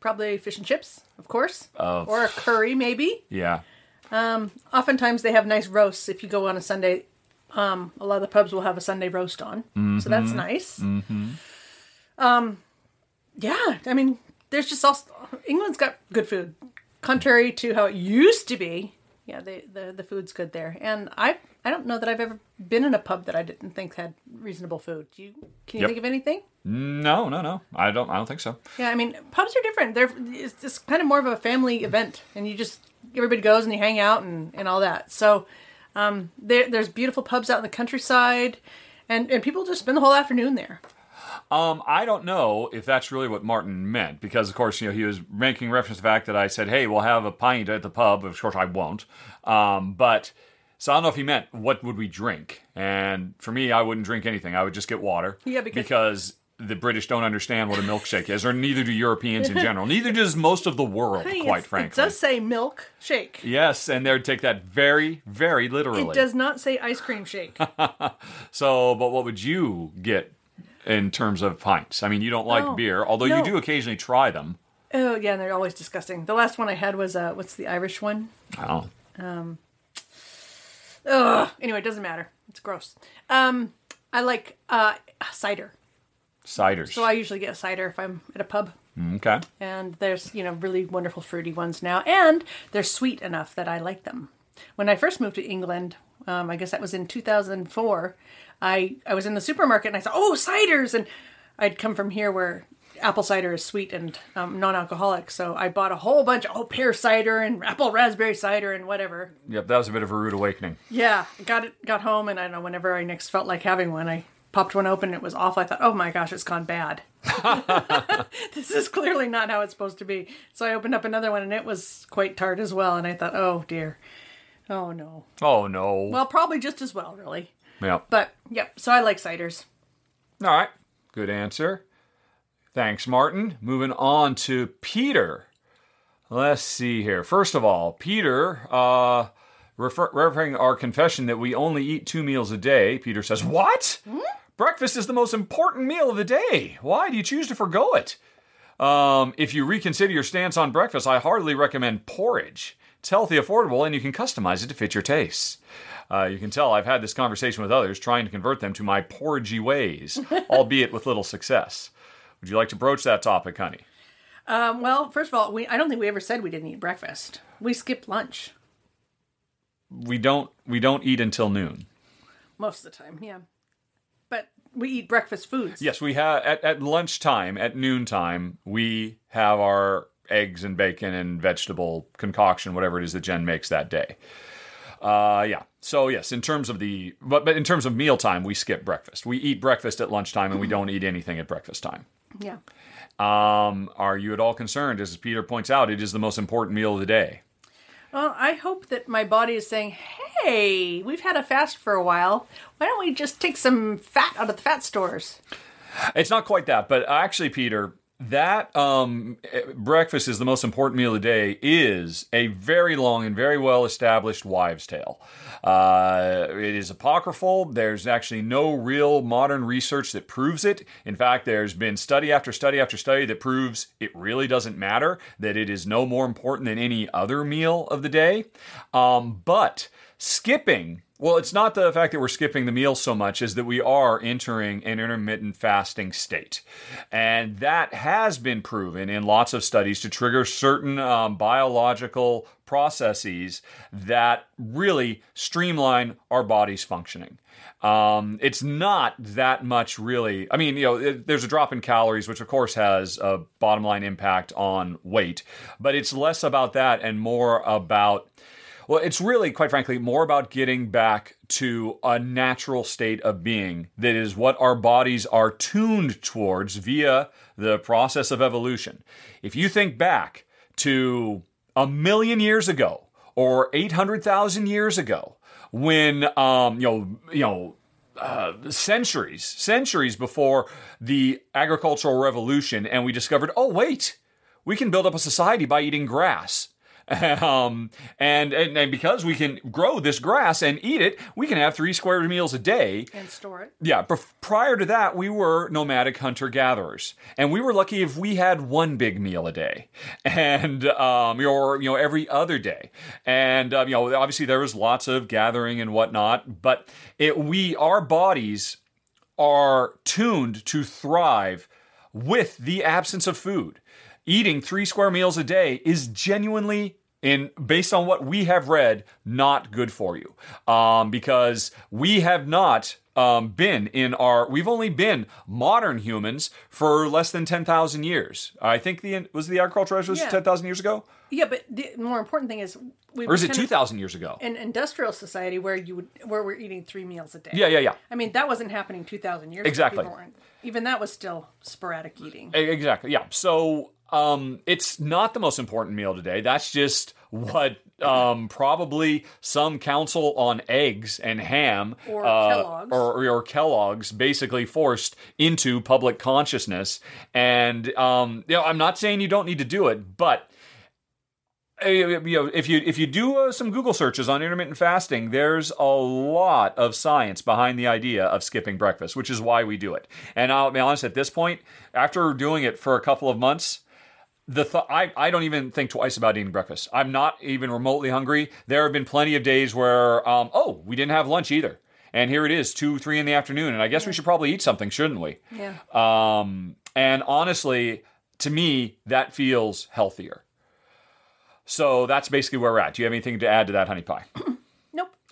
Probably fish and chips, of course. or a curry, maybe. Yeah. Um, Oftentimes they have nice roasts. If you go on a Sunday, um, a lot of the pubs will have a Sunday roast on, so that's nice. Mm-hmm. Um, yeah, I mean, there's just also England's got good food, contrary to how it used to be. Yeah, they, the the food's good there, and I I don't know that I've ever been in a pub that I didn't think had reasonable food. Do you can you Yep. think of anything? No, no, no. I don't. I don't think so. Yeah, I mean, pubs are different. They're it's just kind of more of a family event, and you just everybody goes and you hang out and, and all that. So um, there, there's beautiful pubs out in the countryside, and and people just spend the whole afternoon there. Um, I don't know if that's really what Martin meant because, of course, you know he was making reference to the fact that I said, "Hey, we'll have a pint at the pub." Of course, I won't. Um, but so I don't know if he meant what would we drink. And for me, I wouldn't drink anything. I would just get water. Yeah, because- because the British don't understand what a milkshake is, or neither do Europeans in general. Neither does most of the world, Hey, quite frankly. it does say milk shake. Yes, and they would take that very, very literally. It does not say ice cream shake. So, but what would you get in terms of pints? I mean, you don't like Oh, beer, although you do occasionally try them. oh yeah, and they're always disgusting. The last one I had was uh, what's the Irish one? Oh. Ugh. Anyway, it doesn't matter. It's gross. Um, I like uh, cider, Ciders. so I usually get a cider if I'm at a pub. okay. and there's you know really wonderful fruity ones now and they're sweet enough that i like them when i first moved to england um, i guess that was in 2004 i i was in the supermarket and i saw oh ciders! And i'd come from here where apple cider is sweet and um, non-alcoholic. So i bought a whole bunch of oh pear cider and apple raspberry cider and whatever. Yep, that was a bit of a rude awakening. yeah got it got home and i don't know whenever i next felt like having one i popped one open and it was awful. I thought oh my gosh it's gone bad. This is clearly not how it's supposed to be. So i opened up another one and it was quite tart as well and i thought oh dear. Oh no. Oh no. well probably just as well really yep. but yep so i like ciders All right. Good answer. Thanks, Martin. Moving on to Peter. Let's see here. First of all, Peter, uh, refer- referring our confession that we only eat two meals a day, Peter says, What? Breakfast is the most important meal of the day. Why do you choose to forego it? Um, if you reconsider your stance on breakfast, I heartily recommend porridge. It's healthy, affordable, and you can customize it to fit your tastes. Uh, you can tell I've had this conversation with others, trying to convert them to my porridgey ways, albeit with little success. Would you like to broach that topic, honey? um, well first of all we i don't think we ever said we didn't eat breakfast we skipped lunch We don't. We don't eat until noon. most of the time yeah but we eat breakfast foods Yes, we have at, at lunchtime, at noontime, we have our eggs and bacon and vegetable concoction, whatever it is that Jen makes that day. Uh, yeah. So yes, in terms of the but but in terms of mealtime, we skip breakfast. We eat breakfast at lunchtime, and we don't eat anything at breakfast time. yeah Um, are you at all concerned? As Peter points out, it is the most important meal of the day. Well, I hope that my body is saying, hey, we've had a fast for a while. Why don't we just take some fat out of the fat stores? It's not quite that, but actually, Peter, that um, eh, breakfast is the most important meal of the day is a very long and very well established wives' tale. Uh, it is apocryphal. There's actually no real modern research that proves it. In fact, there's been study after study after study that proves it really doesn't matter, that it is no more important than any other meal of the day. Um, but skipping well, it's not the fact that we're skipping the meal so much as that we are entering an intermittent fasting state. And that has been proven in lots of studies to trigger certain um, biological processes that really streamline our body's functioning. Um, it's not that much really. I mean, you know, it, there's a drop in calories, which of course has a bottom line impact on weight, but it's less about that and more about well, it's really, quite frankly, more about getting back to a natural state of being that is what our bodies are tuned towards via the process of evolution. If you think back to a million years ago or 800,000 years ago, when, um, you know, you know, uh, centuries, centuries before the agricultural revolution, and we discovered, oh, wait, we can build up a society by eating grass. um, and, and, and because we can grow this grass and eat it, we can have three square meals a day. And store it. Yeah, prior to that, we were nomadic hunter gatherers, and we were lucky if we had one big meal a day, and um, or you know every other day, and um, you know obviously there was lots of gathering and whatnot, but it we our bodies are tuned to thrive with the absence of food. Eating three square meals a day is genuinely in based on what we have read, not good for you, um, because we have not um, been in our. We've only been modern humans for less than ten thousand years. I think the was the agricultural was Yeah. ten thousand years ago, Yeah, but the more important thing is we or is it two thousand years ago? an industrial society where you would where we're eating three meals a day. Yeah, yeah, yeah. I mean that wasn't happening two thousand years. ago. Exactly. Even that was still sporadic eating. Exactly. Yeah. So um, it's not the most important meal today. That's just what um, probably some council on eggs and ham Or uh, Kellogg's. or, or Kellogg's basically forced into public consciousness. And um, you know, I'm not saying you don't need to do it, but uh, you know, if you if you do uh, some Google searches on intermittent fasting, there's a lot of science behind the idea of skipping breakfast, which is why we do it. And I'll be honest, at this point, after doing it for a couple of months, the th- I, I don't even think twice about eating breakfast. I'm not even remotely hungry. There have been plenty of days where, um, oh, we didn't have lunch either. And here it is, two, three in the afternoon. And I guess we should probably eat something, shouldn't we? Yeah. Um, and honestly, to me, that feels healthier. So that's basically where we're at. Do you have anything to add to that, honey pie?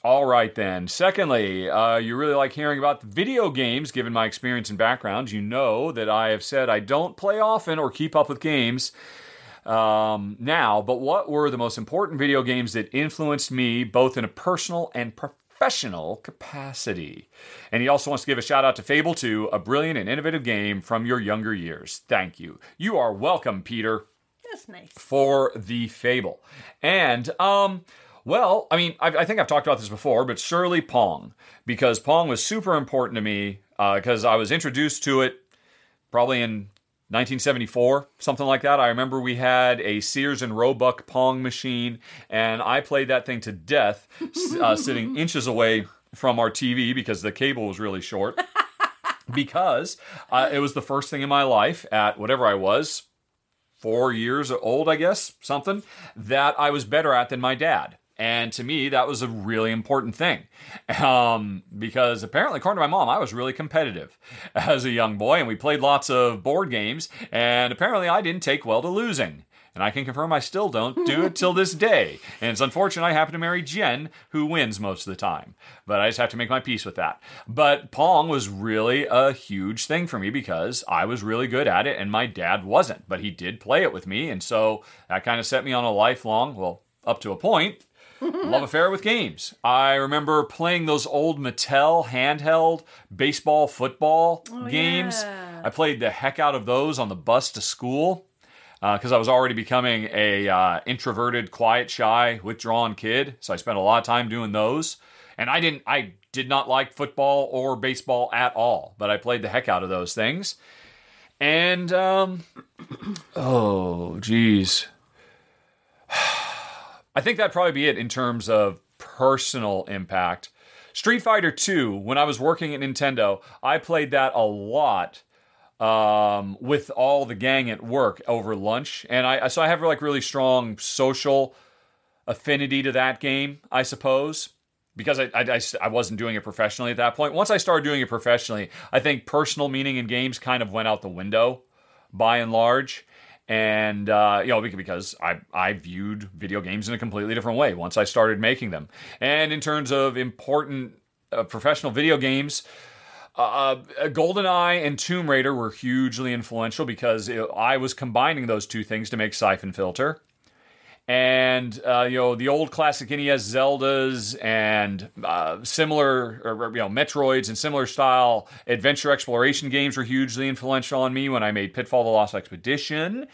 All right, then. Secondly, uh, you really like hearing about video games. Given my experience and background, you know that I have said I don't play often or keep up with games um, now. But what were the most important video games that influenced me both in a personal and professional capacity? And he also wants to give a shout out to Fable 2, a brilliant and innovative game from your younger years. Thank you. You are welcome, Peter That's nice. for the fable. And, um, well, I mean, I, I think I've talked about this before, but surely Pong, because Pong was super important to me because I was introduced to it probably in 1974, something like that. I remember we had a Sears and Roebuck Pong machine, and I played that thing to death, uh, sitting inches away from our TV because the cable was really short. because uh, it was the first thing in my life at whatever I was, four years old, I guess, something, that I was better at than my dad. And to me, that was a really important thing. Um, because apparently, according to my mom, I was really competitive as a young boy, and we played lots of board games, and apparently, I didn't take well to losing. And I can confirm I still don't do it till this day. And it's unfortunate I happen to marry Jen, who wins most of the time. But I just have to make my peace with that. But Pong was really a huge thing for me because I was really good at it and my dad wasn't. But he did play it with me. And so that kind of set me on a lifelong, well, up to a point, love affair with games. I remember playing those old Mattel handheld baseball football games. yeah. I played the heck out of those on the bus to school because I was already becoming a uh, introverted, quiet, shy, withdrawn kid. So I spent a lot of time doing those. And I didn't, I did not like football or baseball at all, but I played the heck out of those things. And um, oh, geez, I think that'd probably be it in terms of personal impact. Street Fighter 2, when I was working at Nintendo, I played that a lot um, with all the gang at work over lunch, and I so I have like really strong social affinity to that game, I suppose, because I, I, I wasn't doing it professionally at that point. Once I started doing it professionally, I think personal meaning in games kind of went out the window, by and large. And uh, you know, because I I viewed video games in a completely different way once I started making them. And in terms of important uh, professional video games, uh, GoldenEye and Tomb Raider were hugely influential because it, I was combining those two things to make Siphon Filter. And uh, you know the old classic NES Zeldas and uh, similar, or, you know, Metroids and similar style adventure exploration games were hugely influential on me when I made Pitfall: The Lost Expedition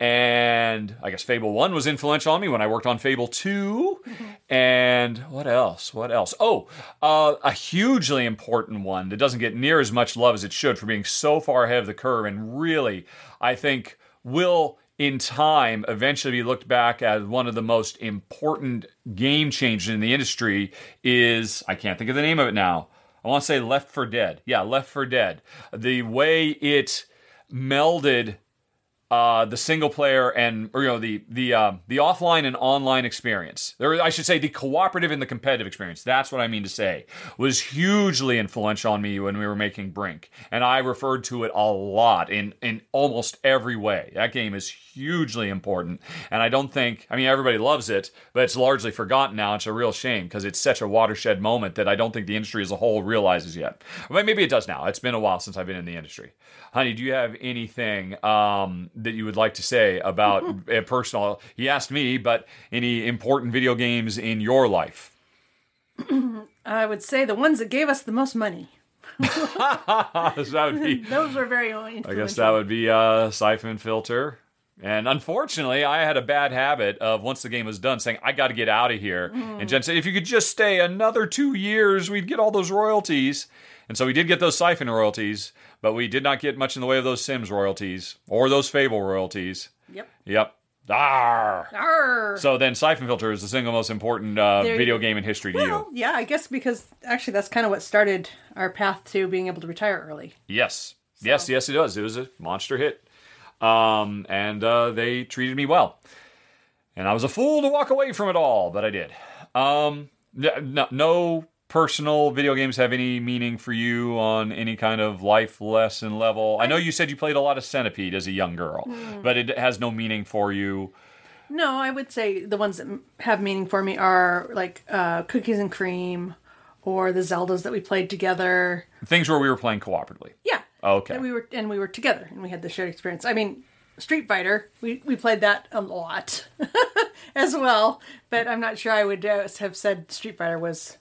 and I guess Fable 1 was influential on me when I worked on Fable 2. And what else? What else? Oh, uh, a hugely important one that doesn't get near as much love as it should for being so far ahead of the curve and really, I think, will in time eventually be looked back as one of the most important game changers in the industry is I can't think of the name of it now. I want to say Left 4 Dead. Yeah, Left 4 Dead. The way it melded uh, the single player and or, you know the the uh, the offline and online experience. There, I should say the cooperative and the competitive experience. That's what I mean to say was hugely influential on me when we were making Brink, and I referred to it a lot in in almost every way. That game is hugely important, and I don't think I mean everybody loves it, but it's largely forgotten now. It's a real shame because it's such a watershed moment that I don't think the industry as a whole realizes yet. But maybe it does now. It's been a while since I've been in the industry. Honey, do you have anything um, that you would like to say about a personal? He asked me, but any important video games in your life? I would say the ones that gave us the most money. that would be. Those were very influential. I guess that would be uh, Siphon Filter. And unfortunately, I had a bad habit of once the game was done saying, I got to get out of here. Mm. And Jen said, if you could just stay another two years, we'd get all those royalties. And so we did get those Syphon royalties, but we did not get much in the way of those Sims royalties or those Fable royalties. Yep. Yep. Arr. Arr. So then, Syphon Filter is the single most important uh, video game in history to well, you. Yeah, I guess because actually that's kind of what started our path to being able to retire early. Yes. So. Yes, yes, it does. It was a monster hit. Um, and uh, they treated me well. And I was a fool to walk away from it all, but I did. Um, no, no personal video games have any meaning for you on any kind of life lesson level? I know you said you played a lot of Centipede as a young girl, mm. but it has no meaning for you. No, I would say the ones that have meaning for me are like uh, Cookies and Cream or the Zeldas that we played together. Things where we were playing cooperatively. Yeah. Okay. And we were and we were together and we had the shared experience. I mean, Street Fighter, we, we played that a lot as well, but I'm not sure I would uh, have said Street Fighter was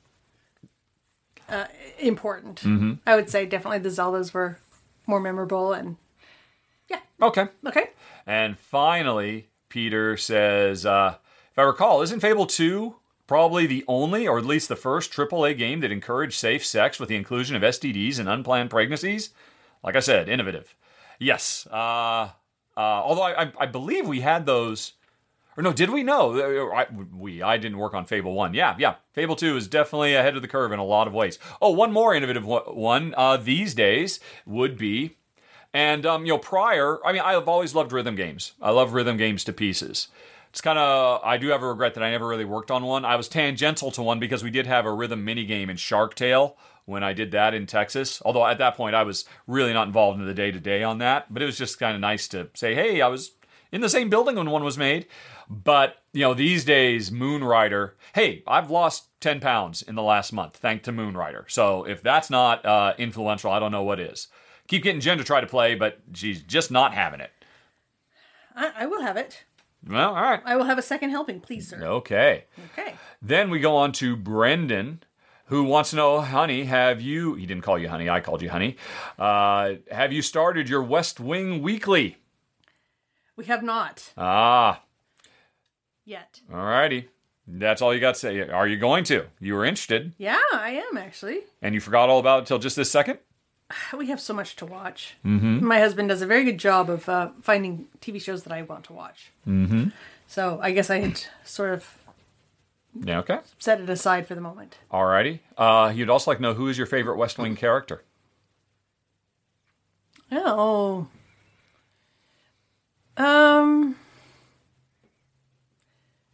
uh, important. Mm-hmm. I would say definitely the Zeldas were more memorable and yeah. Okay. Okay. And finally, Peter says, uh, if I recall, isn't Fable 2 probably the only, or at least the first, AAA game that encouraged safe sex with the inclusion of STDs and unplanned pregnancies? Like I said, innovative. Yes. Uh, uh, although I, I, believe we had those or no, did we? No, uh, I, we. I didn't work on Fable One. Yeah, yeah. Fable Two is definitely ahead of the curve in a lot of ways. Oh, one more innovative one uh, these days would be, and um, you know, prior. I mean, I've always loved rhythm games. I love rhythm games to pieces. It's kind of. I do have a regret that I never really worked on one. I was tangential to one because we did have a rhythm mini game in Shark Tale when I did that in Texas. Although at that point I was really not involved in the day to day on that, but it was just kind of nice to say, hey, I was in the same building when one was made. But, you know, these days, Moonrider, hey, I've lost 10 pounds in the last month, thanks to Moonrider. So if that's not uh, influential, I don't know what is. Keep getting Jen to try to play, but she's just not having it. I, I will have it. Well, all right. I will have a second helping, please, sir. Okay. Okay. Then we go on to Brendan, who wants to know, honey, have you, he didn't call you honey, I called you honey, uh, have you started your West Wing Weekly? We have not. Ah, yet. All righty. That's all you got to say. Are you going to? You were interested. Yeah, I am actually. And you forgot all about it until just this second? we have so much to watch. Mm-hmm. My husband does a very good job of uh, finding TV shows that I want to watch. Mm-hmm. So I guess I had sort of Yeah, okay. set it aside for the moment. Alrighty. Uh, you'd also like to know who is your favorite West Wing character? Oh. Um.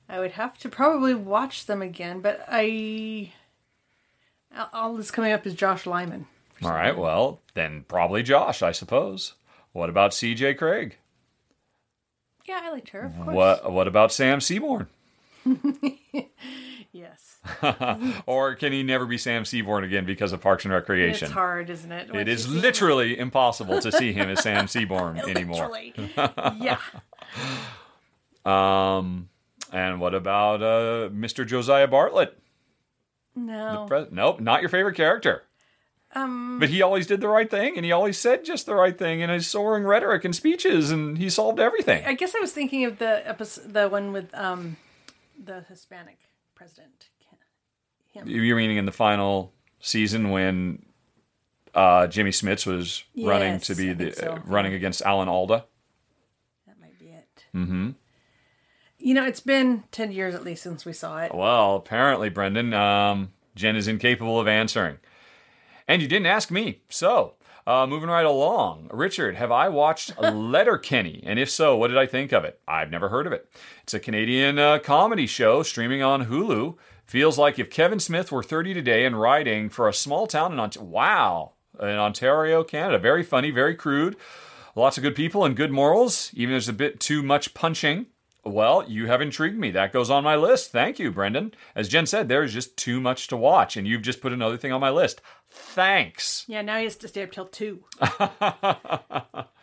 I would have to probably watch them again, but I. all- All that's coming up is Josh Lyman. All right, well, then probably Josh, I suppose. What about CJ Cregg? Yeah, I liked her, of course. What what about Sam Seaborn? Yes. Or can he never be Sam Seaborn again because of Parks and Recreation? It's hard, isn't it? It is you him- literally impossible to see him as Sam Seaborn anymore. Yeah. Um, and what about uh, Mr. Josiah Bartlet? No. Nope, not your favorite character. Um. But he always did the right thing, and he always said just the right thing in his soaring rhetoric and speeches, and he solved everything. I guess I was thinking of the episode, the one with um, the Hispanic president. Him. You're meaning in the final season when uh, Jimmy Smits was running to be the so. uh, running against Alan Alda. That might be it. Mm-hmm. You know, it's been ten years at least since we saw it. Well, apparently, Brendan, um, Jen is incapable of answering. And you didn't ask me. So, uh, moving right along. Richard, have I watched Letterkenny? And if so, what did I think of it? I've never heard of it. It's a Canadian uh, comedy show streaming on Hulu. Feels like if Kevin Smith were 30 today and writing for a small town in Ontario. Wow. In Ontario, Canada. Very funny, very crude. Lots of good people and good morals. Even there's a bit too much punching. Well, you have intrigued me. That goes on my list. Thank you, Brendan. As Jen said, there's just too much to watch, and you've just put another thing on my list. Thanks. Yeah, now he has to stay up till two.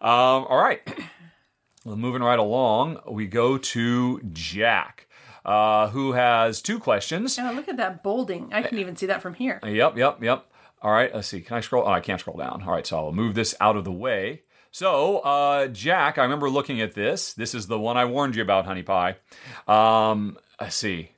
Um, all right. well, moving right along, we go to Jack, uh, who has two questions. Oh, look at that bolding. I can even see that from here. Yep, yep, yep. All right, let's see. Can I scroll? Oh, I can't scroll down. All right, so I'll move this out of the way. So, uh, Jack, I remember looking at this. This is the one I warned you about, Honey Pie. Um, let's see.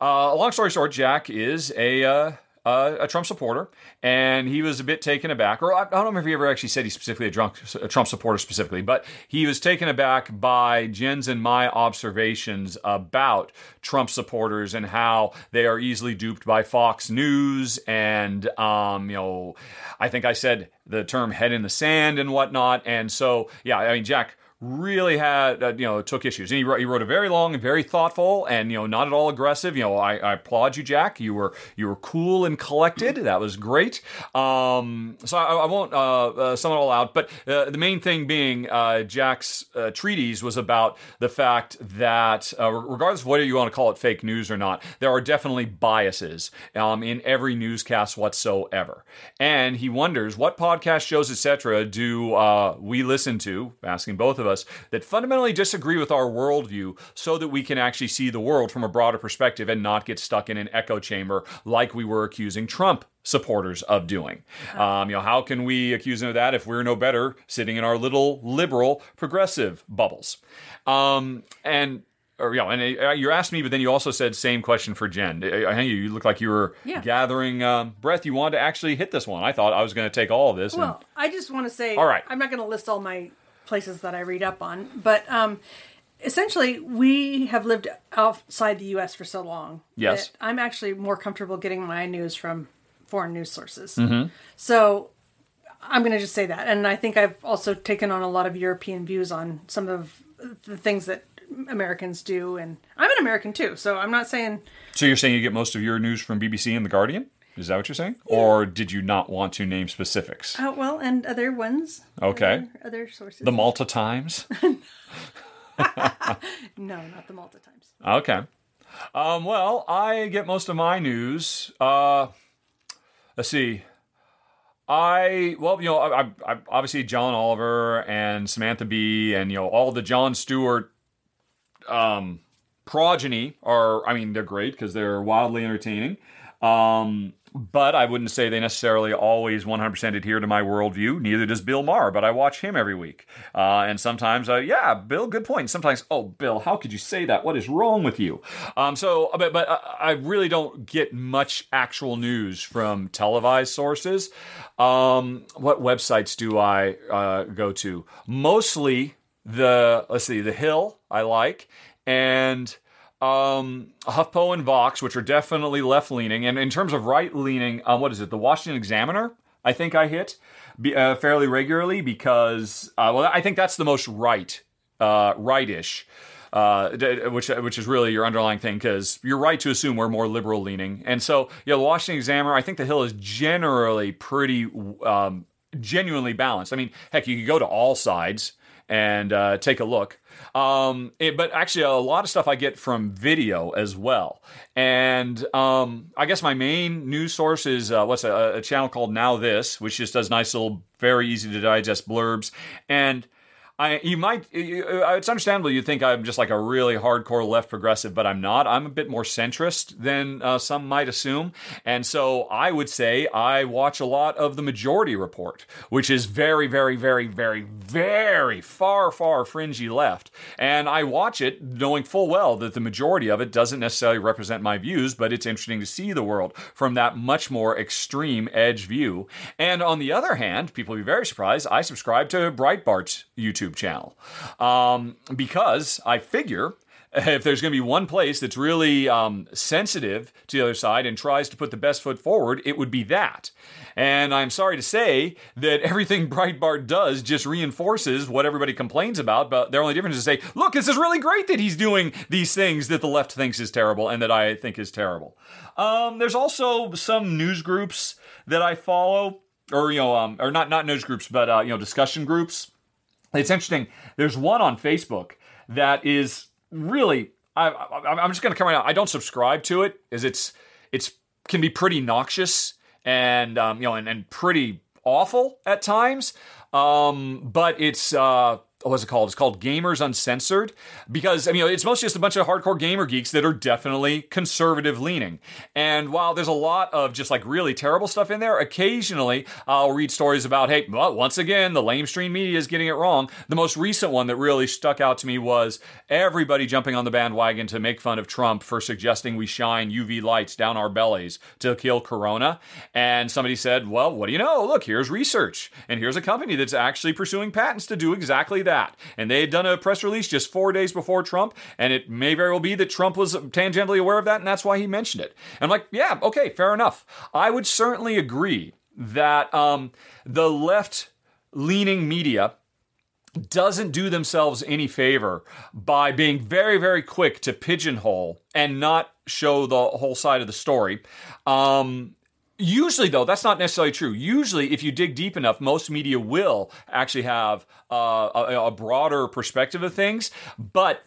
Uh, long story short, Jack is a uh, uh, a Trump supporter, and he was a bit taken aback. Or I, I don't know if he ever actually said he's specifically a, drunk, a Trump supporter specifically, but he was taken aback by Jen's and my observations about Trump supporters and how they are easily duped by Fox News, and um, you know, I think I said the term "head in the sand" and whatnot. And so, yeah, I mean, Jack really had uh, you know took issues. And he wrote, he wrote a very long and very thoughtful and you know not at all aggressive. You know I, I applaud you jack. You were you were cool and collected. That was great. Um, so I, I won't uh, uh, sum it all out but uh, the main thing being uh, jack's uh, treatise was about the fact that regardless of whether you want to call it fake news or not there are definitely biases um, in every newscast whatsoever. And he wonders what podcast shows etc do uh, we listen to asking both of us that fundamentally disagree with our worldview so that we can actually see the world from a broader perspective and not get stuck in an echo chamber like we were accusing Trump supporters of doing. Um, you know, how can we accuse them of that if we're no better sitting in our little liberal progressive bubbles? Um, and or you know, and uh, you asked me, but then you also said same question for Jen. I I think you look like you were Yeah. gathering um, breath. You wanted to actually hit this one. I thought I was going to take all of this. and- Well, I just want to say, All right. I'm not going to list all my places that I read up on, but um, essentially, we have lived outside the U.S. for so long. Yes. that I'm actually more comfortable getting my news from foreign news sources. Mm-hmm. So I'm going to just say that, and I think I've also taken on a lot of European views on some of the things that Americans do, and I'm an American too, so I'm not saying So you're saying you get most of your news from BBC and The Guardian? Is that what you're saying? Or did you not want to name specifics? uh, well, and other ones. Okay. Other, other sources. The Malta Times? no, not the Malta Times. Okay. Um, well, I get most of my news. Uh, let's see. I well, you know, I, I, I obviously John Oliver and Samantha Bee and you know all the John Stewart um, progeny are. I mean, they're great because they're wildly entertaining. Um, but I wouldn't say they necessarily always 100% adhere to my worldview. Neither does Bill Maher, but I watch him every week. Uh, and sometimes, uh, yeah, Bill, good point. Sometimes, oh, Bill, how could you say that? What is wrong with you? Um, so, but, but uh, I really don't get much actual news from televised sources. Um, what websites do I uh, go to? Mostly the, let's see, The Hill, I like. And um, HuffPo and Vox, which are definitely left leaning, and in terms of right leaning, um, what is it? The Washington Examiner, I think I hit uh, fairly regularly because, uh, well, I think that's the most right, uh, rightish. Uh, which which is really your underlying thing because you're right to assume we're more liberal leaning, and so yeah, the Washington Examiner. I think the Hill is generally pretty um, genuinely balanced. I mean, heck, you could go to all sides and uh, take a look. Um, it, but actually, a lot of stuff I get from video as well. And um, I guess my main news source is uh, what's a, a channel called Now This, which just does nice little, very easy to digest blurbs. And I, you might, it's understandable you think I'm just like a really hardcore left progressive, but I'm not. I'm a bit more centrist than uh, some might assume. And so I would say I watch a lot of the Majority Report, which is very, very, very, very, very far, far fringy left. And I watch it knowing full well that the majority of it doesn't necessarily represent my views, but it's interesting to see the world from that much more extreme edge view. And on the other hand, people will be very surprised, I subscribe to Breitbart's YouTube YouTube channel. Um, because I figure if there's going to be one place that's really um, sensitive to the other side and tries to put the best foot forward, it would be that. And I'm sorry to say that everything Breitbart does just reinforces what everybody complains about, but their only difference is to say, look, this is really great that he's doing these things that the left thinks is terrible and that I think is terrible. Um, there's also some news groups that I follow, or, you know, um, or not, not news groups, but, uh, you know, discussion groups it's interesting. There's one on Facebook that is really. I, am just going to come right out. I don't subscribe to it, as it's it's can be pretty noxious and um, you know and, and pretty awful at times. Um, but it's uh, what's it called? It's called Gamers Uncensored because I mean it's mostly just a bunch of hardcore gamer geeks that are definitely conservative leaning. And while there's a lot of just like really terrible stuff in there, occasionally I'll read stories about hey, well, once again the lamestream media is getting it wrong. The most recent one that really stuck out to me was everybody jumping on the bandwagon to make fun of Trump for suggesting we shine UV lights down our bellies to kill corona. And somebody said, "Well, what do you know? Look, here's research, and here's a company that's actually pursuing patents to do exactly that." That. And they had done a press release just four days before Trump, and it may very well be that Trump was tangentially aware of that, and that's why he mentioned it. And I'm like, yeah, okay, fair enough. I would certainly agree that um, the left leaning media doesn't do themselves any favor by being very, very quick to pigeonhole and not show the whole side of the story. Um, Usually, though, that's not necessarily true. Usually, if you dig deep enough, most media will actually have uh, a, a, broader perspective of things, but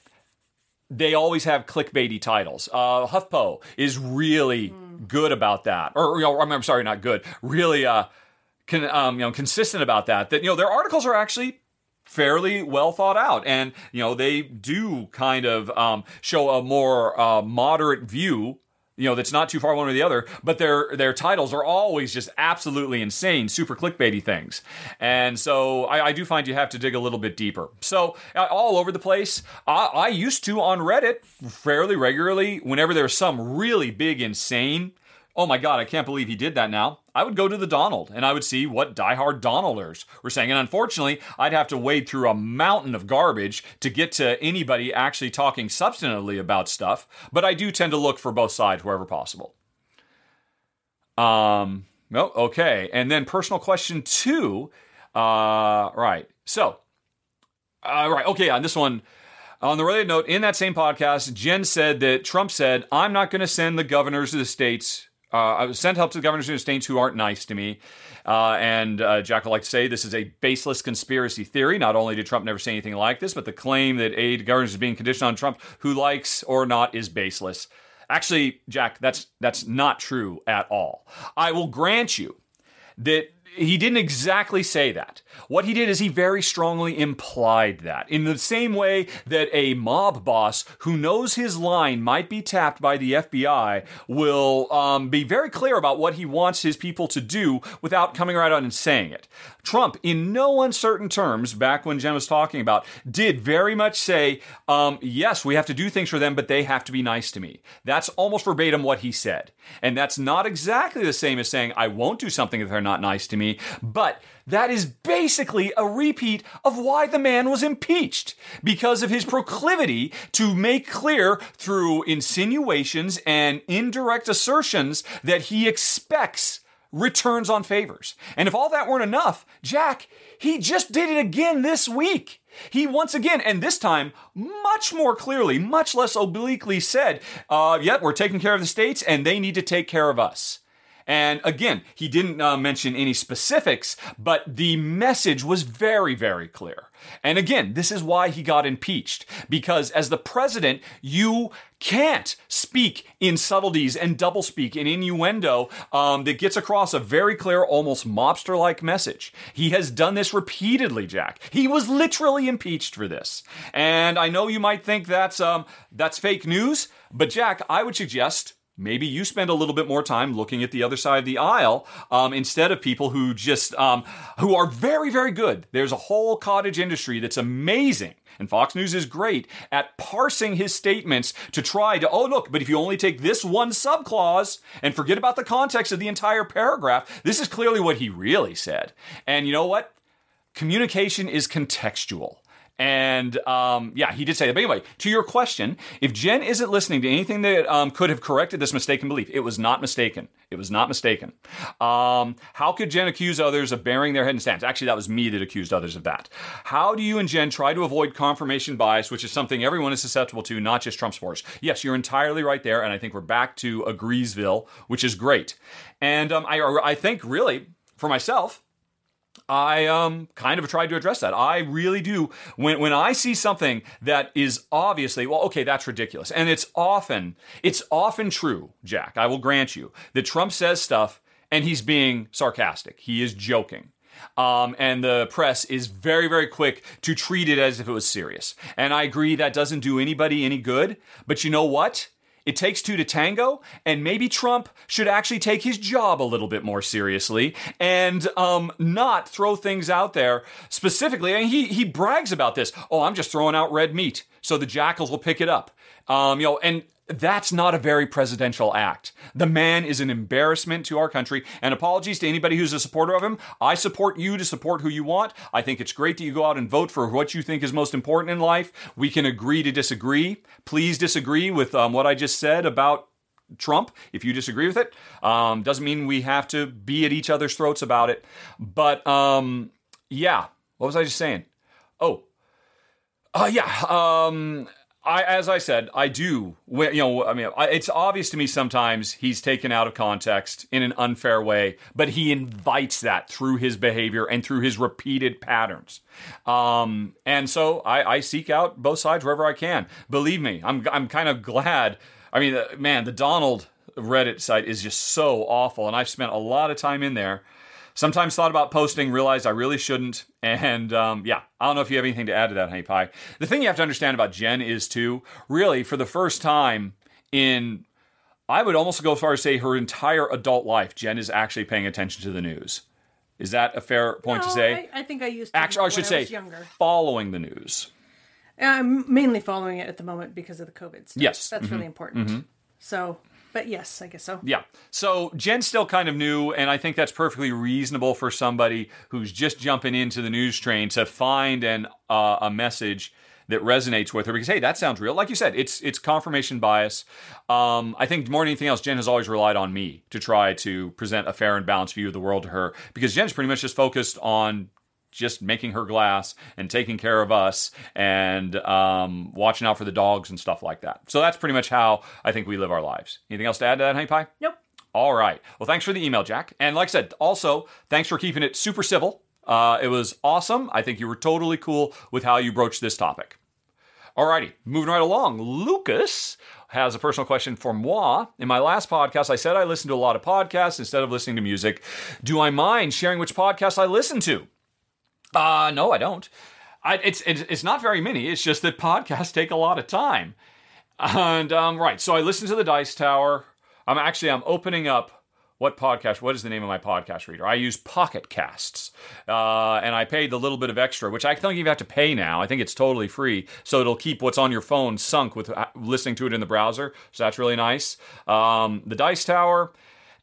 they always have clickbaity titles. Uh, HuffPo is really mm. good about that, or I'm sorry, not good. Really, uh, can, um, you know, consistent about that. That you know, their articles are actually fairly well thought out and you know they do kind of um, show a more uh, moderate view you know that's not too far one or the other but their their titles are always just absolutely insane super clickbaity things. And so i, I do find you have to dig a little bit deeper. So uh, all over the place. I, I used to on reddit fairly regularly whenever there's some really big insane oh my god i can't believe he did that now I would go to the Donald and I would see what diehard Donalders were saying. And unfortunately, I'd have to wade through a mountain of garbage to get to anybody actually talking substantively about stuff. But I do tend to look for both sides wherever possible. Um, no, okay. And then personal question two. Uh, right. So, uh, right. Okay. On this one, on the related note, in that same podcast, Jen said that Trump said, I'm not going to send the governors of the states I was sent help to the governors of states who aren't nice to me. Uh, and uh, Jack would like to say this is a baseless conspiracy theory. Not only did Trump never say anything like this, but the claim that aid governors is being conditioned on Trump, who likes or not, is baseless. Actually, Jack, that's that's not true at all. I will grant you that he didn't exactly say that. What he did is he very strongly implied that. In the same way that a mob boss who knows his line might be tapped by the FBI will um, be very clear about what he wants his people to do without coming right out and saying it. Trump, in no uncertain terms, back when Jen was talking about, did very much say, um, yes, we have to do things for them, but they have to be nice to me. That's almost verbatim what he said. And that's not exactly the same as saying, I won't do something if they're not nice to me, but that is basically a repeat of why the man was impeached because of his proclivity to make clear through insinuations and indirect assertions that he expects returns on favors. And if all that weren't enough, Jack, he just did it again this week. He once again, and this time much more clearly, much less obliquely said, uh, yep, we're taking care of the states and they need to take care of us. And again, he didn't uh, mention any specifics, but the message was very, very clear. And again, this is why he got impeached. Because as the president, you can't speak in subtleties and doublespeak and innuendo um, that gets across a very clear, almost mobster like message. He has done this repeatedly, Jack. He was literally impeached for this. And I know you might think that's, um, that's fake news, but Jack, I would suggest maybe you spend a little bit more time looking at the other side of the aisle um, instead of people who just um, who are very very good. There's a whole cottage industry that's amazing and fox news is great at parsing his statements to try to oh look but if you only take this one subclause and forget about the context of the entire paragraph this is clearly what he really said. And you know what? Communication is contextual and um, yeah, he did say that. But anyway, to your question, if Jen isn't listening to anything that um, could have corrected this mistaken belief, it was not mistaken. It was not mistaken. Um, how could Jen accuse others of burying their head in sand? Actually, that was me that accused others of that. How do you and Jen try to avoid confirmation bias, which is something everyone is susceptible to, not just Trump supporters? Yes, you're entirely right there, and I think we're back to a Greaseville, which is great. And um, I, I think really for myself, I um kind of tried to address that. I really do. When when I see something that is obviously well, okay, that's ridiculous, and it's often it's often true, Jack. I will grant you that Trump says stuff and he's being sarcastic. He is joking. Um, and the press is very, very quick to treat it as if it was serious. And I agree that doesn't do anybody any good. But you know what? It takes two to tango, and maybe Trump should actually take his job a little bit more seriously and um, not throw things out there specifically. Mean, he he brags about this. Oh, I'm just throwing out red meat so the jackals will pick it up. Um, you know, and that's not a very presidential act. The man is an embarrassment to our country. And apologies to anybody who's a supporter of him. I support you to support who you want. I think it's great that you go out and vote for what you think is most important in life. We can agree to disagree. Please disagree with um, what I just said about Trump if you disagree with it. Um, doesn't mean we have to be at each other's throats about it. But um, yeah, what was I just saying? Oh, uh, yeah. I, as I said, I do. You know, I mean, it's obvious to me sometimes he's taken out of context in an unfair way, but he invites that through his behavior and through his repeated patterns. Um, and so I, I, seek out both sides wherever I can. Believe me, I'm I'm kind of glad. I mean, uh, man, the Donald Reddit site is just so awful, and I've spent a lot of time in there. Sometimes thought about posting, realized I really shouldn't. And um, yeah, I don't know if you have anything to add to that, Honey Pie. The thing you have to understand about Jen is, too, really, for the first time in, I would almost go as far as say her entire adult life, Jen is actually paying attention to the news. Is that a fair point no, to say? I, I, think I used to. Actually, I should say, younger. following the news. I'm mainly following it at the moment because of the COVID stuff. Yes. That's mm-hmm. really important. Mm-hmm. So but yes, I guess so. Yeah. So Jen's still kind of new, and I think that's perfectly reasonable for somebody who's just jumping into the news train to find an uh, a message that resonates with her because hey, that sounds real. Like you said, it's it's confirmation bias. Um, I think more than anything else, Jen has always relied on me to try to present a fair and balanced view of the world to her because Jen's pretty much just focused on just making her glass and taking care of us and um, watching out for the dogs and stuff like that. So that's pretty much how I think we live our lives. Anything else to add to that, Honey Pie? Nope. All right. Well, thanks for the email, Jack. And like I said, also thanks for keeping it super civil. Uh, it was awesome. I think you were totally cool with how you broached this topic. Alrighty, moving right along. Lucas has a personal question for moi. In my last podcast, I said I listen to a lot of podcasts instead of listening to music. Do I mind sharing which podcast I listen to? Uh, no, I don't. I, it's, it's not very many. It's just that podcasts take a lot of time. And um, right, so I listen to the Dice Tower. I'm actually I'm opening up what podcast what is the name of my podcast reader i use pocket casts uh, and i paid the little bit of extra which i don't even have to pay now i think it's totally free so it'll keep what's on your phone sunk with uh, listening to it in the browser so that's really nice um, the dice tower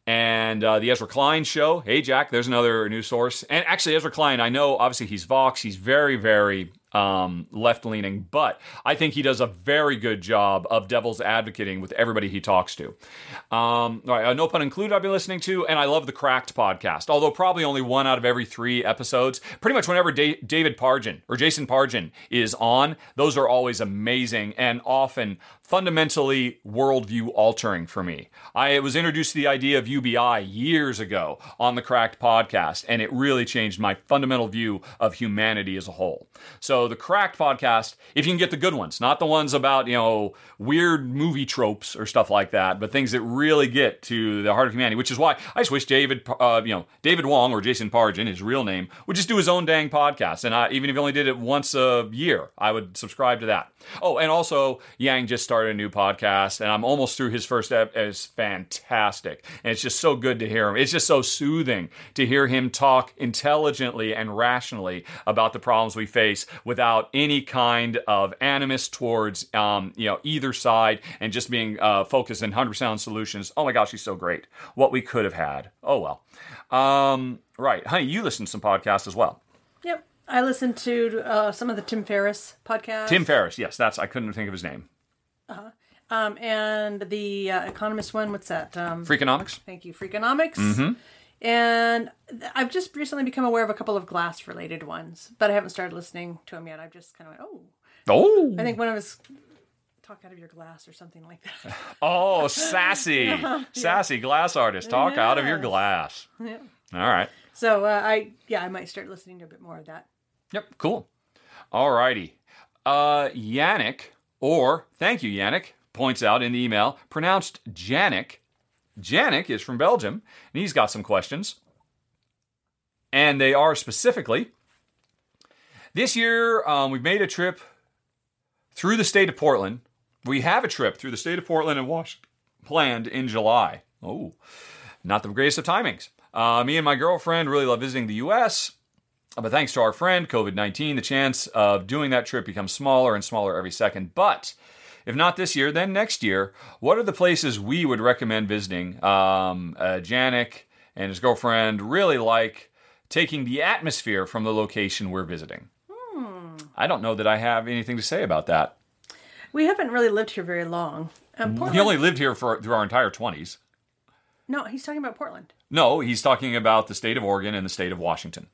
and uh, the Ezra Klein show. Hey, Jack, there's another news source. And actually, Ezra Klein, I know obviously he's Vox. He's very, very um, left leaning, but I think he does a very good job of devil's advocating with everybody he talks to. Um, all right, uh, no pun included, I've been listening to, and I love the Cracked podcast, although probably only one out of every three episodes. Pretty much whenever da- David Pargin or Jason Pargin is on, those are always amazing and often fundamentally worldview altering for me. I was introduced to the idea of UBI years ago on the Cracked podcast, and it really changed my fundamental view of humanity as a whole. So the Cracked podcast, if you can get the good ones, not the ones about, you know, weird movie tropes or stuff like that, but things that really get to the heart of humanity, which is why I just wish David, uh, you know, David Wong or Jason Pargin, his real name, would just do his own dang podcast. And I, even if he only did it once a year, I would subscribe to that. Oh, and also Yang just started a new podcast, and I'm almost through his first ep. It's fantastic, and it's just so good to hear him. It's just so soothing to hear him talk intelligently and rationally about the problems we face without any kind of animus towards um, you know either side, and just being uh, focused and 100% on solutions. Oh my gosh, he's so great. What we could have had. Oh well. Um, right, honey, you listen to some podcasts as well. Yep. I listened to uh, some of the Tim Ferriss podcasts. Tim Ferriss, yes, that's I couldn't think of his name. Um, and the uh, Economist one, what's that? Um, Freakonomics. thank you, Freakonomics. Mm-hmm. And I've just recently become aware of a couple of glass related ones, but I haven't started listening to them yet. I've just kind of went, oh, Oh, I think one of us talk out of your glass or something like that. oh, sassy, sassy glass artist. Talk out of your glass. Yeah. All right. So uh, I, yeah, I might start listening to a bit more of that. Yep. Cool. All righty. Uh, Yannick, or thank you, Yannick, points out in the email, pronounced Janik. Janik is from Belgium, and he's got some questions. And they are specifically this year, um, we've made a trip through the state of Portland. We have a trip through the state of Portland and Washington planned in July. Oh, not the greatest of timings. Uh, me and my girlfriend really love visiting the U.S., but thanks to our friend, COVID 19, the chance of doing that trip becomes smaller and smaller every second. But if not this year, then next year, what are the places we would recommend visiting? Um, uh, Janik and his girlfriend really like taking the atmosphere from the location we're visiting. I don't know that I have anything to say about that. We haven't really lived here very long. Um, Portland, He only lived here for through our entire 20s. no, he's talking about Portland. No, he's talking about the state of Oregon and the state of Washington.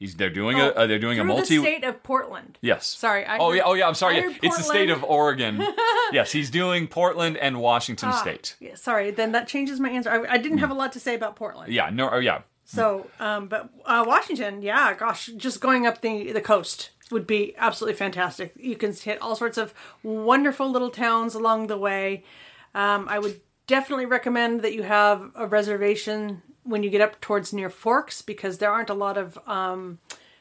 He's they're doing a uh, they're doing a Oh, multi the state of Portland. Yes. Sorry, I oh heard- yeah. Oh yeah. I'm sorry. Yeah. It's the state of Oregon. yes, he's doing Portland and Washington Ah, State. Yeah, sorry, then that changes my answer. I, I didn't have a lot to say about Portland. Yeah. No. Oh yeah. So, um, but uh, Washington, yeah, gosh, just going up the the coast would be absolutely fantastic. You can hit all sorts of wonderful little towns along the way. Um, I would definitely recommend that you have a reservation when you get up towards near Forks because there aren't a lot of um,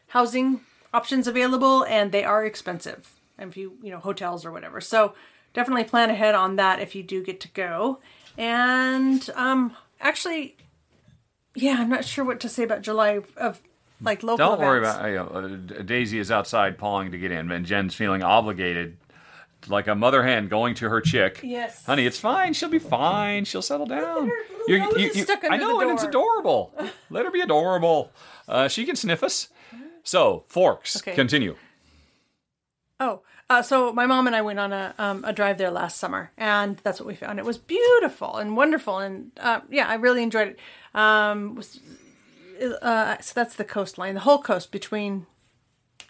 housing options available and they are expensive. And if you you know hotels or whatever, so definitely plan ahead on that if you do get to go. And um, actually, yeah, I'm not sure what to say about July of like local. Don't worry about. You know, uh, Daisy is outside pawing to get in, and Jen's feeling obligated, like a mother hen going to her chick. Yes. Honey, it's fine. She'll be fine. She'll settle down. nose is stuck I know, and it's adorable. Let her be adorable. Uh, she can sniff us. So, forks. Okay. Continue. Oh, uh, so my mom and I went on a um, a drive there last summer, and that's what we found. It was beautiful and wonderful, and uh, yeah, I really enjoyed it. Um, was, uh, so that's the coastline, the whole coast between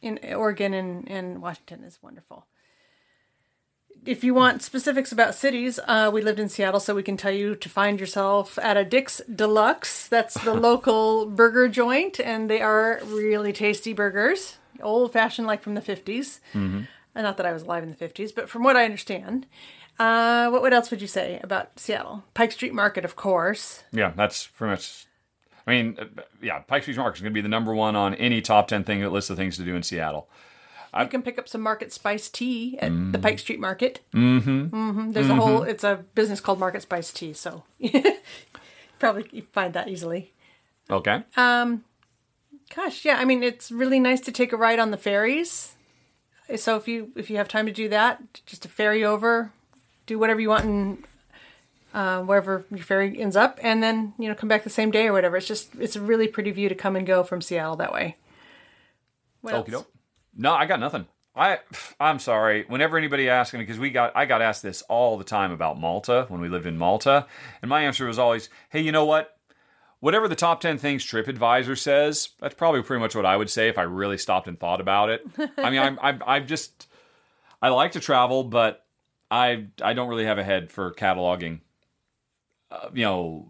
in Oregon and, and Washington is wonderful. If you want specifics about cities, uh, we lived in Seattle, so we can tell you to find yourself at a Dick's Deluxe. That's the local burger joint, and they are really tasty burgers, old fashioned, like from the 50s. Uh, Not that I was alive in the 50s, but from what I understand. Uh, what what else would you say about Seattle? Pike Street Market, of course. Yeah, that's pretty much. I mean, uh, yeah, Pike Street Market is going to be the number one on any top ten thing that lists of things to do in Seattle. You can pick up some Market Spice tea at the Pike Street Market. Mm-hmm. hmm There's a whole. It's a business called Market Spice Tea, so probably you find that easily. Okay. Um, Gosh, yeah. I mean, it's really nice to take a ride on the ferries. So if you if you have time to do that, just a ferry over, do whatever you want and uh, wherever your ferry ends up, and then you know come back the same day or whatever. It's just it's a really pretty view to come and go from Seattle that way. What else? Okie doke. No, I got nothing. I I'm sorry. Whenever anybody asks me, because we got I got asked this all the time about Malta when we lived in Malta, and my answer was always, "Hey, you know what? Whatever the top ten things TripAdvisor says, that's probably pretty much what I would say if I really stopped and thought about it. I mean, I'm I'm I'm just I like to travel, but I I don't really have a head for cataloging, uh, you know,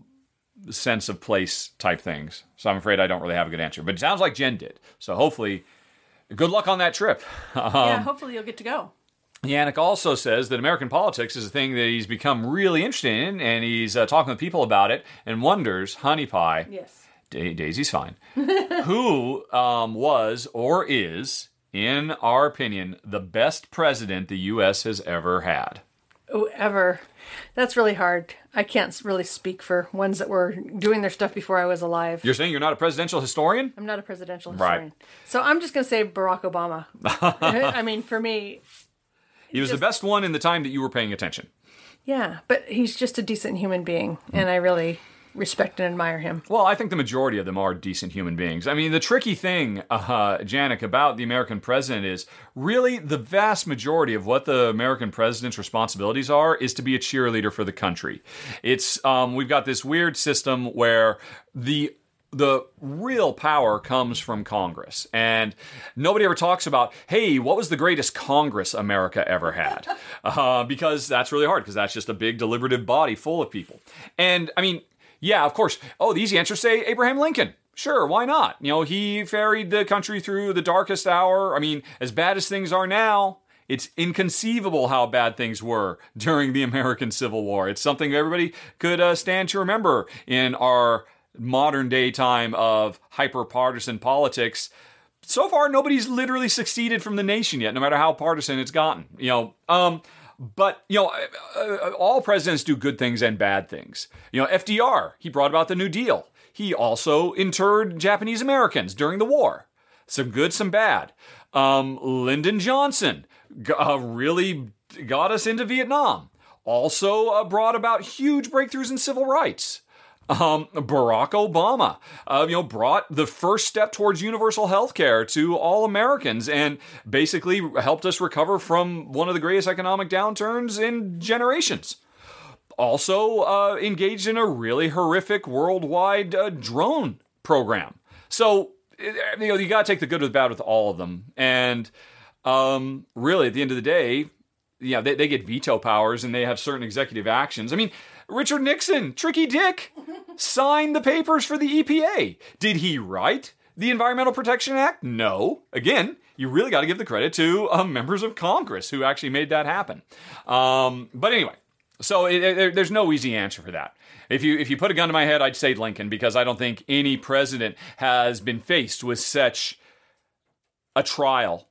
sense of place type things. So I'm afraid I don't really have a good answer. But it sounds like Jen did. So hopefully, good luck on that trip. Um, yeah, hopefully you'll get to go. Yannick also says that American politics is a thing that he's become really interested in, and he's uh, talking with people about it and wonders, honey pie, Yes. Da- Daisy's fine, who um, was or is, in our opinion, the best president the U.S. has ever had. Oh, ever. That's really hard. I can't really speak for ones that were doing their stuff before I was alive. You're saying you're not a presidential historian? I'm not a presidential historian. Right. So I'm just going to say Barack Obama. I mean, for me, He was the best one in the time that you were paying attention. yeah, but he's just a decent human being, and I really respect and admire him. Well, I think the majority of them are decent human beings. I mean, the tricky thing, uh, Janik, about the American president is really the vast majority of what the American president's responsibilities are is to be a cheerleader for the country. It's um, we've got this weird system where the the real power comes from Congress. And nobody ever talks about, hey, what was the greatest Congress America ever had? Uh, because that's really hard, because that's just a big deliberative body full of people. And I mean, yeah, of course. Oh, the easy answer say Abraham Lincoln. Sure, why not? You know, he ferried the country through the darkest hour. I mean, as bad as things are now, it's inconceivable how bad things were during the American Civil War. It's something everybody could uh, stand to remember in our modern day time of hyper partisan politics. So far, nobody's literally succeeded from the nation yet, no matter how partisan it's gotten. You know, um, but you know, all presidents do good things and bad things. You know, FDR he brought about the New Deal. He also interred Japanese Americans during the war. Some good, some bad. Um, Lyndon Johnson uh, really got us into Vietnam. Also uh, brought about huge breakthroughs in civil rights. Um, Barack Obama, uh, you know, brought the first step towards universal health care to all Americans and basically helped us recover from one of the greatest economic downturns in generations. Also, uh, engaged in a really horrific worldwide uh, drone program. So, you know, you got to take the good with the bad with all of them. And um, really, at the end of the day, yeah, they, they get veto powers and they have certain executive actions. I mean, Richard Nixon, Tricky Dick, signed the papers for the EPA. Did he write the Environmental Protection Act? No. Again, you really got to give the credit to uh, members of Congress who actually made that happen. Um, but anyway, so it, it- there's no easy answer for that. If you if you put a gun to my head, I'd say Lincoln because I don't think any president has been faced with such a trial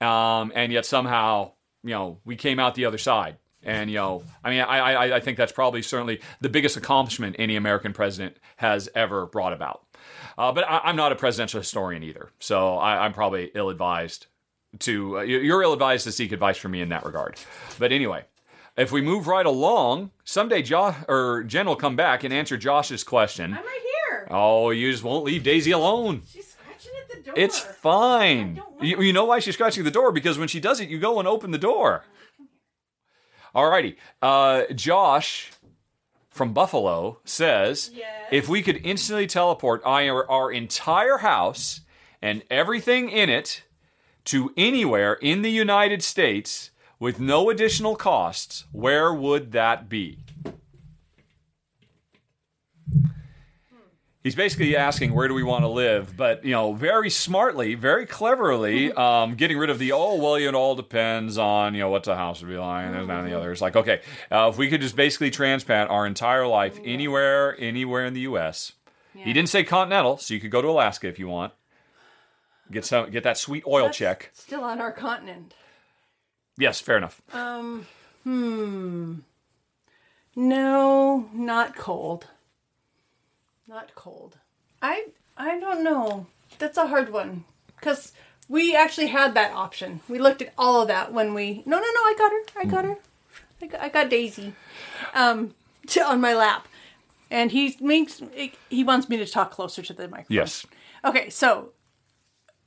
um, and yet somehow you know we came out the other side. And you know, I mean, I, I I think that's probably certainly the biggest accomplishment any American president has ever brought about. Uh, but I, I'm not a presidential historian either, so I, I'm probably ill-advised to. Uh, you- you're ill-advised to seek advice from me in that regard. But anyway, if we move right along, someday Josh or Jen will come back and answer Josh's question. I'm right here. Oh, you just won't leave Daisy alone. She's scratching at the door. It's fine. You, you know why she's scratching the door? Because when she does it, you go and open the door. Alrighty. Uh, Josh from Buffalo says Yes. if we could instantly teleport our, our entire house and everything in it to anywhere in the United States with no additional costs, where would that be? He's basically asking where do we want to live, but you know, very smartly, very cleverly, um, getting rid of the oh well, it all depends on you know what's a house would be like. There's none of the others. Like okay, uh, if we could just basically transplant our entire life anywhere, anywhere in the U.S. He didn't say continental, so you could go to Alaska if you want. Get some, get that sweet oil That's check. Still on our continent. Yes, fair enough. Um, hmm. No, not cold. Not cold. I I don't know. That's a hard one because we actually had that option. We looked at all of that when we. No, no, no. I got her. I got her. I got, I got Daisy, um, to, on my lap, and he makes he wants me to talk closer to the microphone. yes. Okay, so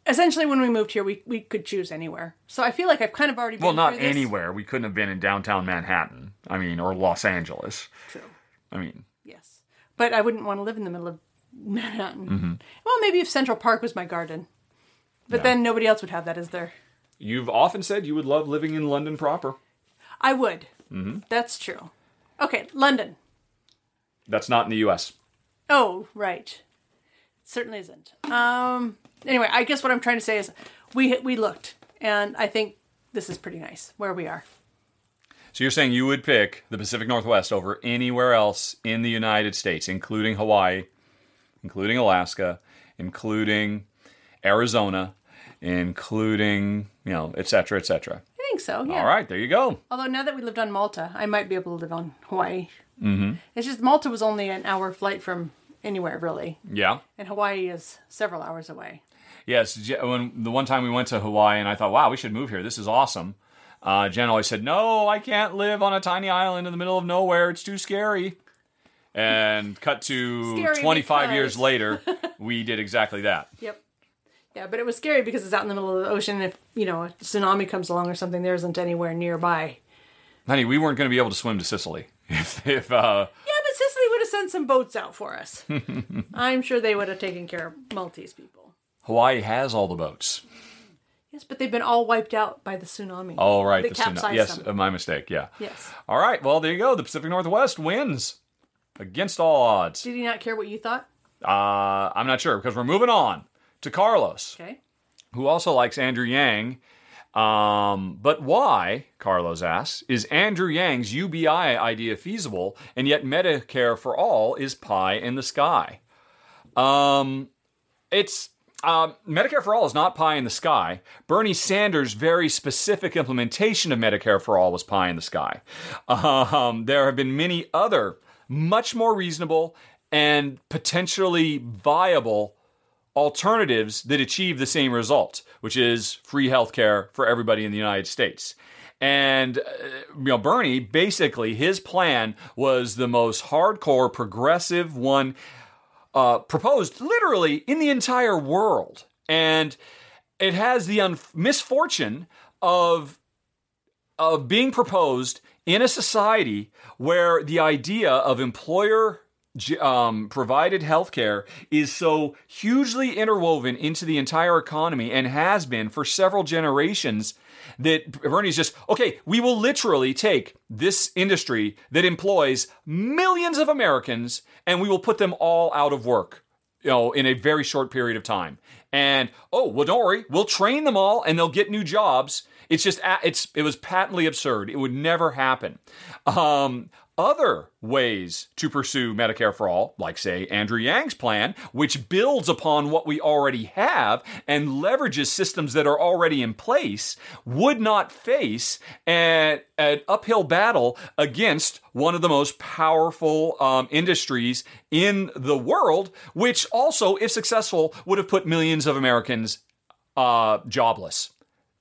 essentially, when we moved here, we we could choose anywhere. So I feel like I've kind of already. Been Well, not through this. anywhere. We couldn't have been in downtown Manhattan. I mean, or Los Angeles. True. I mean, Yes, but I wouldn't want to live in the middle of Manhattan. Mm-hmm. Well, maybe if Central Park was my garden, but Yeah. then nobody else would have that, is there? you've often said you would love living in London proper. I would. Mm-hmm. That's true. Okay, London. That's not in the U.S. Oh, right. Certainly isn't. Um. Anyway, I guess what I'm trying to say is, we we looked, and I think this is pretty nice where we are. So you're saying you would pick the Pacific Northwest over anywhere else in the United States, including Hawaii, including Alaska, including Arizona, including you know, et cetera, et cetera. I think so. Yeah. All right, there you go. Although now that we lived on Malta, I might be able to live on Hawaii. Mm-hmm. It's just Malta was only an hour flight from anywhere really, Yeah. and Hawaii is several hours away. Yes, when the one time we went to Hawaii and I thought, wow, we should move here. This is awesome. Uh, Jen always said, no, I can't live on a tiny island in the middle of nowhere. It's too scary. And cut to Scary 25 years because- later, we did exactly that. Yep. Yeah, but it was scary because it's out in the middle of the ocean. If you know a tsunami comes along or something, there isn't anywhere nearby. Honey, we weren't going to be able to swim to Sicily. If, if uh, Yeah, but Sicily would have sent some boats out for us. I'm sure they would have taken care of Maltese people. Hawaii has all the boats. Yes, but they've been all wiped out by the tsunami. All right, They the tsunami. Yes, them. uh, my mistake. Yeah. Yes. All right. Well, there you go. The Pacific Northwest wins against all odds. Did he not care what you thought? Uh, I'm not sure because we're moving on to Carlos. Okay. who also likes Andrew Yang. Um, but why, Carlos asks, is Andrew Yang's UBI idea feasible and yet Medicare for all is pie in the sky? Um, it's um, Medicare for all is not pie in the sky. Bernie Sanders' very specific implementation of Medicare for all was pie in the sky. Um, there have been many other, much more reasonable and potentially viable alternatives that achieve the same result, which is free healthcare for everybody in the United States. And uh, you know, Bernie basically his plan was the most hardcore progressive one uh, proposed literally in the entire world, and it has the un- misfortune of of being proposed in a society where the idea of employer um, provided healthcare is so hugely interwoven into the entire economy and has been for several generations that Bernie's just okay. We will literally take this industry that employs millions of Americans and we will put them all out of work you know, in a very short period of time. And oh, well, don't worry, we'll train them all, and they'll get new jobs. It's just, it's it was patently absurd. It would never happen. Um, other ways to pursue Medicare for all, like say Andrew Yang's plan, which builds upon what we already have and leverages systems that are already in place, would not face an, an uphill battle against one of the most powerful um, industries in the world, which also, if successful, would have put millions of Americans uh, jobless.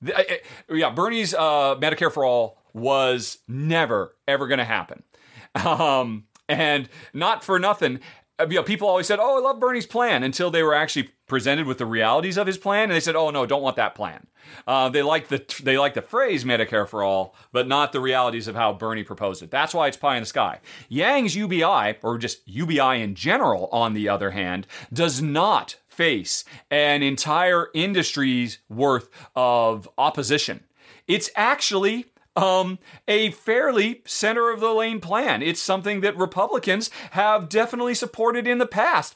The- I- yeah, Bernie's uh, Medicare for all was never ever going to happen, um, and not for nothing. uh, You know, people always said, "Oh, I love Bernie's plan," until they were actually presented with the realities of his plan, and they said, "Oh no, don't want that plan." Uh, they like the they like the phrase Medicare for all, but not the realities of how Bernie proposed it. That's why it's pie in the sky. Yang's UBI, or just UBI in general, on the other hand, does not face an entire industry's worth of opposition. It's actually um, a fairly center of the lane plan. It's something that Republicans have definitely supported in the past.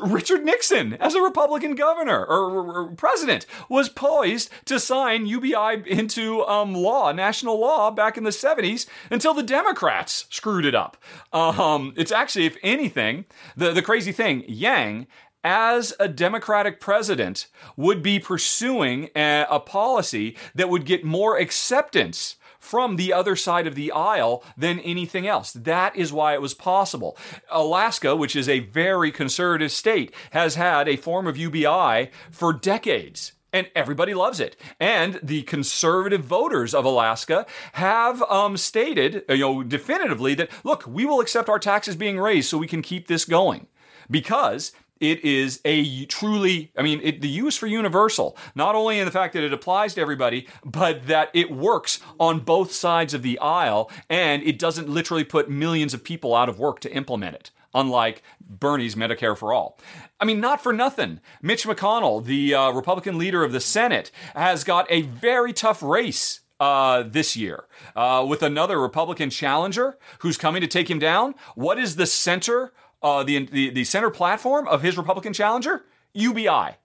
Richard Nixon, as a Republican governor or, president, was poised to sign UBI into um, law, national law, back in the 70s until the Democrats screwed it up. Um, it's actually, if anything, the, the crazy thing, Yang as a Democratic president, would be pursuing a, a, policy that would get more acceptance from the other side of the aisle than anything else. That is why it was possible. Alaska, which is a very conservative state, has had a form of UBI for decades and everybody loves it. And the conservative voters of Alaska have um, stated, you know, definitively that look, we will accept our taxes being raised so we can keep this going because it is a truly, I mean, it, the use for universal, not only in the fact that it applies to everybody, but that it works on both sides of the aisle and it doesn't literally put millions of people out of work to implement it, unlike Bernie's Medicare for All. I mean, not for nothing. Mitch McConnell, the uh, Republican leader of the Senate, has got a very tough race uh, this year uh, with another Republican challenger who's coming to take him down. What is the center uh, the, the the center platform of his Republican challenger, UBI.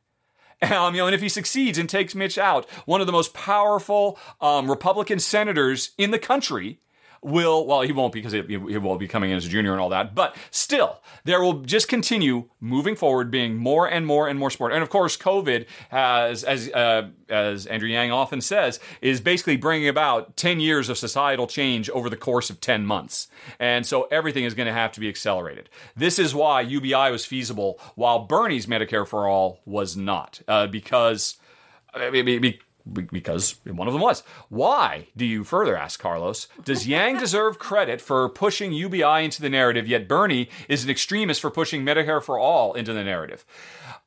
Um, you know, and if he succeeds and takes Mitch out, one of the most powerful um, Republican senators in the country will, well, he won't because he, he will be coming in as a junior and all that, but still, there will just continue moving forward, being more and more and more sport. And of course, COVID has, as uh, as Andrew Yang often says, is basically bringing about ten years of societal change over the course of ten months, and so everything is going to have to be accelerated. This is why UBI was feasible, while Bernie's Medicare for All was not, uh, because. I mean, because one of them was. Why, do you further ask Carlos? Does Yang deserve credit for pushing UBI into the narrative, yet Bernie is an extremist for pushing Medicare for all into the narrative?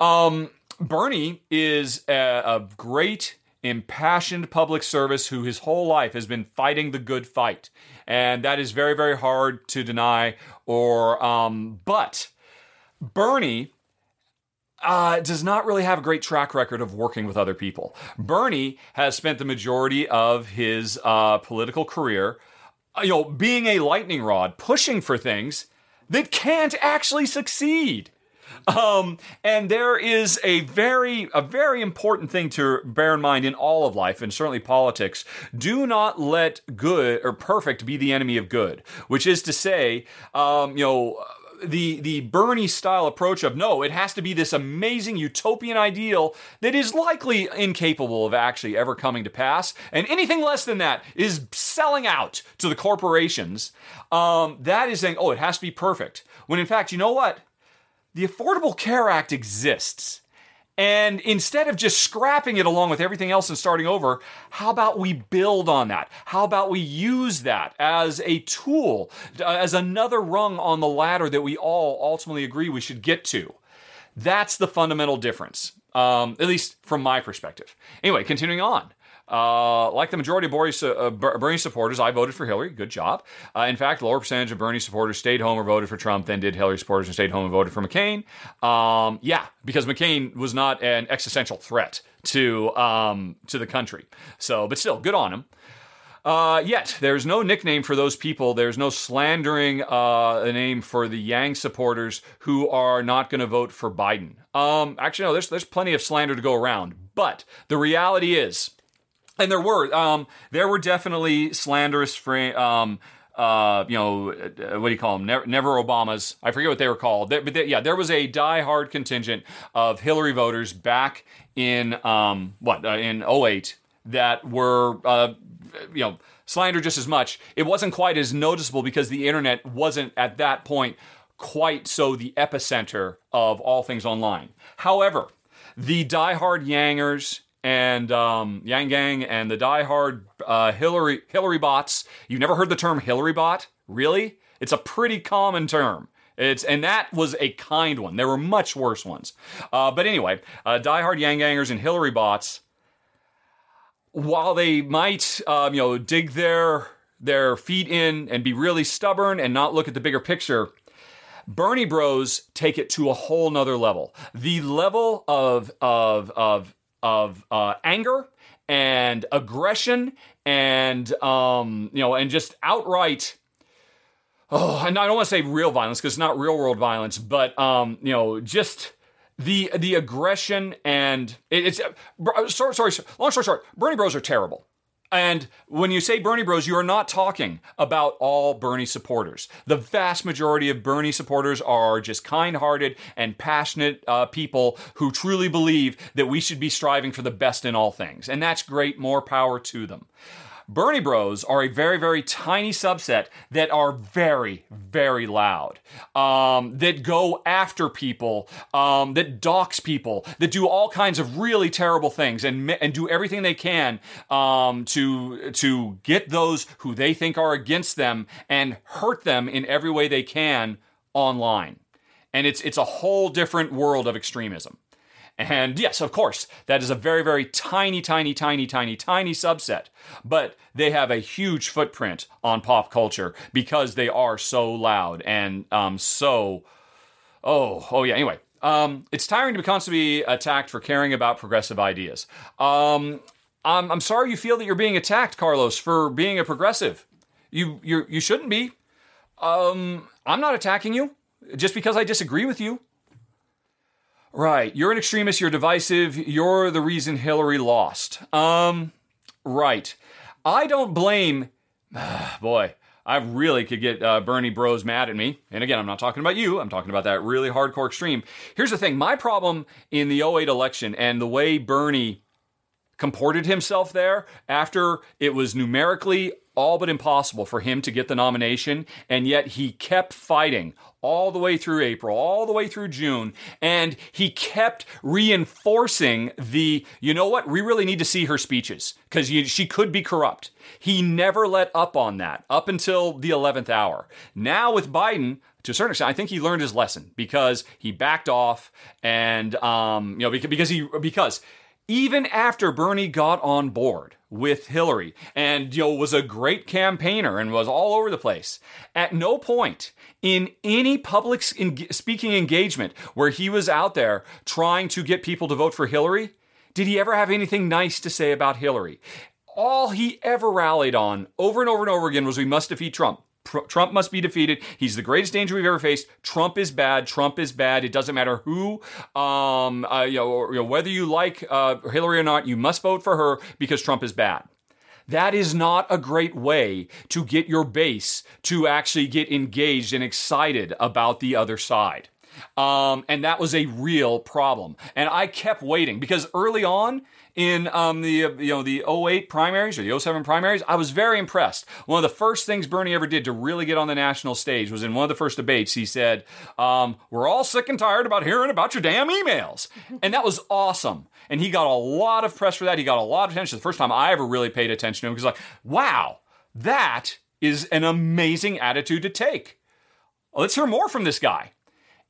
Um, Bernie is a, a great, impassioned public service who his whole life has been fighting the good fight. And that is very, very hard to deny or, um, but Bernie uh, does not really have a great track record of working with other people. Bernie has spent the majority of his uh, political career, uh, you know, being a lightning rod, pushing for things that can't actually succeed. Um, and there is a very, a very important thing to bear in mind in all of life, and certainly politics. Do not let good or perfect be the enemy of good. Which is to say, um, you know the the Bernie style approach of no, it has to be this amazing utopian ideal that is likely incapable of actually ever coming to pass, and anything less than that is selling out to the corporations. Um, that is saying, oh, it has to be perfect. When in fact, you know what? The Affordable Care Act exists. And instead of just scrapping it along with everything else and starting over, how about we build on that? How about we use that as a tool, uh, as another rung on the ladder that we all ultimately agree we should get to? That's the fundamental difference, um, at least from my perspective. Anyway, continuing on. Uh, like the majority of Bernie, uh, Bernie, supporters, I voted for Hillary. Good job. Uh, in fact, a lower percentage of Bernie supporters stayed home or voted for Trump than did Hillary supporters and stayed home and voted for McCain. Um, yeah, because McCain was not an existential threat to um, to the country. So, but still, good on him. Uh, yet there's no nickname for those people. There's no slandering uh, a name for the Yang supporters who are not going to vote for Biden. Um, actually, no. There's there's plenty of slander to go around. But the reality is, and there were um, there were definitely slanderous fra- um, uh, you know, uh, what do you call them? Never, never Obamas. I forget what they were called. There, but they, yeah, there was a die-hard contingent of Hillary voters back in um, what uh, in 08 that were uh, you know slandered just as much. It wasn't quite as noticeable because the internet wasn't at that point quite so the epicenter of all things online. However, the die-hard Yangers and um, Yang Gang and the diehard uh, Hillary Hillary bots. You've never heard the term Hillary bot? Really? It's a pretty common term. It's and that was a kind one. There were much worse ones. Uh, but anyway, uh, diehard Yang Gangers and Hillary bots, while they might um, you know dig their their feet in and be really stubborn and not look at the bigger picture. Bernie Bros take it to a whole nother level. The level of of of of uh, anger and aggression and um, you know and just outright oh, and I don't want to say real violence because it's not real world violence, but um, you know, just the the aggression and it, it's uh, sorry, sorry, long story short, Bernie Bros are terrible. And when you say Bernie Bros, you are not talking about all Bernie supporters. The vast majority of Bernie supporters are just kind hearted and passionate uh, people who truly believe that we should be striving for the best in all things. And that's great. More power to them. Bernie Bros are a very, very tiny subset that are very, very loud, um, that go after people, um, that dox people, that do all kinds of really terrible things, and and do everything they can um, to to get those who they think are against them and hurt them in every way they can online. And it's it's a whole different world of extremism. And yes, of course, that is a very, very tiny, tiny, tiny, tiny, tiny subset. But they have a huge footprint on pop culture because they are so loud and um, so. Oh, oh yeah. Anyway, um, it's tiring to be constantly attacked for caring about progressive ideas. Um, I'm, I'm sorry you feel that you're being attacked, Carlos, for being a progressive. You you you shouldn't be. Um, I'm not attacking you just because I disagree with you. Right. You're an extremist. You're divisive. You're the reason Hillary lost. Um, right. I don't blame. boy, I really could get uh, Bernie Bros mad at me. And again, I'm not talking about you. I'm talking about that really hardcore extreme. Here's the thing my problem in the 08 election and the way Bernie comported himself there after it was numerically all but impossible for him to get the nomination, and yet he kept fighting all the way through April, all the way through June, and he kept reinforcing the, you know what, we really need to see her speeches because she could be corrupt. He never let up on that up until the 11th hour. Now with Biden, to a certain extent, I think he learned his lesson because he backed off and, um, you know, because he, because even after Bernie got on board with Hillary and you know was a great campaigner and was all over the place, at no point in any public speaking engagement where he was out there trying to get people to vote for Hillary did he ever have anything nice to say about Hillary. All he ever rallied on over and over and over again was we must defeat Trump. Trump must be defeated. He's the greatest danger we've ever faced. Trump is bad. Trump is bad. It doesn't matter who, um, uh, you, know, or, you, know, whether you like uh, Hillary or not. You must vote for her because Trump is bad. That is not a great way to get your base to actually get engaged and excited about the other side. Um, and that was a real problem. And I kept waiting because early on, in um, the you know the 08 primaries or the 07 primaries, I was very impressed. One of the first things Bernie ever did to really get on the national stage was in one of the first debates. He said, um, "We're all sick and tired about hearing about your damn emails," and that was awesome. And he got a lot of press for that. He got a lot of attention. The first time I ever really paid attention to him because like, wow, that is an amazing attitude to take. Let's hear more from this guy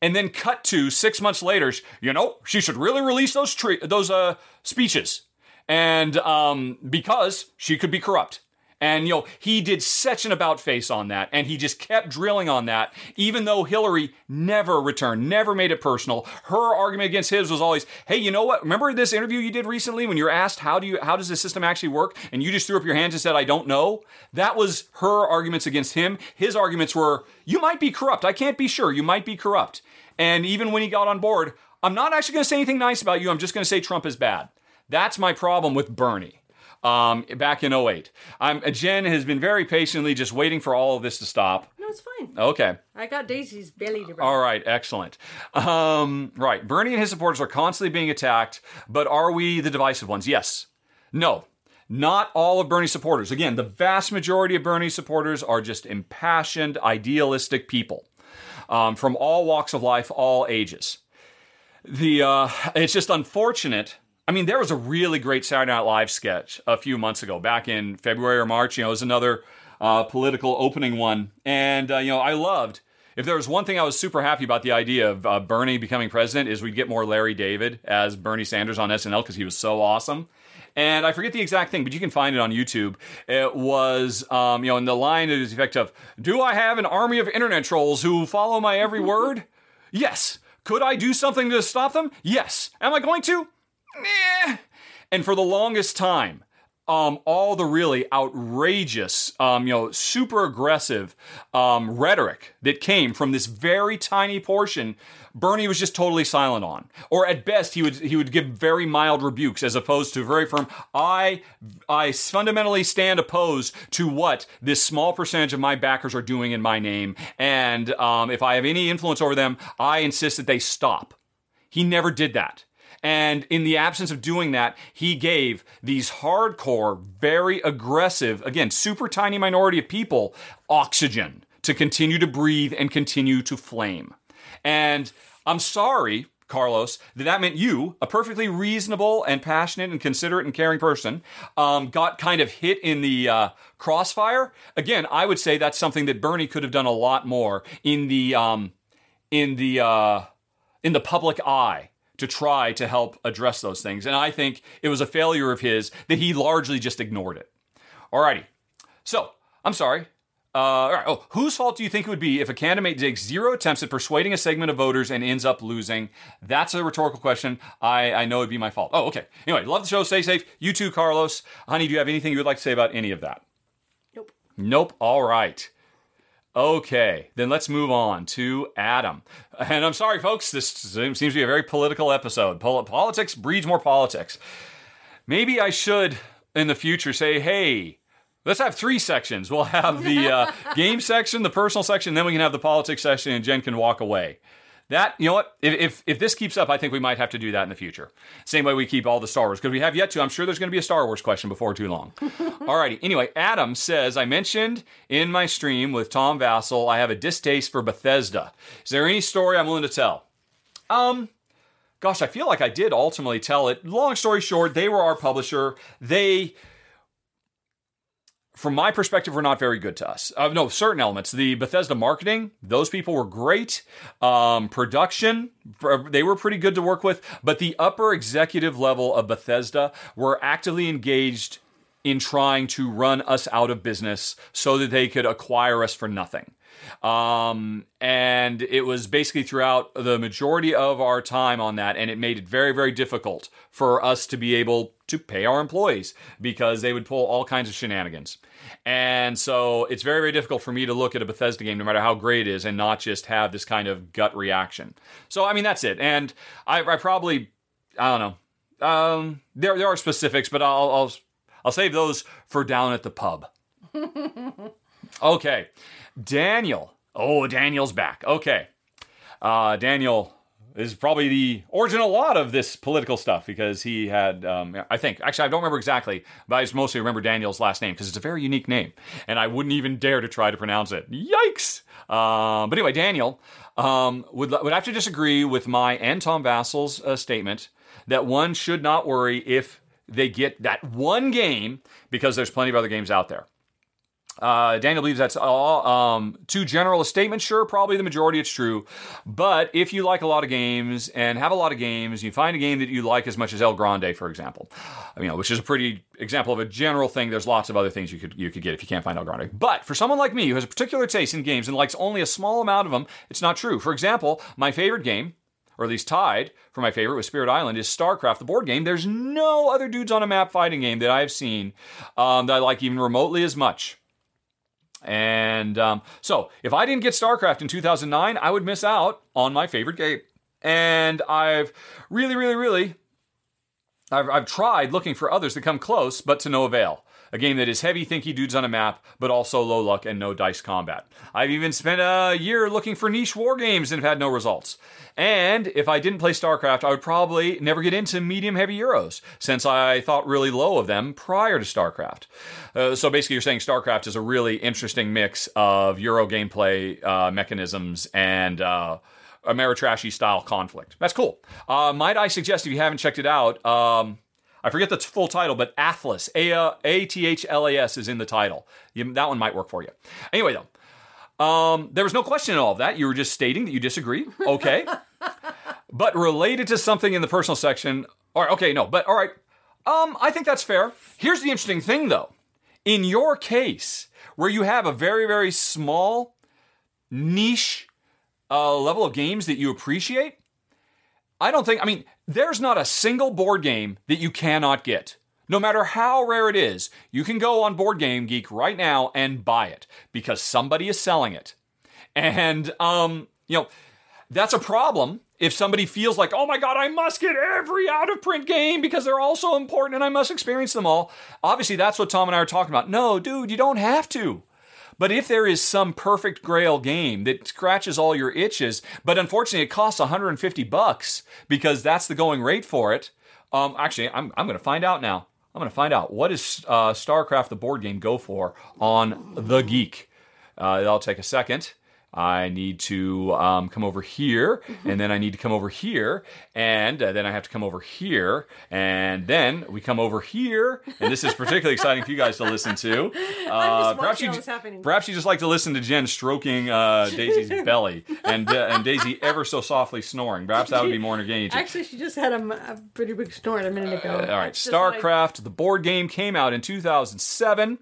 and then cut to six months later. You know, she should really release those tre- those uh, speeches, and um, because she could be corrupt. And, you know, he did such an about face on that, and he just kept drilling on that, even though Hillary never returned, never made it personal. Her argument against his was always, hey, you know what? Remember this interview you did recently when you were asked, how do you, how does the system actually work? And you just threw up your hands and said, I don't know. That was her arguments against him. His arguments were, you might be corrupt. I can't be sure. You might be corrupt. And even when he got on board, I'm not actually going to say anything nice about you. I'm just going to say Trump is bad. That's my problem with Bernie um, back in 08. Um, Jen has been very patiently just waiting for all of this to stop. No, it's fine. Okay. I got Daisy's belly to. All right, excellent. Um, right, Bernie and his supporters are constantly being attacked, but are we the divisive ones? Yes. No. Not all of Bernie's supporters. Again, the vast majority of Bernie's supporters are just impassioned, idealistic people um, from all walks of life, all ages. The uh, it's just unfortunate I mean, there was a really great Saturday Night Live sketch a few months ago, back in February or March. You know, it was another uh, political opening one, and uh, you know, I loved. If there was one thing I was super happy about the idea of uh, Bernie becoming president, is we'd get more Larry David as Bernie Sanders on SNL because he was so awesome. And I forget the exact thing, but you can find it on YouTube. It was, um, you know, in the line is the effect of, "Do I have an army of internet trolls who follow my every word? yes. Could I do something to stop them? Yes. Am I going to? And for the longest time, um, all the really outrageous, um, you know, super aggressive um, rhetoric that came from this very tiny portion, Bernie was just totally silent on. Or at best, he would he would give very mild rebukes as opposed to very firm. I I fundamentally stand opposed to what this small percentage of my backers are doing in my name, and um, if I have any influence over them, I insist that they stop. He never did that. And in the absence of doing that, he gave these hardcore, very aggressive, again, super tiny minority of people oxygen to continue to breathe and continue to flame. And I'm sorry, Carlos, that that meant you, a perfectly reasonable and passionate and considerate and caring person, um, got kind of hit in the uh, crossfire. Again, I would say that's something that Bernie could have done a lot more in the um, in the uh, in the public eye to try to help address those things. And I think it was a failure of his that he largely just ignored it. Alrighty. So, I'm sorry. Uh, all right. Oh, whose fault do you think it would be if a candidate takes zero attempts at persuading a segment of voters and ends up losing? That's a rhetorical question. I, I know it'd be my fault. Oh, okay. Anyway, love the show. Stay safe. You too, Carlos. Honey, do you have anything you would like to say about any of that? Nope. Nope. All right. Okay, then let's move on to Adam. And I'm sorry, folks, this seems to be a very political episode. Politics breeds more politics. Maybe I should, in the future, say, hey, let's have three sections. We'll have the uh, game section, the personal section, then we can have the politics section, and Jen can walk away. That you know what? If, if, if this keeps up, I think we might have to do that in the future. Same way we keep all the Star Wars because we have yet to. I'm sure there's going to be a Star Wars question before too long. Alrighty. Anyway, Adam says I mentioned in my stream with Tom Vasel I have a distaste for Bethesda. Is there any story I'm willing to tell? Um, gosh, I feel like I did ultimately tell it. Long story short, they were our publisher. They from my perspective, were not very good to us. Uh, no, certain elements. The Bethesda marketing, those people were great. Um, production, they were pretty good to work with. But the upper executive level of Bethesda were actively engaged in trying to run us out of business so that they could acquire us for nothing. Um, and it was basically throughout the majority of our time on that, and it made it very, very difficult for us to be able to pay our employees because they would pull all kinds of shenanigans. And so it's very, very difficult for me to look at a Bethesda game, no matter how great it is, and not just have this kind of gut reaction. So, I mean, that's it. And I, I probably, I don't know. Um, there, there are specifics, but I'll, I'll, I'll save those for down at the pub. okay. Daniel. Oh, Daniel's back. Okay. Uh, Daniel is probably the origin a lot of this political stuff because he had, um, I think, actually, I don't remember exactly, but I just mostly remember Daniel's last name because it's a very unique name, and I wouldn't even dare to try to pronounce it. Yikes! Um, but anyway, Daniel um, would would have to disagree with my and Tom Vasel's uh, statement that one should not worry if they get that one game because there's plenty of other games out there. Uh, Daniel believes that's all um, too general a statement. Sure, probably the majority it's true. But if you like a lot of games and have a lot of games, you find a game that you like as much as El Grande, for example, you know, which is a pretty example of a general thing. There's lots of other things you could you could get if you can't find El Grande. But for someone like me who has a particular taste in games and likes only a small amount of them, it's not true. For example, my favorite game or at least tied for my favorite with Spirit Island, is StarCraft, the board game. There's no other dudes on a map fighting game that I have seen um, that I like even remotely as much. And um, so, if I didn't get StarCraft in 2009, I would miss out on my favorite game. And I've really, really, really, I've, I've tried looking for others to come close, but to no avail. A game that is heavy, thinky dudes on a map, but also low luck and no dice combat. I've even spent a year looking for niche war games and have had no results. And if I didn't play StarCraft, I would probably never get into medium heavy Euros, since I thought really low of them prior to StarCraft. Uh, so basically, you're saying StarCraft is a really interesting mix of Euro gameplay uh, mechanisms and. Uh, Ameritrashy style conflict. That's cool. Uh, might I suggest, if you haven't checked it out, um, I forget the full title, but Athlas, A T H L A S, is in the title. You, that one might work for you. Anyway, though, um, there was no question in all of that. You were just stating that you disagree. Okay. but related to something in the personal section, or okay, no, but all right. Um, I think that's fair. Here's the interesting thing, though. In your case, where you have a very, very small niche uh, level of games that you appreciate, I don't think, I mean, there's not a single board game that you cannot get no matter how rare it is, you can go on Board Game Geek right now and buy it because somebody is selling it. And, um, you know, that's a problem if somebody feels like, oh my God, I must get every out of print game because they're all so important and I must experience them all. Obviously, that's what Tom and I are talking about. No, dude, you don't have to. But if there is some perfect grail game that scratches all your itches, but unfortunately it costs 150 bucks because that's the going rate for it. Um, actually, I'm, I'm going to find out now. I'm going to find out what does uh, StarCraft the board game go for on the Geek. Uh, that'll take a second. I need to um, come over here, and then I need to come over here, and uh, then I have to come over here, and then we come over here, and this is particularly exciting for you guys to listen to. Uh, perhaps you, what's happening. perhaps you just like to listen to Jen stroking uh, Daisy's belly, and uh, and Daisy ever so softly snoring. Perhaps that would be more engaging. Actually, she just had a pretty big snort a minute ago. Uh, all right, That's just what I- StarCraft, the board game came out in 2007.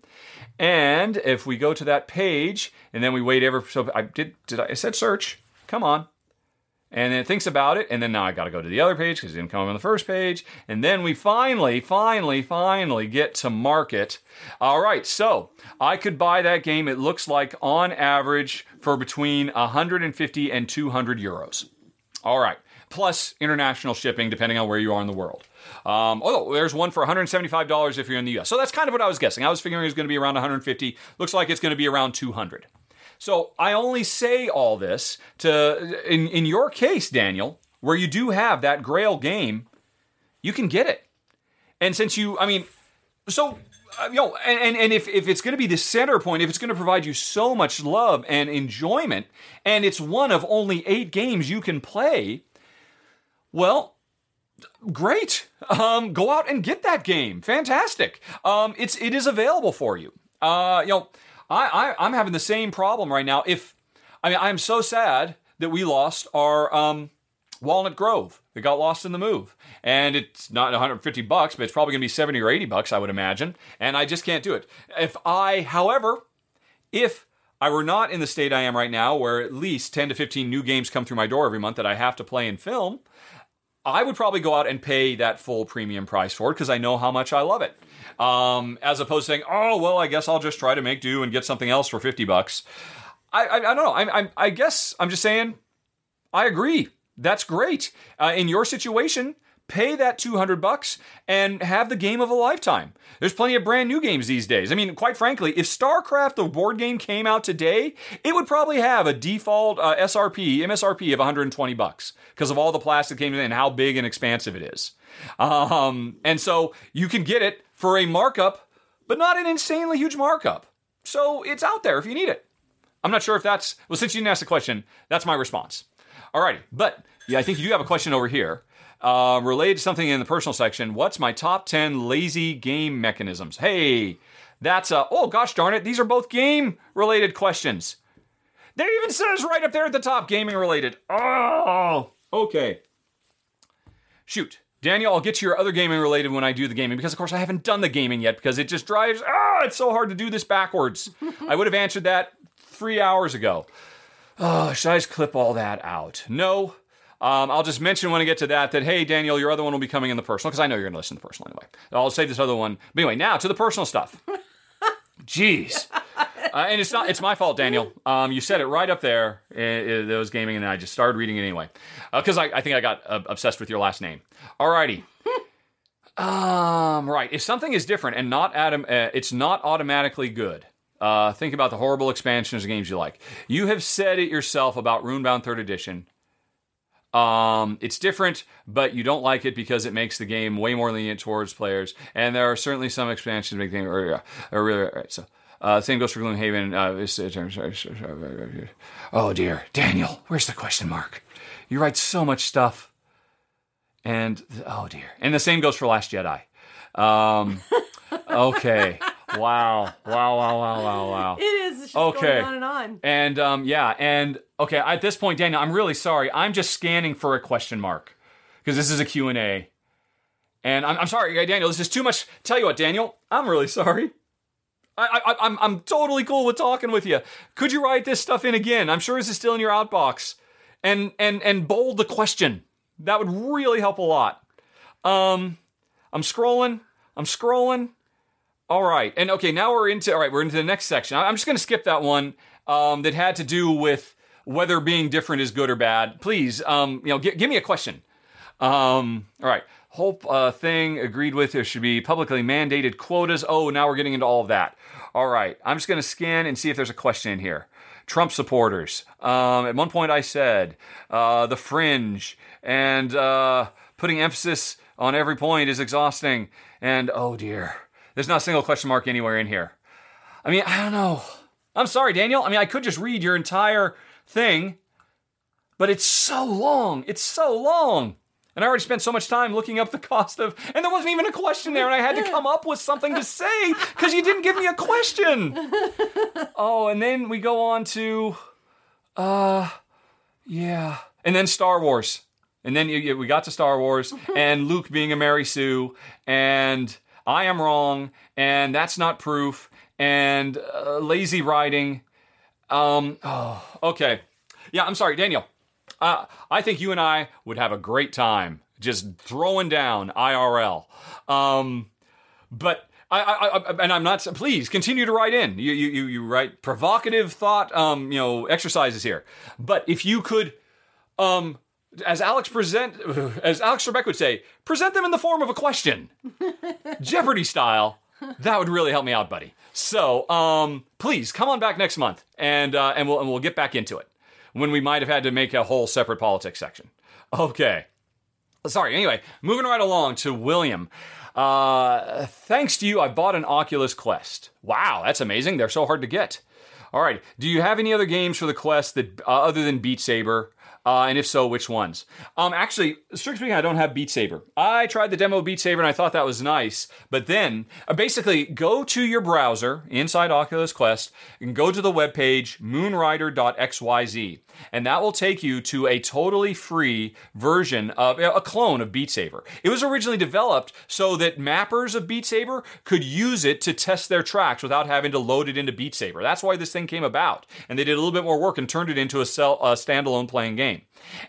And if we go to that page and then we wait ever so I did did I, I said search. Come on. And then it thinks about it, and then now I got to go to the other page because it didn't come on the first page. And then we finally, finally, finally get to market. All right, so I could buy that game. It looks like on average for between 150 and 200 euros. All right. Plus international shipping, depending on where you are in the world. Um, oh, there's one for $175 if you're in the US. So that's kind of what I was guessing. I was figuring it was going to be around 150. Looks like it's going to be around 200. So I only say all this to, in, in your case, Daniel, where you do have that Grail game, you can get it. And since you, I mean, so uh, you know, and, and, and if, if it's going to be the center point, if it's going to provide you so much love and enjoyment, and it's one of only eight games you can play, well, great. Um, go out and get that game. Fantastic. Um, it's it is available for you. Uh, you know, I, I I'm having the same problem right now. If I mean, I'm so sad that we lost our um, Walnut Grove. It got lost in the move, and it's not 150 bucks, but it's probably going to be 70 or 80 bucks, I would imagine. And I just can't do it. If I, however, if I were not in the state I am right now, where at least 10 to 15 new games come through my door every month that I have to play and film, I would probably go out and pay that full premium price for it because I know how much I love it. Um, as opposed to saying, oh, well, I guess I'll just try to make do and get something else for 50 bucks. I, I, I don't know. I, I, I guess I'm just saying, I agree. That's great. Uh, in your situation, pay that 200 bucks and have the game of a lifetime. There's plenty of brand new games these days. I mean, quite frankly, if StarCraft the board game came out today, it would probably have a default uh, SRP, MSRP of 120 bucks because of all the plastic came in and how big and expansive it is. Um, and so you can get it for a markup, but not an insanely huge markup. So it's out there if you need it. I'm not sure if that's well. Since you didn't ask the question, that's my response. Alrighty, but yeah, I think you do have a question over here uh, related to something in the personal section. What's my top ten lazy game mechanisms? Hey, that's a, oh gosh darn it, these are both game related questions. There even says right up there at the top, gaming related. Oh, okay. Shoot. Daniel, I'll get to your other gaming related when I do the gaming because, of course, I haven't done the gaming yet because it just drives. Ah, it's so hard to do this backwards. I would have answered that three hours ago. Oh, should I just clip all that out? No. Um, I'll just mention when I get to that that, hey, Daniel, your other one will be coming in the personal because I know you're going to listen to the personal anyway. I'll save this other one. But anyway, now to the personal stuff. Jeez. Uh, and it's not it's my fault, Daniel. Um, you said it right up there. It, it, it was gaming, and I just started reading it anyway because I, I think I got uh, obsessed with your last name. Alrighty. um, right. If something is different and not adam, uh, it's not automatically good. Uh, think about the horrible expansions of games you like. You have said it yourself about Runebound Third Edition. Um, it's different, but you don't like it because it makes the game way more lenient towards players. And there are certainly some expansions that make the game. Or, or so uh, same goes for Gloomhaven. Uh, oh dear, Daniel, where's the question mark? You write so much stuff, and oh dear, and the same goes for Last Jedi. Um, okay. Wow. Wow, wow, wow, wow, wow. It is. It's Okay. going on and on. And um, yeah, and okay, at this point, Daniel, I'm really sorry. I'm just scanning for a question mark because this is a Q and A. And I'm, I'm sorry, Daniel. This is too much. Tell you what, Daniel, I'm really sorry. I, I, I'm, I'm totally cool with talking with you. Could you write this stuff in again? I'm sure this is still in your outbox, and and and bold the question. That would really help a lot. Um, I'm scrolling. I'm scrolling. All right, and okay, now we're into all right. We're into the next section. I'm just going to skip that one um, that had to do with whether being different is good or bad. Please, um, you know, gi- give me a question. Um, all right, whole uh, thing agreed with. There should be publicly mandated quotas. Oh, now we're getting into all of that. All right, I'm just going to scan and see if there's a question in here. Trump supporters. Um, at one point, I said uh, the fringe and uh, putting emphasis on every point is exhausting. And oh dear, there's not a single question mark anywhere in here. I mean, I don't know. I'm sorry, Daniel. I mean, I could just read your entire thing, but it's so long. It's so long. And I already spent so much time looking up the cost of, and there wasn't even a question there, and I had to come up with something to say because you didn't give me a question. Oh, and then we go on to, uh, yeah, and then Star Wars, and then we got to Star Wars and Luke being a Mary Sue, and I am wrong, and that's not proof, and uh, lazy writing. Um, oh, okay, yeah, I'm sorry, Daniel. Uh, I think you and I would have a great time just throwing down IRL. Um, but I, I, I, and I'm not. Please continue to write in. You, you, you, write provocative thought, um, you know, exercises here. But if you could, um, as Alex present, as Alex Trebek would say, present them in the form of a question, Jeopardy style. That would really help me out, buddy. So, um, please come on back next month, and uh, and we'll and we'll get back into it when we might have had to make a whole separate politics section. Okay. Sorry. Anyway, moving right along to William. Uh, thanks to you, I bought an Oculus Quest. Wow, that's amazing. They're so hard to get. All right. Do you have any other games for the Quest that uh, other than Beat Saber? Uh, and if so, which ones? Um, actually, strictly speaking, I don't have Beat Saber. I tried the demo Beat Saber and I thought that was nice. But then, uh, basically, go to your browser inside Oculus Quest and go to the webpage moonrider.xyz. And that will take you to a totally free version of a clone of Beat Saber. It was originally developed so that mappers of Beat Saber could use it to test their tracks without having to load it into Beat Saber. That's why this thing came about. And they did a little bit more work and turned it into a, cell, a standalone playing game.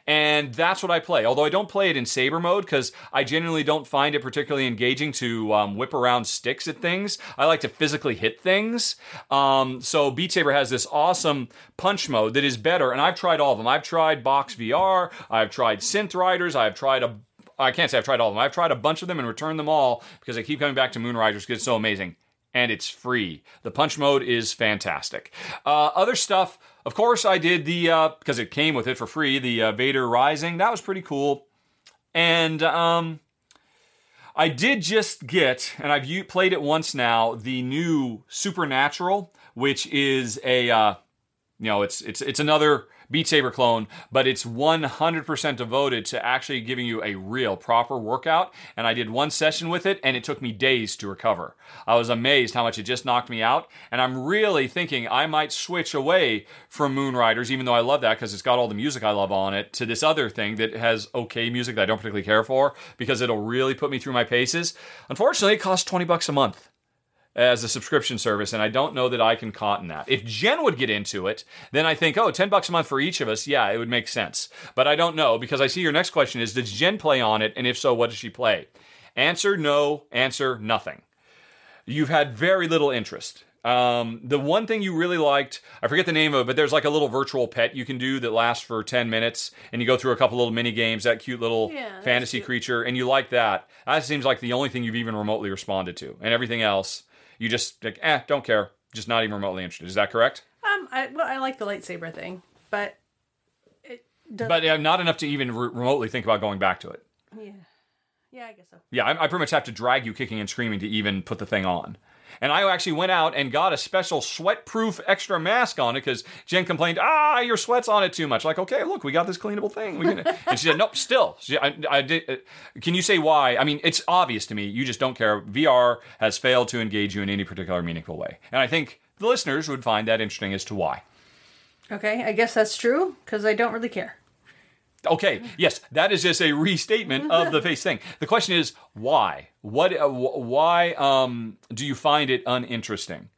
And that's what I play. Although I don't play it in Saber mode because I genuinely don't find it particularly engaging to um, whip around sticks at things. I like to physically hit things. Um, so Beat Saber has this awesome punch mode that is better. And I've tried all of them. I've tried Box VR. I've tried Synth Riders. I've tried a I can't say I've tried all of them. I've tried a bunch of them and returned them all because I keep coming back to Moonriders because it's so amazing. And it's free. The punch mode is fantastic. Uh, other stuff, of course, I did the, because it came with it for free, the uh, Vader Rising. That was pretty cool. And um, I did just get, and I've u- played it once now, the new Supernatural, which is a, uh, you know, it's it's it's another Beat Saber clone, but it's 100% devoted to actually giving you a real proper workout. And I did one session with it, and it took me days to recover. I was amazed how much it just knocked me out. And I'm really thinking I might switch away from Moonriders, even though I love that because it's got all the music I love on it, to this other thing that has okay music that I don't particularly care for because it'll really put me through my paces. Unfortunately, it costs 20 bucks a month as a subscription service, and I don't know that I can cotton that. If Jen would get into it, then I think, oh, 10 bucks a month for each of us, yeah, it would make sense. But I don't know because I see your next question is, does Jen play on it? And if so, what does she play? Answer no, answer nothing. You've had very little interest. Um, the one thing you really liked, I forget the name of it, but there's like a little virtual pet you can do that lasts for 10 minutes, and you go through a couple little mini games, that cute little Yeah, fantasy cute. creature, and you like that. That seems like the only thing you've even remotely responded to. And everything else, you just, like, eh, don't care. Just not even remotely interested. Is that correct? Um, I, well, I like the lightsaber thing, but it does. But uh, not enough to even re- remotely think about going back to it. yeah, yeah, I guess so. Yeah, I, I pretty much have to drag you kicking and screaming to even put the thing on. And I actually went out and got a special sweat-proof extra mask on it because Jen complained, "Ah, your sweat's on it too much." Like, okay, look, we got this cleanable thing. We can, and she said, "Nope, still." She, I, I did. Uh, can you say why? I mean, it's obvious to me. You just don't care. VR has failed to engage you in any particular meaningful way, and I think the listeners would find that interesting as to why. Okay, I guess that's true because I don't really care. Okay, yes, that is just a restatement of the face thing. The question is why? What? Uh, wh- why um, do you find it uninteresting?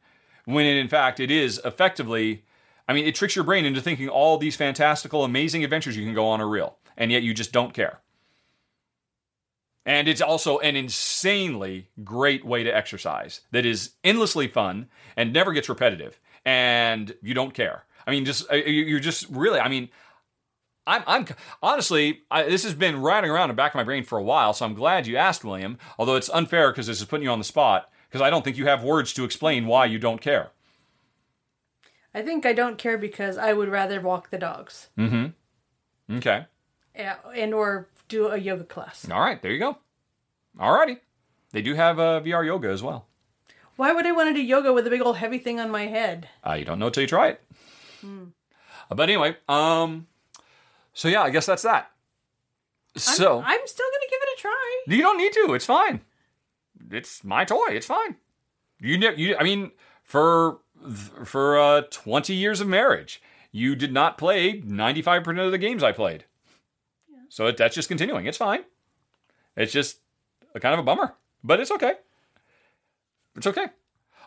When in fact it is effectively, I mean, it tricks your brain into thinking all these fantastical, amazing adventures you can go on are real, and yet you just don't care. And it's also an insanely great way to exercise that is endlessly fun and never gets repetitive. And you don't care. I mean, just uh, you- you're just really. I mean, I'm, I'm honestly, I, this has been riding around in the back of my brain for a while. So I'm glad you asked, William. Although it's unfair because this is putting you on the spot because I don't think you have words to explain why you don't care. I think I don't care because I would rather walk the dogs Mm-hmm. Okay. uh, and or do a yoga class. All right. There you go. All righty. They do have uh, VR yoga as well. Why would I want to do yoga with a big old heavy thing on my head? Uh, you don't know till you try it. Uh, But anyway, um, so yeah, I guess that's that. So I'm still gonna give it a try. you don't need to. It's fine. It's my toy. It's fine. You, ne- you. I mean, for for uh, twenty years of marriage, you did not play ninety five percent of the games I played. So it, that's just continuing. It's fine. It's just a kind of a bummer, but it's okay. It's okay.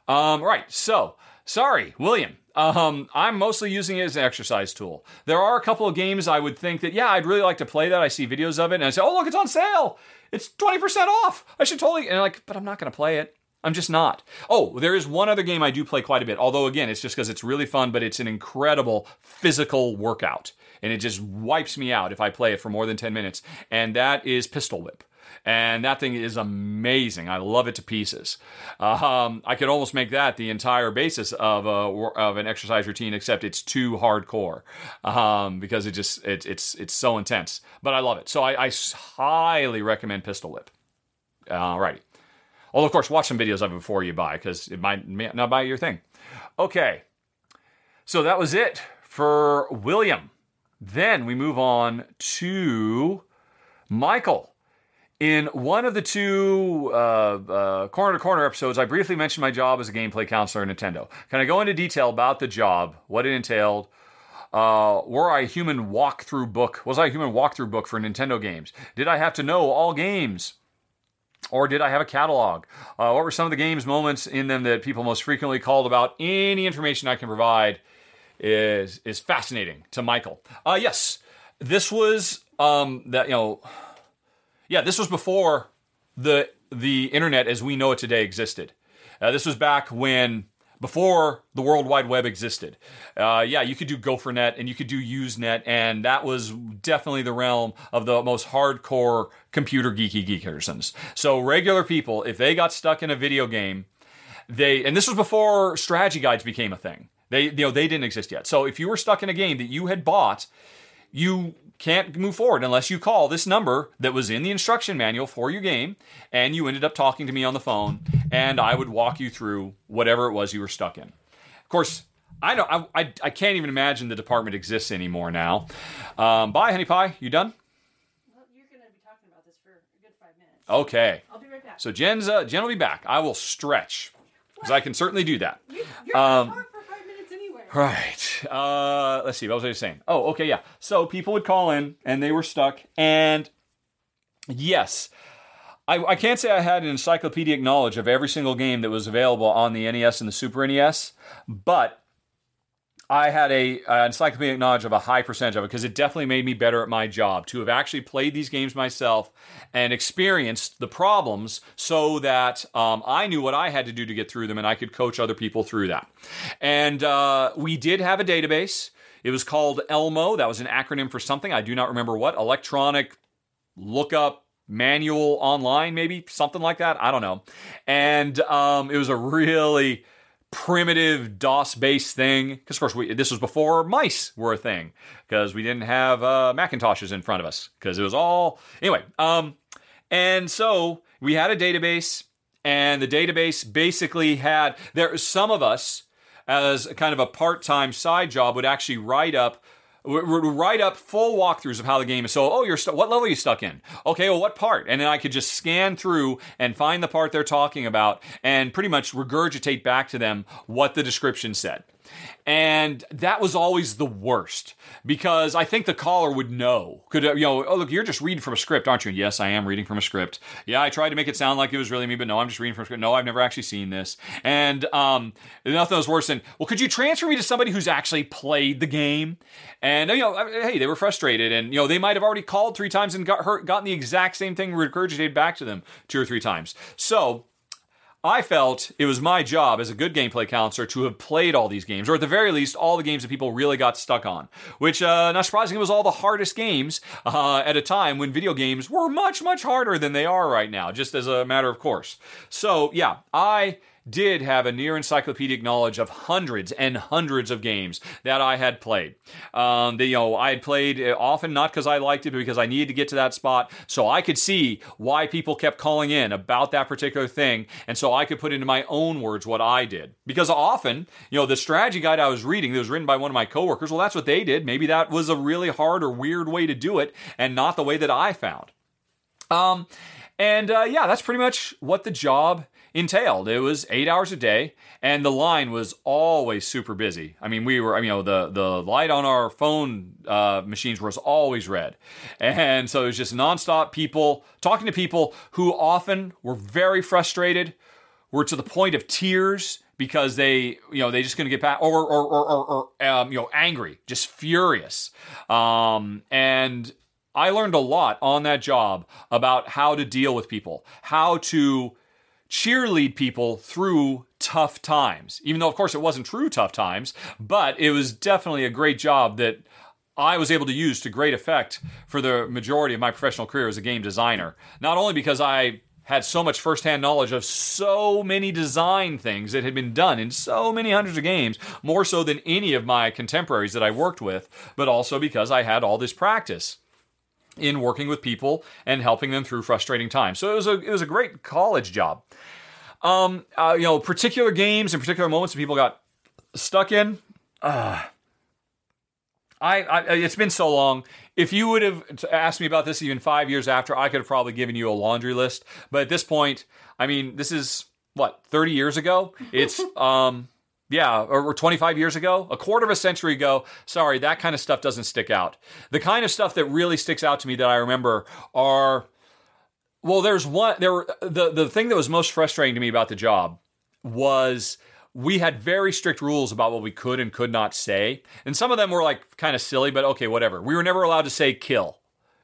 Um, right. So, sorry, William. Um, I'm mostly using it as an exercise tool. There are a couple of games I would think that, yeah, I'd really like to play that. I see videos of it and I say, oh, look, it's on sale. It's 20% off. I should totally, and I'm like, but I'm not going to play it. I'm just not. Oh, there is one other game I do play quite a bit. Although, again, it's just because it's really fun, but it's an incredible physical workout. And it just wipes me out if I play it for more than 10 minutes. And that is Pistol Whip and that thing is amazing. I love it to pieces. Um, I could almost make that the entire basis of a of an exercise routine, except it's too hardcore um, because it just it, it's it's so intense. But I love it, so I, I highly recommend Pistol Whip. Alrighty. Although of course, watch some videos of it before you buy because it might, not buy your thing. Okay, so that was it for William. Then we move on to Michael. In one of the two uh, uh, corner to corner episodes, I briefly mentioned my job as a gameplay counselor at Nintendo. Can I go into detail about the job, what it entailed? Uh, were I a human walkthrough book? Was I a human walkthrough book for Nintendo games? Did I have to know all games? Or did I have a catalog? Uh, what were some of the games moments in them that people most frequently called about? Any information I can provide is is fascinating to Michael. Uh, yes, this was um, that you know yeah, this was before the the internet as we know it today existed. Uh, this was back when before the World Wide Web existed. Uh, yeah, you could do GopherNet and you could do Usenet, and that was definitely the realm of the most hardcore computer geeky geekersons. So regular people, if they got stuck in a video game, they and this was before strategy guides became a thing. They you know they didn't exist yet. So if you were stuck in a game that you had bought, you can't move forward unless you call this number that was in the instruction manual for your game and you ended up talking to me on the phone and I would walk you through whatever it was you were stuck in. Of course, I don't I, I, I can't even imagine the department exists anymore now. Um, bye, honey pie. You done? You're gonna be talking about this for a good five minutes. Okay. I'll be right back. So Jen's uh, Jen will be back. I will stretch because I can certainly do that. You're Um, gonna talk for five minutes anyway. Right. Uh, let's see. What was I saying? Oh, okay, yeah. So people would call in and they were stuck. And yes, I, I can't say I had an encyclopedic knowledge of every single game that was available on the NES and the Super NES, but I had a uh, encyclopedic knowledge of a high percentage of it because it definitely made me better at my job to have actually played these games myself and experienced the problems so that um, I knew what I had to do to get through them and I could coach other people through that. And uh, we did have a database. It was called ELMO. That was an acronym for something. I do not remember what. Electronic lookup manual online, maybe something like that. I don't know. And um, it was a really primitive DOS based thing. Because, of course, we, this was before mice were a thing, because we didn't have uh, Macintoshes in front of us, because it was all. Anyway, um, and so we had a database, and the database basically had. There, some of us, as kind of a part time side job, would actually write up would write up full walkthroughs of how the game is. So, oh, you're stu- what level are you stuck in? Okay, well, what part? And then I could just scan through and find the part they're talking about and pretty much regurgitate back to them what the description said. And that was always the worst because I think the caller would know. Could, you know, oh, look, you're just reading from a script, aren't you? Yes, I am reading from a script. Yeah, I tried to make it sound like it was really me, but no, I'm just reading from a script. No, I've never actually seen this. And um, nothing was worse than, well, could you transfer me to somebody who's actually played the game? And, you know, hey, they were frustrated and, you know, they might have already called three times and got hurt, gotten the exact same thing regurgitated back to them two or three times. So, I felt it was my job as a good gameplay counselor to have played all these games, or at the very least, all the games that people really got stuck on. Which, uh, not surprisingly, was all the hardest games uh, at a time when video games were much, much harder than they are right now, just as a matter of course. So, yeah, I did have a near encyclopedic knowledge of hundreds and hundreds of games that I had played. Um, the, you know, I had played uh, often not because I liked it, but because I needed to get to that spot so I could see why people kept calling in about that particular thing, and so I could put into my own words what I did. Because often, you know, the strategy guide I was reading that was written by one of my coworkers, well, that's what they did. Maybe that was a really hard or weird way to do it, and not the way that I found. Um, and uh, yeah, that's pretty much what the job entailed. It was eight hours a day, and the line was always super busy. I mean, we were, you know, the the light on our phone uh, machines was always red, and so it was just nonstop people talking to people who often were very frustrated, were to the point of tears because they, you know, they just couldn't get back or or or, or, or um, you know, angry, just furious, um, and. I learned a lot on that job about how to deal with people, how to cheerlead people through tough times. Even though, of course, it wasn't true tough times, but it was definitely a great job that I was able to use to great effect for the majority of my professional career as a game designer. Not only because I had so much firsthand knowledge of so many design things that had been done in so many hundreds of games, more so than any of my contemporaries that I worked with, but also because I had all this practice in working with people and helping them through frustrating times. So it was a it was a great college job. Um, uh, you know, particular games and particular moments that people got stuck in. Uh, I, I, it's been so long. If you would have asked me about this even five years after, I could have probably given you a laundry list. But at this point, I mean, this is what thirty years ago. It's um, yeah, or 25 years ago, a quarter of a century ago. Sorry, that kind of stuff doesn't stick out. The kind of stuff that really sticks out to me that I remember are well, there's one there were the the thing that was most frustrating to me about the job was we had very strict rules about what we could and could not say. And some of them were like kind of silly, but okay, whatever. We were never allowed to say kill.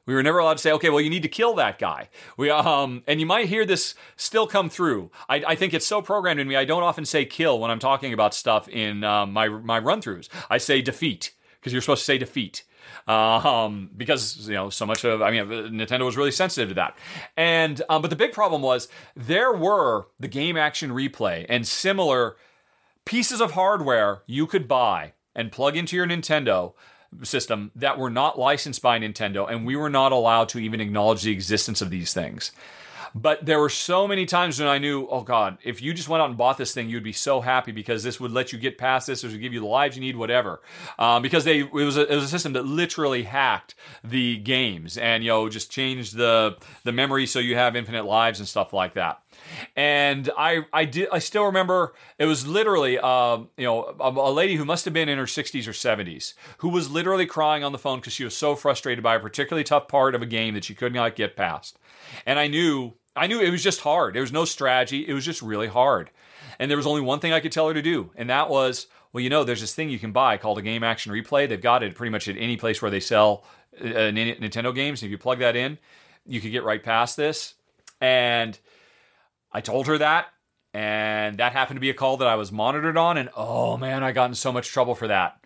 We were never allowed to say, okay, well, you need to kill that guy. We, um, and you might hear this still come through. I, I think it's so programmed in me. I don't often say kill when I'm talking about stuff in um, my my run throughs. I say defeat because you're supposed to say defeat. Um, because you know so much of I mean Nintendo was really sensitive to that, and um, but the big problem was there were the game action replay and similar pieces of hardware you could buy and plug into your Nintendo system that were not licensed by Nintendo, and we were not allowed to even acknowledge the existence of these things. But there were so many times when I knew, oh God, if you just went out and bought this thing, you'd be so happy because this would let you get past this, this would give you the lives you need, whatever. Um, because they it was a, it was a system that literally hacked the games and you know just changed the the memory so you have infinite lives and stuff like that and I I did I still remember it was literally uh, you know a, a, lady who must have been in her 60s or 70s who was literally crying on the phone because she was so frustrated by a particularly tough part of a game that she could not get past, and I knew I knew it was just hard. There was no strategy. It was just really hard, and there was only one thing I could tell her to do, and that was well you know there's this thing you can buy called a game action replay. They've got it pretty much at any place where they sell uh, Nintendo games. If you plug that in, you could get right past this and I told her that, and that happened to be a call that I was monitored on, and oh man, I got in so much trouble for that.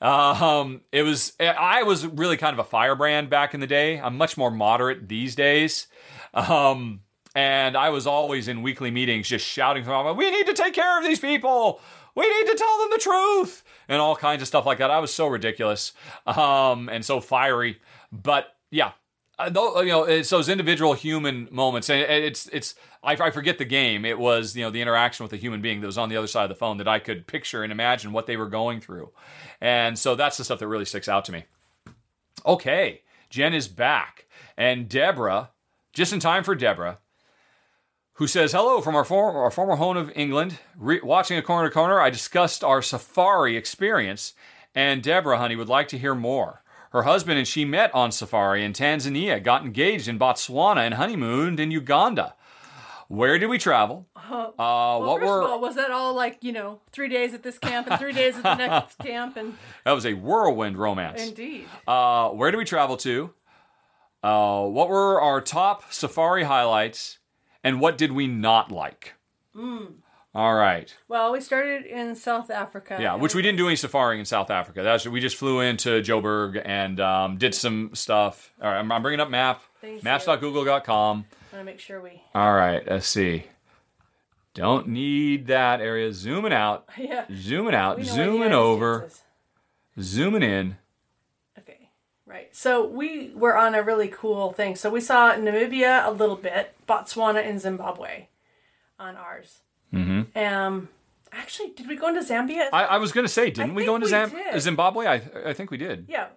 Um, it was I was really kind of a firebrand back in the day. I'm much more moderate these days. Um, and I was always in weekly meetings just shouting from we need to take care of these people. We need to tell them the truth and all kinds of stuff like that. I was so ridiculous um, and so fiery. But yeah, uh, you know, it's those individual human moments, and it's it's I, I, forget the game. It was you know the interaction with a human being that was on the other side of the phone that I could picture and imagine what they were going through, and so that's the stuff that really sticks out to me. Okay, Jen is back, and Deborah, just in time for Deborah, who says, Hello from our, former our former home of England. Re- watching a corner to corner, I discussed our safari experience, and Deborah, honey, would like to hear more. Her husband and she met on safari in Tanzania, got engaged in Botswana, and honeymooned in Uganda. Where did we travel? Uh, Well, what first were of all, was that all like you know three days at this camp and three days at the next camp? And that was a whirlwind romance. indeed, Uh, where did we travel to? Uh, what were our top safari highlights, and what did we not like? All right. well, we started in South Africa. Yeah, which we didn't do any safari in South Africa. That's we just flew into Joburg and um, did some stuff. All right, I'm, I'm bringing up map Thank maps.google.com. want to make sure we. All right, let's see. Don't need that area. Zooming out, Yeah. zooming out, we know what zooming over, zooming in. Okay. Right. So we were on a really cool thing. So we saw Namibia a little bit, Botswana and Zimbabwe on ours. Mm-hmm. Um, actually, did we go into Zambia? I, I was going to say, didn't we go into we Zam-. Zimbabwe? I I think we did. yeah.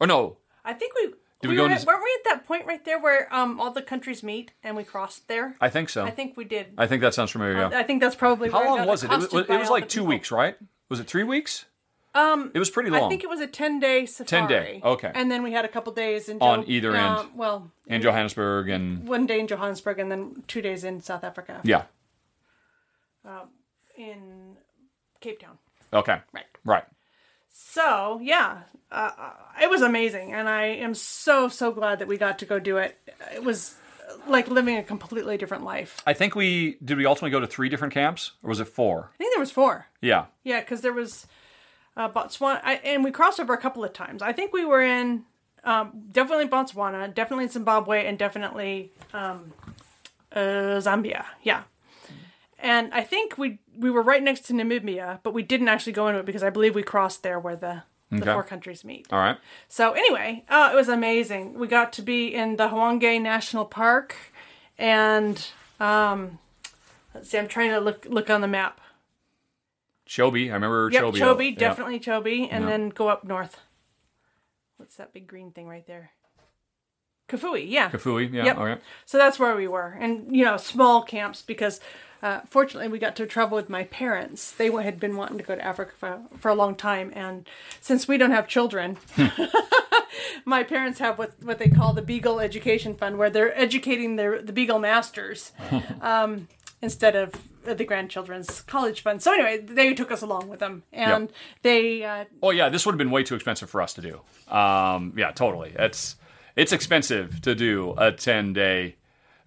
Or no? I think we. Did we we go were, into- weren't we at that point right there where um all the countries meet and we crossed there? I think so. I think we did. I think that sounds familiar. Yeah. I think that's probably How long was it? It was, it was like two people. weeks, right? Was it three weeks? Um, it was pretty long. I think it was a ten day safari. Ten day, okay. And then we had a couple days in On either uh, end. Well, in Johannesburg and one day in Johannesburg and then two days in South Africa. yeah. In Cape Town. Okay. Right. Right. So yeah, uh, uh, it was amazing, and I am so so glad that we got to go do it. It was uh, like living a completely different life. I think we did. We ultimately go to three different camps, or was it four? I think there was four. Yeah. Yeah, because there was uh, Botswana, I, and we crossed over a couple of times. I think we were in um, definitely Botswana, definitely Zimbabwe, and definitely um, uh, Zambia. Yeah, and I think we we were right next to Namibia, but we didn't actually go into it because I believe we crossed there where the the Okay. four countries meet. All right. So anyway, uh, it was amazing. We got to be in the Hwange National Park, and um, let's see, I'm trying to look look on the map. Chobe. I remember Yep, Chobe. Chobe, definitely Chobe, and then go up north. What's that big green thing right there? Kafue, yeah. Kafue. Yeah. Yep. All right. So that's where we were, and you know, small camps because uh, fortunately we got to travel with my parents. They had been wanting to go to Africa for, for a long time, and since we don't have children, my parents have what what they call the Beagle Education Fund, where they're educating their the Beagle masters. um, Instead of the grandchildren's college fund. So anyway, they took us along with them, and they uh, Oh yeah, this would have been way too expensive for us to do. Um, yeah, totally. It's it's expensive to do a ten day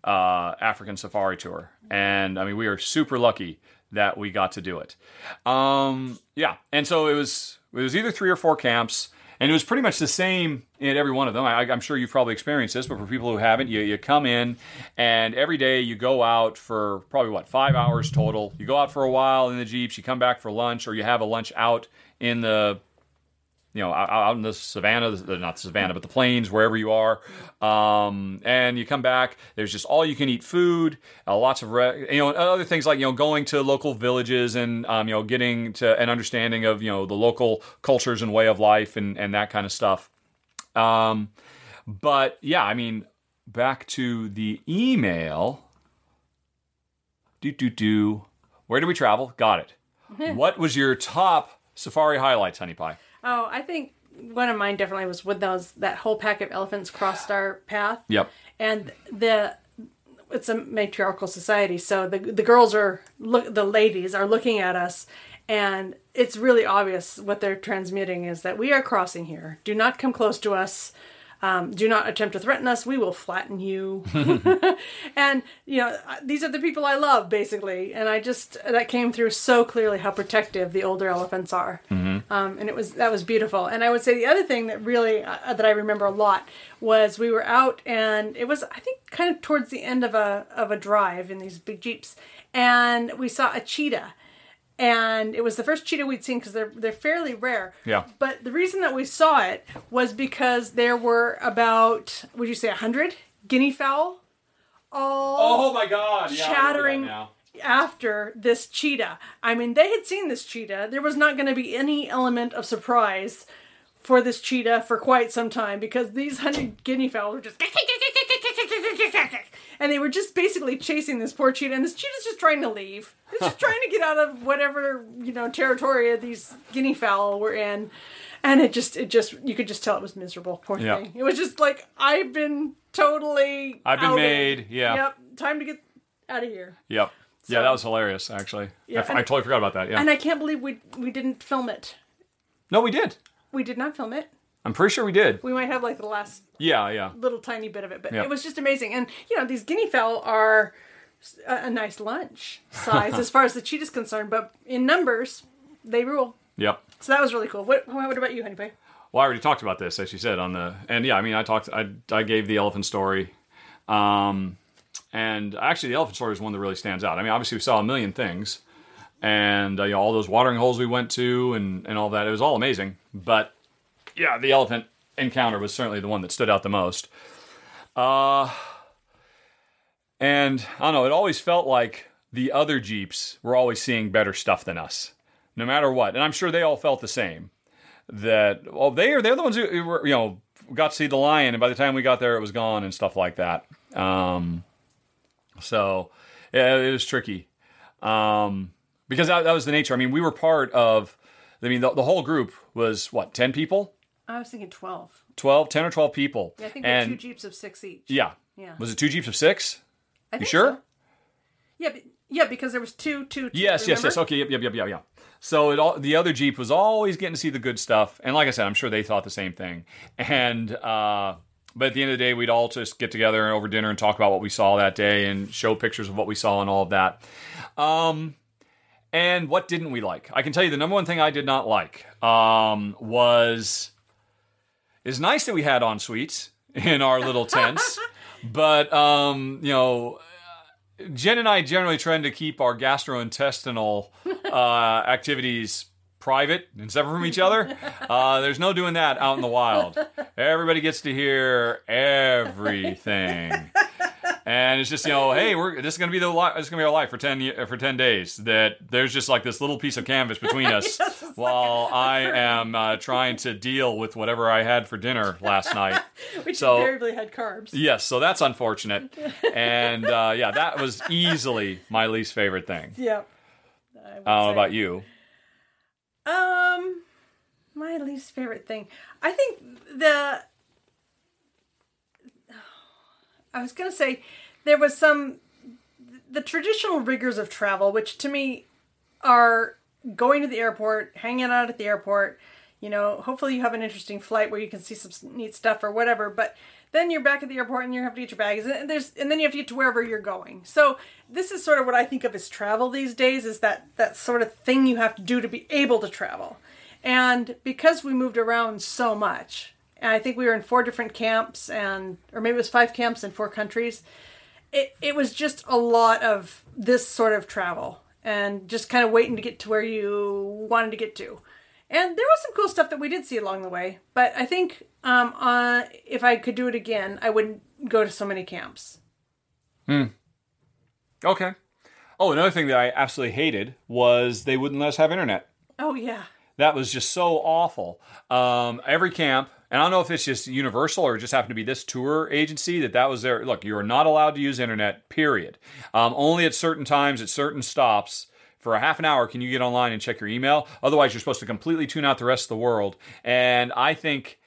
uh, African safari tour, and I mean we are super lucky that we got to do it. Um, yeah, and so it was it was either three or four camps. And it was pretty much the same in every one of them. I, I'm sure you've probably experienced this, but for people who haven't, you, you come in and every day you go out for probably what, five hours total. You go out for a while in the Jeeps, you come back for lunch, or you have a lunch out in the you know, out, out in the savannah, not the savannah, but the plains, wherever you are. Um, and you come back, there's just all you can eat food, uh, lots of, re- you know, and other things like, you know, going to local villages and, um, you know, getting to an understanding of, you know, the local cultures and way of life and, and that kind of stuff. Um, but yeah, I mean, back to the email. Do, do, do. Where did we travel? Got it. what was your top safari highlights, Honey Pie? Oh, I think one of mine definitely was when those that whole pack of elephants crossed our path. Yep. and the it's a matriarchal society so the the girls are look the ladies are looking at us and it's really obvious what they're transmitting is that we are crossing here do not come close to us um, do not attempt to threaten us. We will flatten you. And you know these are the people i love basically. And i just that came through so clearly how protective the older elephants are. Um, and it was that was beautiful. And i would say the other thing that really uh, that i remember a lot was we were out and it was i think kind of towards the end of a of a drive in these big jeeps. And we saw a cheetah and it was the first cheetah we'd seen because they're they're fairly rare. Yeah. But the reason that we saw it was because there were about would you say a hundred guinea fowl all Oh, oh my God! chattering after this cheetah. I mean, they had seen this cheetah. There was not going to be any element of surprise for this cheetah for quite some time because these hundred guinea fowl were just and they were just basically chasing this poor cheetah, and this cheetah's just trying to leave. It's just trying to get out of whatever you know territory these guinea fowl were in, and it just it just you could just tell it was miserable. Poor Yeah. thing. It was just like I've been totally. I've been outed. made, yeah. Yep. Time to get out of here. Yep. yeah, that was hilarious. Actually, Yeah, I, and- I totally forgot about that. Yeah. And I can't believe we we didn't film it. no, we did. We did not film it. I'm pretty sure we did. We might have like the last Yeah, yeah. little tiny bit of it, but Yeah. it was just amazing. And you know, these guinea fowl are a, a nice lunch size as far as the cheetah's concerned, but in numbers, they rule. Yep. So that was really cool. What, what about you, Honey Pie? Well, I already talked about this, as you said on the, and yeah, I mean, I talked, I, I gave the elephant story, um, and actually, the elephant story is one that really stands out. I mean, obviously, we saw a million things, and uh, you know, all those watering holes we went to, and and all that. It was all amazing, but yeah, the elephant encounter was certainly the one that stood out the most. Uh, and I don't know, it always felt like the other jeeps were always seeing better stuff than us, no matter what, and I'm sure they all felt the same that well they are they're the ones who were you know got to see the lion and by the time we got there it was gone and stuff like that. Um so yeah it was tricky. Um because that, that was the nature. I mean we were part of i mean the, the whole group was what 10 people I was thinking 12. 12 10 or 12 people Yeah, I think and two jeeps of six each. yeah Yeah. was it two jeeps of six I you think sure so. Yeah, but, yeah, because there was two, two, two. Yes, yes, yes. Okay, yep, yep, yep, yep, yep. So it all the other Jeep was always getting to see the good stuff, and like I said, I'm sure they thought the same thing. And uh, but at the end of the day, we'd all just get together over dinner and talk about what we saw that day and show pictures of what we saw and all of that. Um, and what didn't we like? I can tell you the number one thing I did not like um, was it's nice that we had en suites in our little tents, but um, you know. Jen and I generally tend to keep our gastrointestinal uh, activities private and separate from each other. Uh, there's no doing that out in the wild. Everybody gets to hear everything. And it's just you know, hey, we're this is gonna be the li- this is gonna be our life for ten for ten days. That there's just like this little piece of canvas between us while I am uh, trying to deal with whatever I had for dinner last night. Which so- invariably had carbs. Yes, so that's unfortunate. And uh, yeah, that was easily my least favorite thing. Yeah. I I don't know about you. Um, my least favorite thing. I think the. I was gonna say there was some the traditional rigors of travel, which to me are going to the airport, hanging out at the airport. You know, hopefully you have an interesting flight where you can see some neat stuff or whatever. But then you're back at the airport and you have to get your bags, and there's and then you have to get to wherever you're going. So this is sort of what I think of as travel these days is that that sort of thing you have to do to be able to travel. And because we moved around so much, and I think we were in four different camps and or maybe it was five camps in four countries it, it was just a lot of this sort of travel and just kind of waiting to get to where you wanted to get to. And there was some cool stuff that we did see along the way, but I think um, uh, if I could do it again, I wouldn't go to so many camps. Hmm. Okay. Oh, another thing that I absolutely hated was they wouldn't let us have internet. Oh yeah, That was just so awful. Um, every camp, and I don't know if it's just universal or just happened to be this tour agency that that was their look. You are not allowed to use internet. Period. Um, only at certain times, at certain stops. For a half an hour, can you get online and check your email? Otherwise, you're supposed to completely tune out the rest of the world. And I think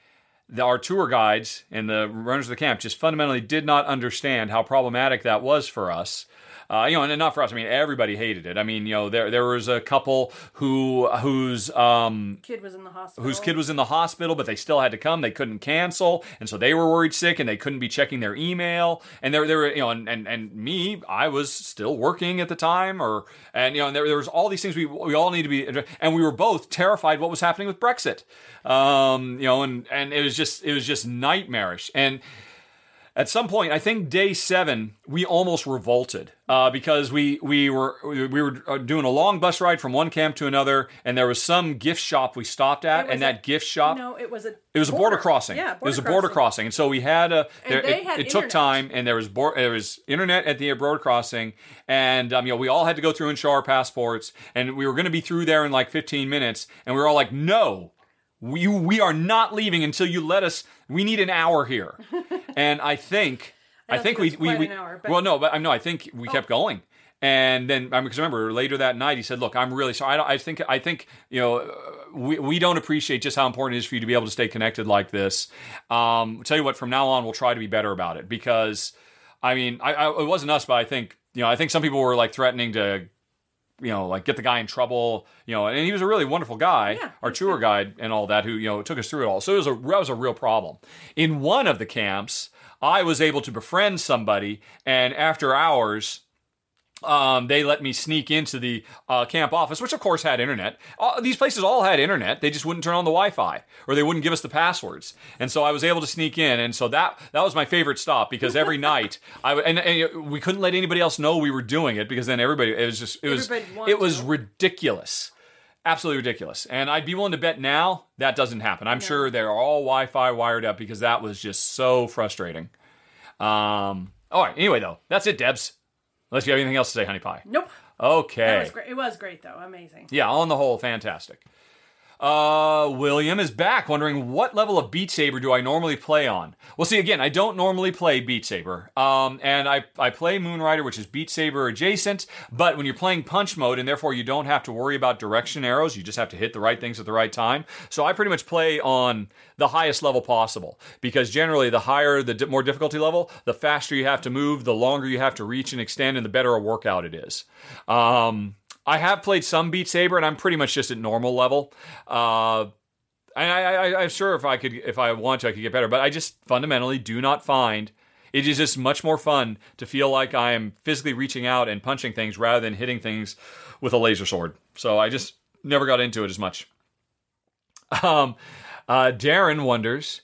the, our tour guides and the runners of the camp just fundamentally did not understand how problematic that was for us. Uh, you know, and not for us. I mean, everybody hated it. I mean, you know, there there was a couple who whose um, kid was in the hospital. whose kid was in the hospital, but they still had to come. They couldn't cancel, and so they were worried sick, and they couldn't be checking their email. And there, there were, you know, and, and and me, I was still working at the time, or and you know, and there, there was all these things we we all need to be, and we were both terrified what was happening with Brexit. Um, you know, and and it was just it was just nightmarish, and at some point, I think day seven, we almost revolted uh, because we we were we were uh, doing a long bus ride from one camp to another, and there was some gift shop we stopped at, and a- that gift shop. No, it was a. It was a border crossing. Yeah, it was a border crossing, and so we had a. There, it, had it took time, and there was bor- there was internet at the border crossing, and um, you know we all had to go through and show our passports, and we were going to be through there in like 15 minutes, and we were all like, no. We, we are not leaving until you let us. We need an hour here, and I think I, don't think, think we we, we hour, Oh. well no, but I know I think we kept going. And then, I mean, because remember later that night, he said, "Look, I'm really sorry. I, don't- I think, I think, you know, we, we don't appreciate just how important it is for you to be able to stay connected like this. Um, tell you what, from now on, we'll try to be better about it because, I mean, I, I, it wasn't us, but I think, you know, I think some people were like threatening to, you know, like get the guy in trouble, you know, and he was a really wonderful guy, Yeah, our tour guide and all that, who you know took us through it all. So it was a that was a real problem. In one of the camps, I was able to befriend somebody, and after hours um, they let me sneak into the uh, camp office, which of course had internet. Uh, these places all had internet. They just wouldn't turn on the Wi-Fi, or they wouldn't give us the passwords. And so I was able to sneak in, and so that that was my favorite stop because every night I and, and we couldn't let anybody else know we were doing it because then everybody it was just it was it was to. ridiculous. Absolutely ridiculous. And I'd be willing to bet now that doesn't happen. I'm sure they're all Wi Fi wired up because that was just so frustrating. Um, all right. Anyway, though, that's it, Debs. Unless you have anything else to say, Honey Pie. Nope. Okay. That was great. It was great though. Amazing. Yeah, on the whole, fantastic. Uh, William is back, wondering what level of Beat Saber do I normally play on? Well, see, again, I don't normally play Beat Saber, um, and I I play Moonrider, which is Beat Saber adjacent. But when you're playing Punch Mode, and therefore you don't have to worry about direction arrows, you just have to hit the right things at the right time. So I pretty much play on the highest level possible because generally, the higher the di- more difficulty level, the faster you have to move, the longer you have to reach and extend, and the better a workout it is. Um, I have played some Beat Saber, and I'm pretty much just at normal level. Uh, and I, I'm sure if I could, if I want to, I could get better. But I just fundamentally do not find it is just much more fun to feel like I am physically reaching out and punching things rather than hitting things with a laser sword. So I just never got into it as much. Um, uh, Darren wonders.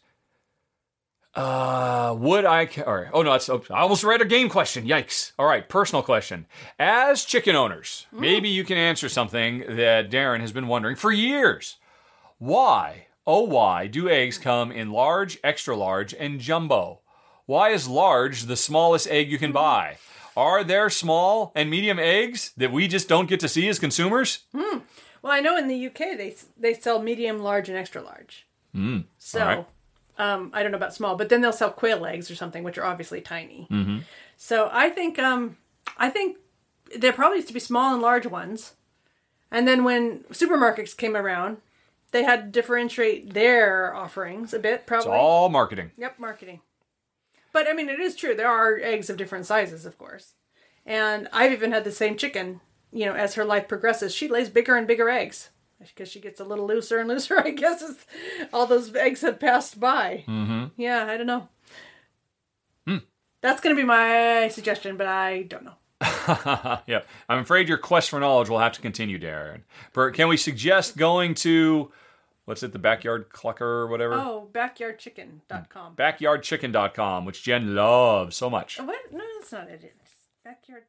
Uh, would I? Ca- all right. Oh no, that's. Oh, I almost read a game question. Yikes! All right, personal question. As chicken owners, maybe you can answer something that Darren has been wondering for years. Why, oh why, do eggs come in large, extra large, and jumbo? Why is large the smallest egg you can buy? Are there small and medium eggs that we just don't get to see as consumers? Well, I know in the UK they they sell medium, large, and extra large. Mm, so. Um, I don't know about small, but then they'll sell quail eggs or something, which are obviously tiny. Mm-hmm. So I think um, I think there probably used to be small and large ones, and then when supermarkets came around, they had to differentiate their offerings a bit. It's Probably. all marketing. Yep, marketing. But I mean, it is true. There are eggs of different sizes, of course. And I've even had the same chicken. You know, as her life progresses, she lays bigger and bigger eggs because she gets a little looser and looser. I guess as all those eggs have passed by. Mm-hmm. Yeah, I don't know. That's going to be my suggestion, but I don't know. yeah, I'm afraid your quest for knowledge will have to continue, Darren. Bert, can we suggest going to what's it, the backyard clucker or whatever? Oh, backyardchicken.com. Backyardchicken.com, which Jen loves so much. What? No, that's not it. It's backyard.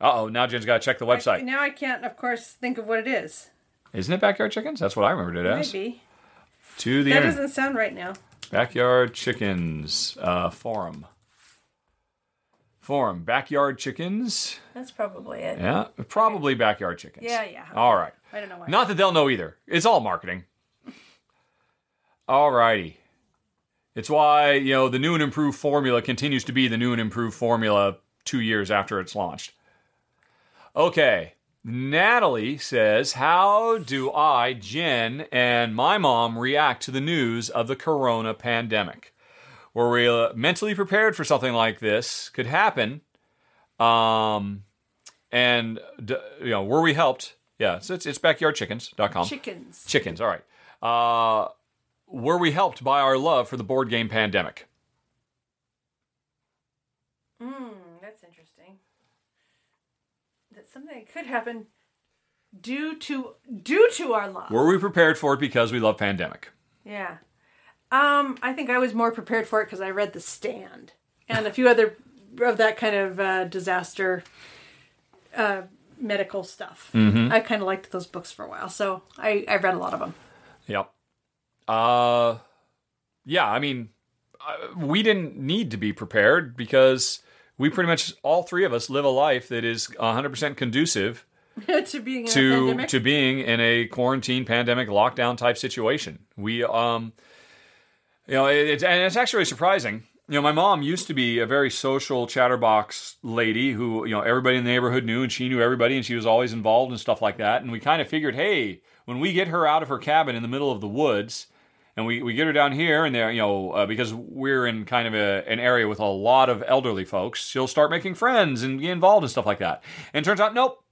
Uh oh, now Jen's got to check the website. Now I can't, of course, think of what it is. Isn't it Backyard Chickens? That's what I remembered it as. Maybe. To the That internet. doesn't sound right now. Backyard Chickens uh, forum. Forum. Backyard Chickens. That's probably it. Yeah, probably Backyard Chickens. Yeah, yeah. All right. I don't know why. Not that they'll know either. It's all marketing. All righty. It's why, you know, the new and improved formula continues to be the new and improved formula two years after it's launched. Okay. Natalie says, How do I, Jen, and my mom react to the news of the corona pandemic? Were we uh, mentally prepared for something like this could happen? Um, and, d- you know, were we helped? Yeah, so it's, it's backyardchickens.com. Chickens. Chickens, all right. Uh, were we helped by our love for the board game pandemic? Interesting. That something could happen due to due to our love. Were we prepared for it because we love pandemic? Yeah. Um, I think I was more prepared for it because I read The Stand and a few other of that kind of uh, disaster uh, medical stuff. I kind of liked those books for a while, so I, I read a lot of them. Yep. Uh, yeah, I mean, uh, we didn't need to be prepared because we pretty much, all three of us, live a life that is 100% conducive to being in a to to being in a quarantine pandemic lockdown type situation. We um you know it, it's and it's actually surprising you know, my mom used to be a very social chatterbox lady who, you know, everybody in the neighborhood knew and she knew everybody and she was always involved and stuff like that. And we kind of figured, hey, when we get her out of her cabin in the middle of the woods and we, we get her down here and there, you know, uh, because we're in kind of a, an area with a lot of elderly folks, she'll start making friends and get involved and stuff like that. And turns out, nope,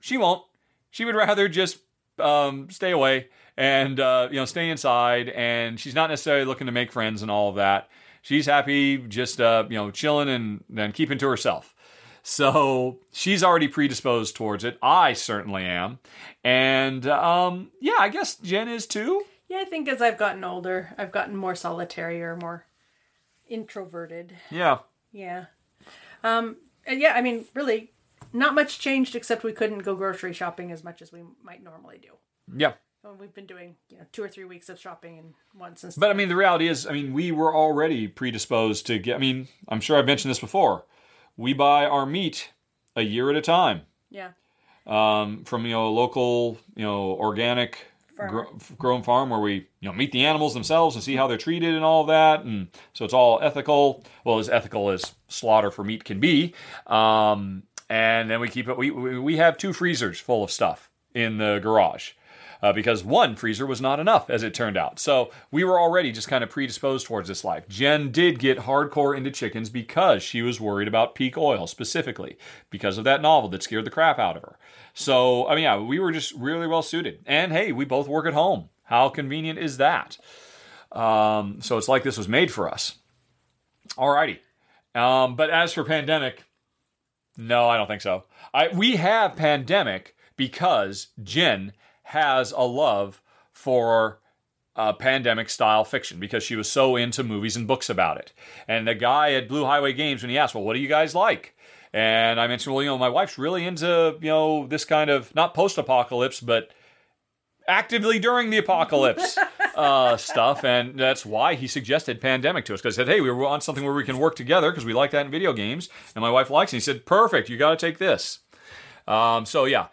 she won't. She would rather just um, stay away and, uh, you know, stay inside. And she's not necessarily looking to make friends and all of that she's happy just uh, you know chilling and and keeping to herself. So she's already predisposed towards it. I certainly am, and um, yeah, I guess Jen is too. Yeah, I think as I've gotten older, I've gotten more solitary or more introverted. Yeah. Yeah. Um, and yeah, I mean, really, not much changed except we couldn't go grocery shopping as much as we might normally do. Yeah. We've been doing you know two or three weeks of shopping and once since. But I mean, the reality is, I mean, we were already predisposed to get. I mean, I'm sure I've mentioned this before. We buy our meat a year at a time. Yeah. Um, from you know local you know organic gro- grown farm where we you know meet the animals themselves and see how they're treated and all that, and so it's all ethical. Well, as ethical as slaughter for meat can be. Um, and then we keep it. We we have two freezers full of stuff in the garage uh, because one freezer was not enough, as it turned out. So we were already just kind of predisposed towards this life. Jen did get hardcore into chickens because she was worried about peak oil specifically because of that novel that scared the crap out of her. So, I mean, yeah, we were just really well suited. And hey, we both work at home. How convenient is that? Um, so it's like this was made for us. Alrighty. Um, but as for pandemic, no, I don't think so. I, we have pandemic because Jen has a love for uh, pandemic style fiction because she was so into movies and books about it. And the guy at Blue Highway Games, when he asked, Well, what do you guys like? And I mentioned, Well, you know, my wife's really into, you know, this kind of not post apocalypse, but actively during the apocalypse uh, stuff. And that's why he suggested Pandemic to us because he said, Hey, we want something where we can work together because we like that in video games. And my wife likes it. He said, Perfect, you got to take this. Um, so, yeah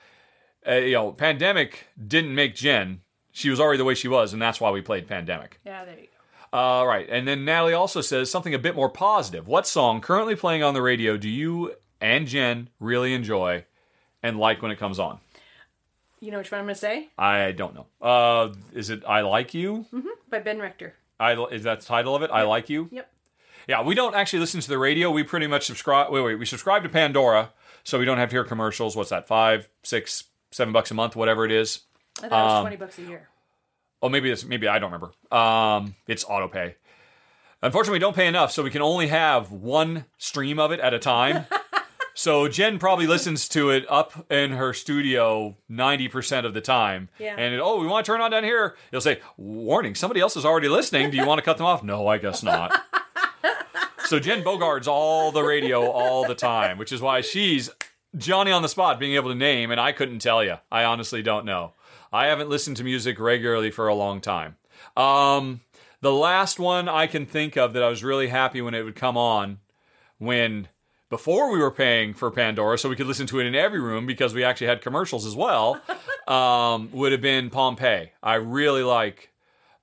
uh, you know, Pandemic didn't make Jen. She was already the way she was, and that's why we played Pandemic. Yeah, there you go. All uh, right, and then Natalie also says something a bit more positive. What song currently playing on the radio do you and Jen really enjoy and like when it comes on? You know which one I'm going to say? I don't know. Uh, is it "I Like You"? Mm-hmm. By Ben Rector. I is that the title of it? Yep. I like you. Yep. Yeah, we don't actually listen to the radio. We pretty much subscribe. Wait, wait. We subscribe to Pandora, so we don't have to hear commercials. What's that? Five, six, seven bucks a month, whatever it is. I thought it was um, twenty bucks a year. Oh, maybe it's maybe I don't remember. Um, it's auto pay. Unfortunately, we don't pay enough, so we can only have one stream of it at a time. so Jen probably listens to it up in her studio ninety percent of the time. Yeah. And it, oh, we want to turn on down here. You'll say, "Warning! Somebody else is already listening. Do you want to cut them off?" No, I guess not. so Jen Bogarts all the radio all the time, which is why she's Johnny on the spot being able to name, and I couldn't tell you. I honestly don't know. I haven't listened to music regularly for a long time. Um, the last one I can think of that I was really happy when it would come on when before we were paying for Pandora, so we could listen to it in every room because we actually had commercials as well, um, would have been Pompeii. I really like,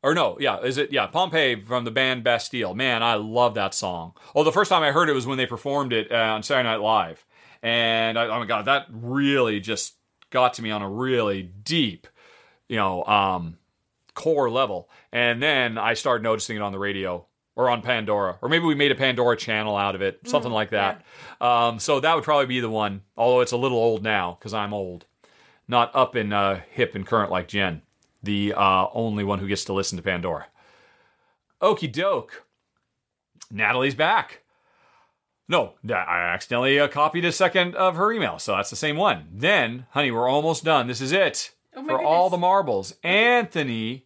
or no, yeah, is it, yeah, Pompeii from the band Bastille. Man, I love that song. Oh, the first time I heard it was when they performed it uh, on Saturday Night Live. And I, oh my god, that really just got to me on a really deep, you know, um, core level. And then I started noticing it on the radio or on Pandora, or maybe we made a Pandora channel out of it, something mm, like that. Yeah. Um, so that would probably be the one, although it's a little old now because I'm old, not up in uh, hip and current like Jen, the uh, only one who gets to listen to Pandora. Okie doke. Natalie's back. No, I accidentally uh, copied a second of her email, so that's the same one. Then, honey, we're almost done. This is it oh for goodness. all the marbles. Anthony,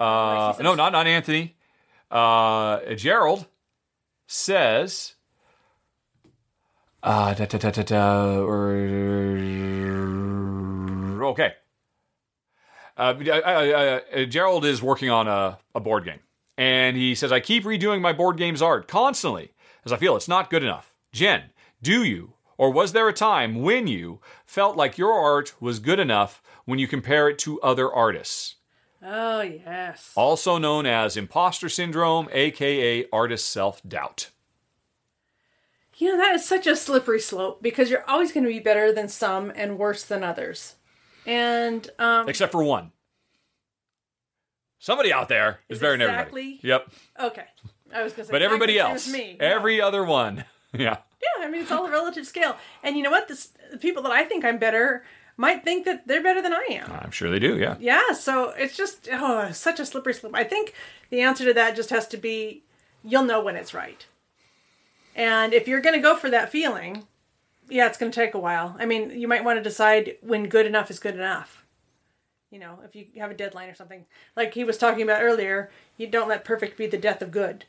uh, no, not not Anthony. Uh, Gerald says, uh, da, da, da, da, da, okay. Uh, uh, Gerald is working on a, a board game, and he says, "I keep redoing my board game's art constantly." As I feel it's not good enough. Jen, do you, or was there a time when you felt like your art was good enough when you compare it to other artists? Oh, yes. also known as imposter syndrome, aka artist self doubt. You know, that is such a slippery slope because you're always going to be better than some and worse than others. And, um, Except for one. Somebody out there is, Is better than exactly- everybody. Yep. okay. I was going to say, But everybody else, the same as me. every other one. Yeah. Yeah, I mean, it's all a relative scale. And you know what? This, the people that I think I'm better might think that they're better than I am. I'm sure they do. Yeah. Yeah, so it's just oh, such a slippery slope. I think the answer to that just has to be you'll know when it's right. And if you're going to go for that feeling, yeah, it's going to take a while. I mean, you might want to decide when good enough is good enough. You know, if you have a deadline or something. Like he was talking about earlier, you don't let perfect be the death of good.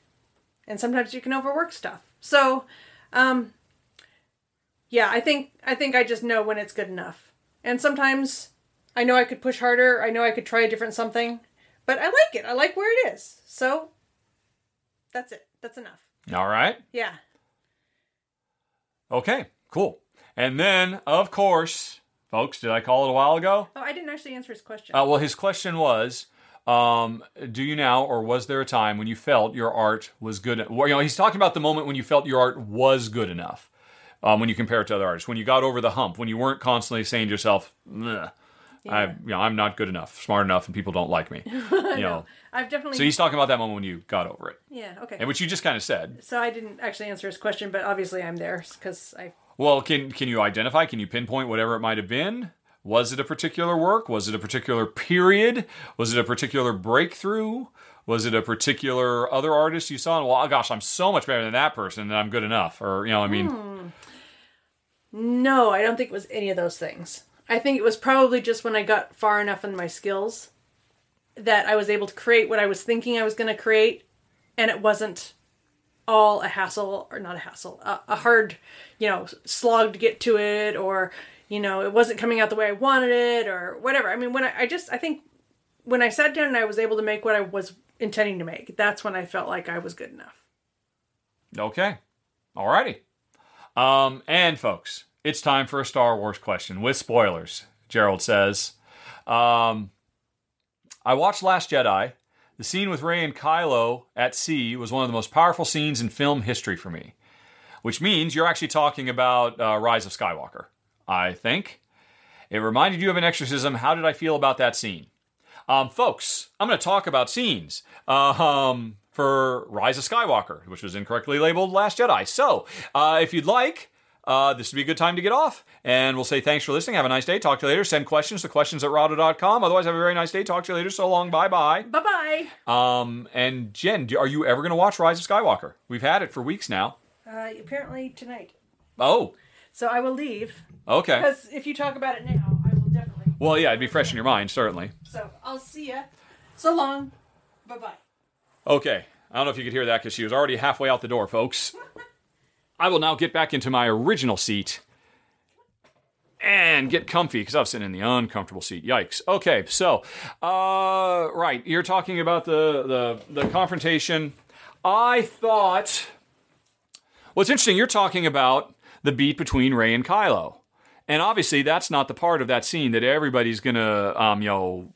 And sometimes you can overwork stuff. So, um yeah, I think I think I just know when it's good enough. And sometimes I know I could push harder. I know I could try a different something, but I like it. I like where it is. So that's it. That's enough. All right. Yeah. Okay. Cool. And then, of course, folks, did I call it a while ago? Oh, I didn't actually answer his question. Uh, well, his question was, um, do you now, or was there a time when you felt your art was good? Well, you know, he's talking about the moment when you felt your art was good enough. Um, when you compare it to other artists, when you got over the hump, when you weren't constantly saying to yourself, "Ugh, I, you know, I'm not good enough, smart enough, and people don't like me. You know. I've definitely. So he's talking about that moment when you got over it, yeah. Okay. and which you just kind of said. so I didn't actually answer his question, but obviously I'm there because I. Well, can can you identify? Can you pinpoint whatever it might have been? Was it a particular work? Was it a particular period? Was it a particular breakthrough? Was it a particular other artist you saw? And, well, gosh, I'm so much better than that person, and I'm good enough. Or you know, I mean, hmm. No, I don't think it was any of those things. I think it was probably just when I got far enough in my skills that I was able to create what I was thinking I was going to create, and it wasn't all a hassle or not a hassle, a, a hard, you know, slog to get to it, or you know, it wasn't coming out the way I wanted it, or whatever. I mean, when I, I just, I think when I sat down and I was able to make what I was intending to make, that's when I felt like I was good enough. okay, alrighty. Um, and folks, it's time for a Star Wars question with spoilers. Gerald says, um, "I watched Last Jedi." The scene with Rey and Kylo at sea was one of the most powerful scenes in film history for me. Which means you're actually talking about uh, Rise of Skywalker, I think. It reminded you of an exorcism. How did I feel about that scene? Um, folks, I'm going to talk about scenes uh, um, for Rise of Skywalker, which was incorrectly labeled Last Jedi. So, uh, if you'd like, uh, this would be a good time to get off. And we'll say thanks for listening. Have a nice day. Talk to you later. Send questions to questions at rahdo.com. Otherwise, have a very nice day. Talk to you later. So long. Bye bye. Bye bye. Um, and Jen, are you ever going to watch Rise of Skywalker? We've had it for weeks now. Uh, apparently tonight. Oh, So I will leave okay. because if you talk about it now, I will definitely. Well, yeah, it'd be fresh in your mind, certainly. So I'll see ya. So long. Bye bye. Okay. I don't know if you could hear that because she was already halfway out the door, folks. I will now get back into my original seat and get comfy because I was sitting in the uncomfortable seat. Yikes. Okay, so uh, right, you're talking about the the the confrontation. I thought. What's interesting, you're talking about the beat between Rey and Kylo, and obviously that's not the part of that scene that everybody's gonna, um, you know,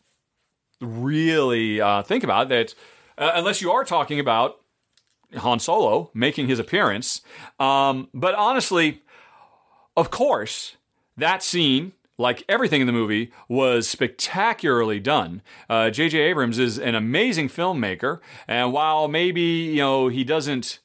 really uh, think about. That uh, unless you are talking about Han Solo making his appearance. Um, but honestly, of course, that scene, like everything in the movie, was spectacularly done. Uh, J.J. Abrams is an amazing filmmaker, and while maybe you know he doesn't.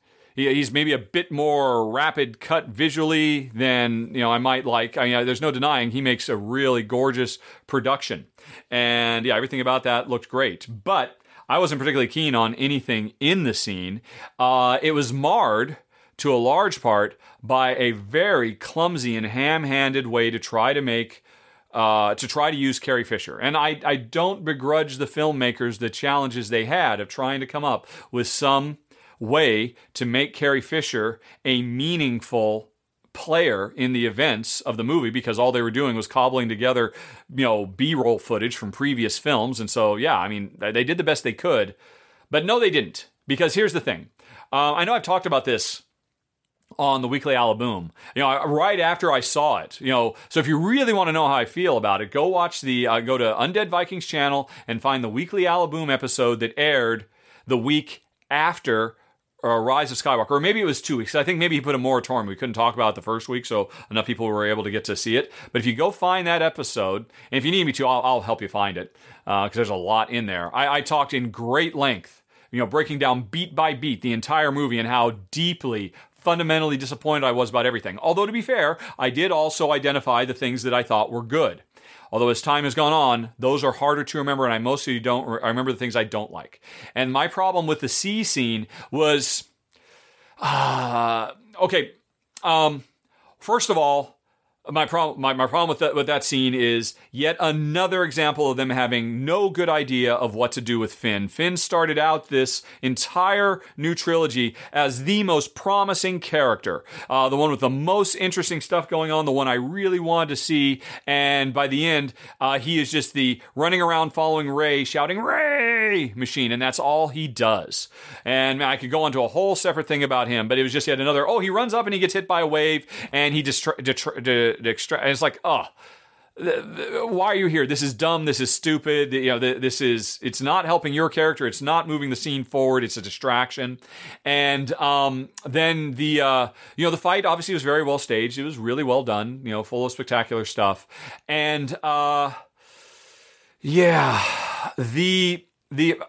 He- He's maybe a bit more rapid cut visually than you know I might like. I mean, there's no denying he makes a really gorgeous production, and yeah, everything about that looked great. But I wasn't particularly keen on anything in the scene. Uh, it was marred to a large part by a very clumsy and ham-handed way to try to make uh, to try to use Carrie Fisher. And I, I don't begrudge the filmmakers the challenges they had of trying to come up with some way to make Carrie Fisher a meaningful player in the events of the movie because all they were doing was cobbling together, you know, B-roll footage from previous films. And so, yeah, I mean, they did the best they could. But no, they didn't. Because here's the thing. Uh, I know I've talked about this on the weekly Alaboom. You know, right after I saw it. You know, so if you really want to know how I feel about it, go watch the uh, go to Undead Vikings channel and find the weekly Alaboom episode that aired the week after uh, Rise of Skywalker, or maybe it was two weeks. I think maybe he put a moratorium. We couldn't talk about it the first week, so enough people were able to get to see it. But if you go find that episode, and if you need me to, I'll, I'll help you find it because uh, there's a lot in there. I, I talked in great length, you know, breaking down beat by beat the entire movie and how deeply fundamentally disappointed I was about everything. Although, to be fair, I did also identify the things that I thought were good. Although as time has gone on, those are harder to remember, and I mostly don't. I remember the things I don't like. And my problem with the sea scene was, uh, okay. Um, first of all, my problem my, my problem with that with that scene is yet another example of them having no good idea of what to do with Finn. Finn started out this entire new trilogy as the most promising character, uh, the one with the most interesting stuff going on, the one I really wanted to see, and by the end, uh, he is just the running around following Rey, shouting Rey machine, and that's all he does. And I could go into a whole separate thing about him, but it was just yet another. Oh, he runs up and he gets hit by a wave, and he just extract. And it's like, oh, why are you here? This is dumb. This is stupid. You know, this is it's not helping your character. It's not moving the scene forward. It's a distraction. And um, then the uh, you know the fight obviously was very well staged. It was really well done. You know, full of spectacular stuff. And uh, yeah, the the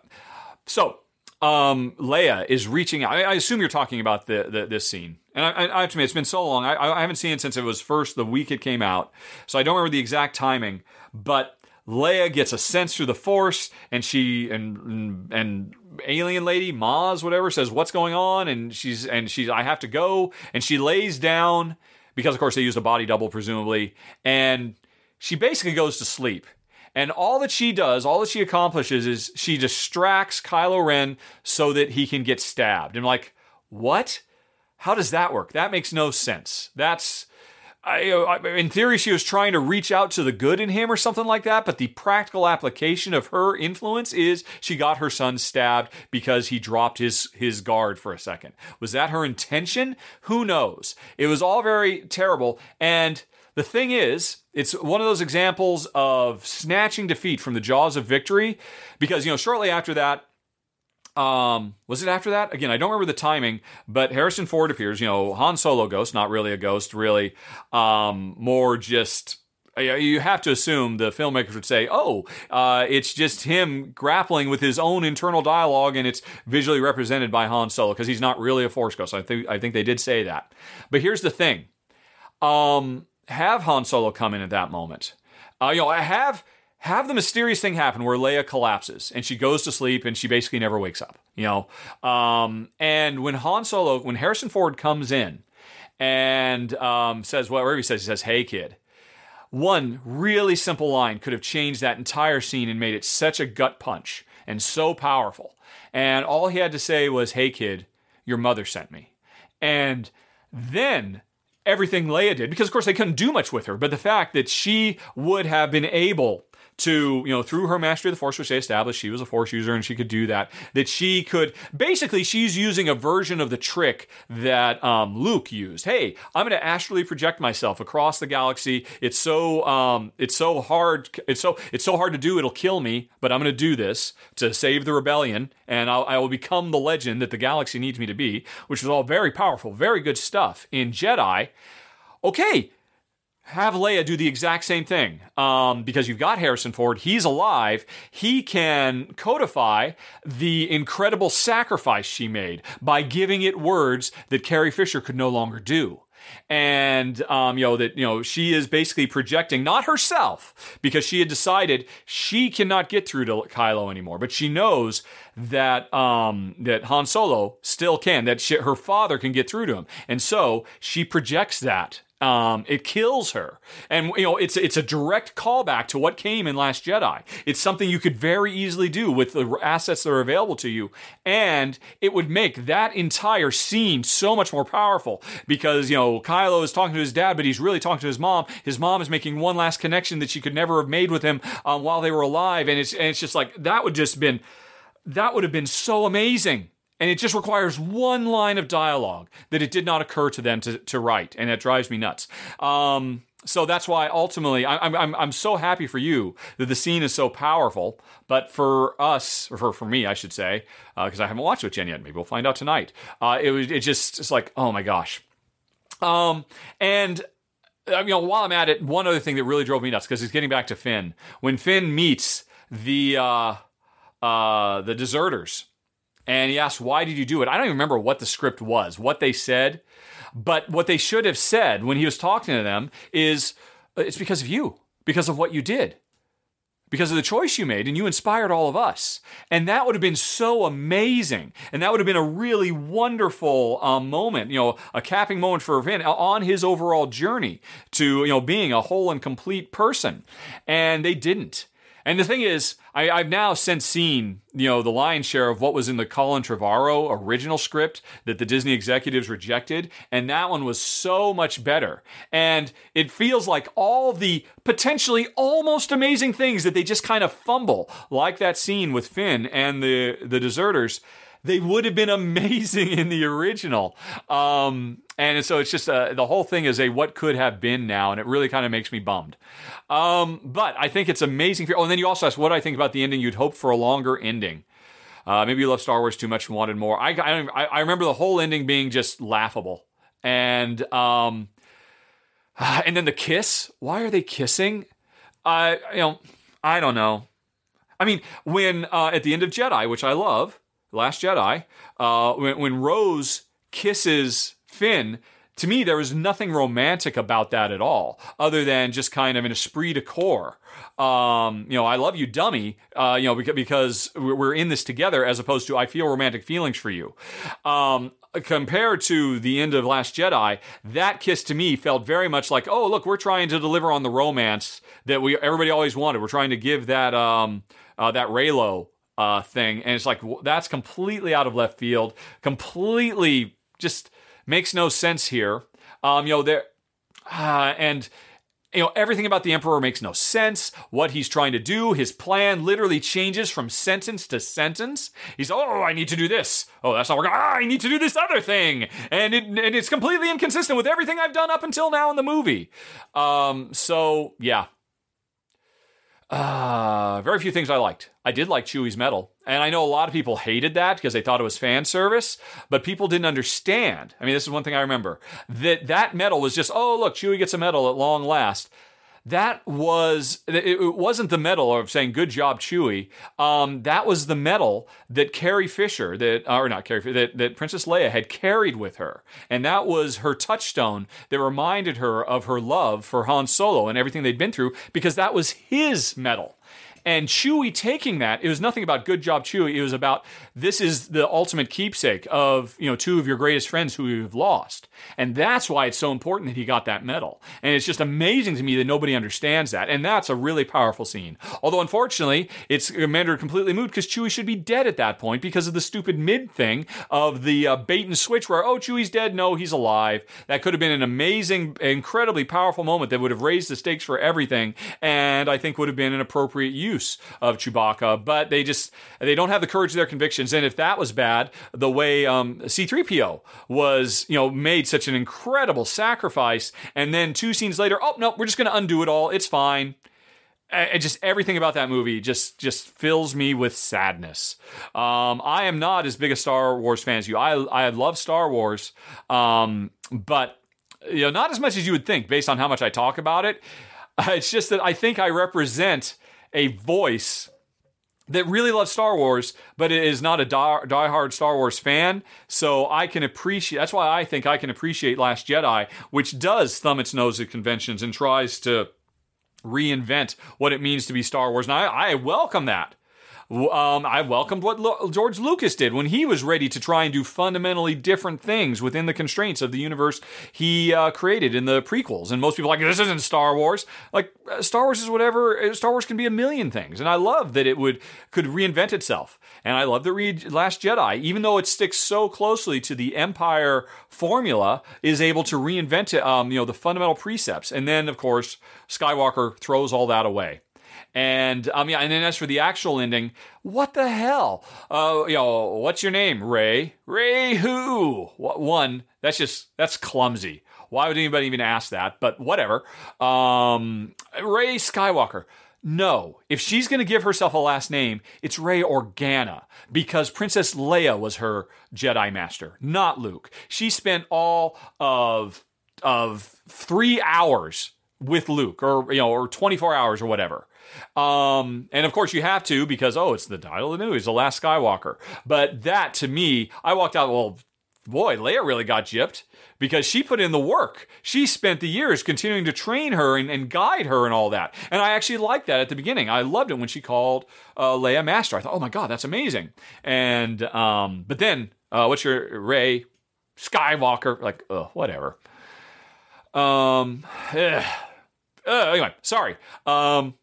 so um, Leia is reaching. I, I assume you're talking about the, the this scene. And I, I, have to admit, it's been so long. I, I haven't seen it since it was first the week it came out, so I don't remember the exact timing. But Leia gets a sense through the Force, and she and and alien lady Maz whatever says what's going on, and she's and she's I have to go, and she lays down because of course they used a body double presumably, and she basically goes to sleep. And all that she does, all that she accomplishes is she distracts Kylo Ren so that he can get stabbed. And I'm like, what? How does that work? That makes no sense. That's. I, I, in theory, she was trying to reach out to the good in him or something like that, but the practical application of her influence is she got her son stabbed because he dropped his, his guard for a second. Was that her intention? Who knows? It was all very terrible. And the thing is, it's one of those examples of snatching defeat from the jaws of victory because, you know, shortly after that, um, was it after that? Again, I don't remember the timing, but Harrison Ford appears, you know, Han Solo ghost, not really a ghost, really, um, more just you have to assume the filmmakers would say, "Oh, uh, it's just him grappling with his own internal dialogue, and it's visually represented by Han Solo because he's not really a Force ghost." I think I think they did say that. But here's the thing: um, have Han Solo come in at that moment. Uh, you know, have have the mysterious thing happen where Leia collapses and she goes to sleep and she basically never wakes up. You know, um, and when Han Solo, when Harrison Ford comes in and um, says whatever he says, he says, "Hey, kid." One really simple line could have changed that entire scene and made it such a gut punch and so powerful. And all he had to say was, "Hey, kid, your mother sent me." And then everything Leia did, because of course they couldn't do much with her, but the fact that she would have been able to, you know, through her mastery of the Force, which they established she was a Force user and she could do that, that she could basically, she's using a version of the trick that um, Luke used. Hey, I'm going to astrally project myself across the galaxy. It's so, um, it's so hard. It's so, it's so hard to do. It'll kill me, but I'm going to do this to save the rebellion, and I'll, I will become the legend that the galaxy needs me to be, which is all very powerful, very good stuff in Jedi. Okay, have Leia do the exact same thing um, because you've got Harrison Ford. He's alive. He can codify the incredible sacrifice she made by giving it words that Carrie Fisher could no longer do and um, you know that you know she is basically projecting not herself because she had decided she cannot get through to Kylo anymore, but she knows that um, that Han Solo still can, that she, her father can get through to him, and so she projects that um, it kills her, and you know it's it's a direct callback to what came in Last Jedi. It's something you could very easily do with the assets that are available to you, and it would make that entire scene so much more powerful because you know Kylo is talking to his dad, but he's really talking to his mom. His mom is making one last connection that she could never have made with him um, while they were alive, and it's and it's just like that would just been that would have been so amazing and it just requires one line of dialogue that it did not occur to them to, to write, and it drives me nuts. Um, so that's why ultimately I'm, I'm, I'm so happy for you that the scene is so powerful. But for us, or for, for me, I should say, because uh, I haven't watched it yet. Maybe we'll find out tonight. Uh, it was it just it's like oh my gosh. Um, and uh, you know while I'm at it, one other thing that really drove me nuts because he's getting back to Finn when Finn meets the uh, uh, the deserters and he asked, why did you do it. I don't even remember what the script was, what they said. But what they should have said when he was talking to them is it's because of you, because of what you did, because of the choice you made, and you inspired all of us. And that would have been so amazing. And that would have been a really wonderful um, moment, you know, a capping moment for Finn on his overall journey to, you know, being a whole and complete person. And they didn't. And the thing is, I, have now since seen, you know, the lion's share of what was in the Colin Trevorrow original script that the Disney executives rejected, and that one was so much better. And it feels like all the potentially almost amazing things that they just kind of fumble, like that scene with Finn and the the deserters they would have been amazing in the original. Um, and so it's just uh, the whole thing is a what could have been now, and it really kind of makes me bummed. Um, but I think it's amazing. For, oh, and then you also asked what I think about the ending. You'd hope for a longer ending. Uh, maybe you love Star Wars too much and wanted more. I, I, I remember the whole ending being just laughable, and um, and then the kiss. Why are they kissing? I you know I don't know. I mean, when uh, at the end of Jedi, which I love, Last Jedi, uh, when, when Rose kisses Finn, to me, there was nothing romantic about that at all, other than just kind of an esprit de corps. Um, you know, I love you, dummy. Uh, you know, because, we're in this together, as opposed to I feel romantic feelings for you. Um, compared to the end of Last Jedi, that kiss to me felt very much like, oh, look, we're trying to deliver on the romance that we everybody always wanted. We're trying to give that um, uh, that Reylo uh, thing, and it's like that's completely out of left field, completely just makes no sense here. Um, you know there, uh, and you know everything about the emperor makes no sense. What he's trying to do his plan literally changes from sentence to sentence. He's oh i need to do this. Oh that's not working. Ah, i need to do this other thing. And, it, and it's completely inconsistent with everything i've done up until now in the movie. Um, so yeah. Uh, very few things I liked. I did like Chewie's medal. And I know a lot of people hated that because they thought it was fan service, but people didn't understand. I mean, this is one thing I remember. That that medal was just, oh, look, Chewie gets a medal at long last. That was it wasn't the medal of saying good job chewie um, that was the medal that carrie fisher that or not carrie that, that princess leia had carried with her. And that was her touchstone that reminded her of her love for han solo and everything they'd been through because that was his medal and Chewie taking that, it was nothing about good job Chewie. It was about this is the ultimate keepsake of, you know, two of your greatest friends who you've lost. And that's why it's so important that he got that medal. And it's just amazing to me that nobody understands that. And that's a really powerful scene. Although unfortunately, it's rendered completely moot because Chewie should be dead at that point because of the stupid mid thing of the uh, bait and switch where, oh, Chewie's dead. No, he's alive. That could have been an amazing, incredibly powerful moment that would have raised the stakes for everything. And I think would have been an appropriate use use of Chewbacca, but they just they don't have the courage of their convictions. And if that was bad, the way um, C-3PO was, you know, made such an incredible sacrifice, and then two scenes later, oh no, we're just going to undo it all. It's fine. And just everything about that movie just just fills me with sadness. Um, I am not as big a Star Wars fan as you. I I love Star Wars, um, but you know not as much as you would think based on how much I talk about it. it's just that I think I represent a voice that really loves Star Wars, but is not a die- diehard Star Wars fan. So I can appreciate. That's why I think I can appreciate Last Jedi, which does thumb its nose at conventions and tries to reinvent what it means to be Star Wars. And I, I welcome that. Um, I welcomed what Lo- George Lucas did when he was ready to try and do fundamentally different things within the constraints of the universe he uh, created in the prequels. And most people are like this isn't Star Wars. Like uh, Star Wars is whatever. Uh, Star Wars can be a million things, and I love that it would could reinvent itself. And I love the read Last Jedi, even though it sticks so closely to the Empire formula, is able to reinvent it. Um, you know the fundamental precepts, and then of course Skywalker throws all that away. And um, yeah, and then as for the actual ending, what the hell? Uh, you know, what's your name? Rey. Rey who? What one? That's just that's clumsy. Why would anybody even ask that? But whatever. Um, Rey Skywalker. No, if she's going to give herself a last name, it's Rey Organa because Princess Leia was her Jedi master, not Luke. She spent all of of three hours with Luke, or you know, or twenty four hours or whatever. Um, and of course you have to because oh, it's the title of the news, the last Skywalker. But that to me, I walked out. Well, boy, Leia really got gypped because she put in the work. She spent the years continuing to train her and, and guide her and all that. And I actually liked that at the beginning. I loved it when she called uh, Leia Master. I thought, oh my god, that's amazing. And um, but then, uh, what's your Rey Skywalker? Like, whatever. Um. Uh, anyway, sorry. Um,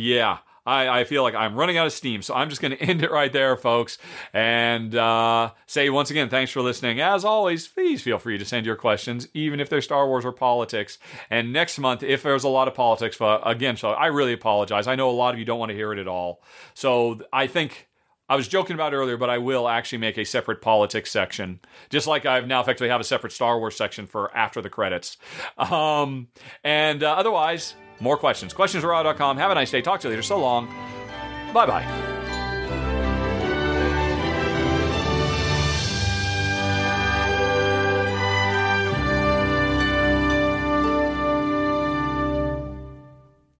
yeah, I, I feel like I'm running out of steam, so I'm just going to end it right there, folks. And uh, say once again, thanks for listening. As always, please feel free to send your questions, even if they're Star Wars or politics. And next month, if there's a lot of politics, uh, again, so I really apologize. I know a lot of you don't want to hear it at all. So I think. I was joking about earlier, but I will actually make a separate politics section, just like I've now effectively have a separate Star Wars section for after the credits. Um, and uh, otherwise, more questions. Questions Have a nice day. Talk to you later. So long. Bye bye.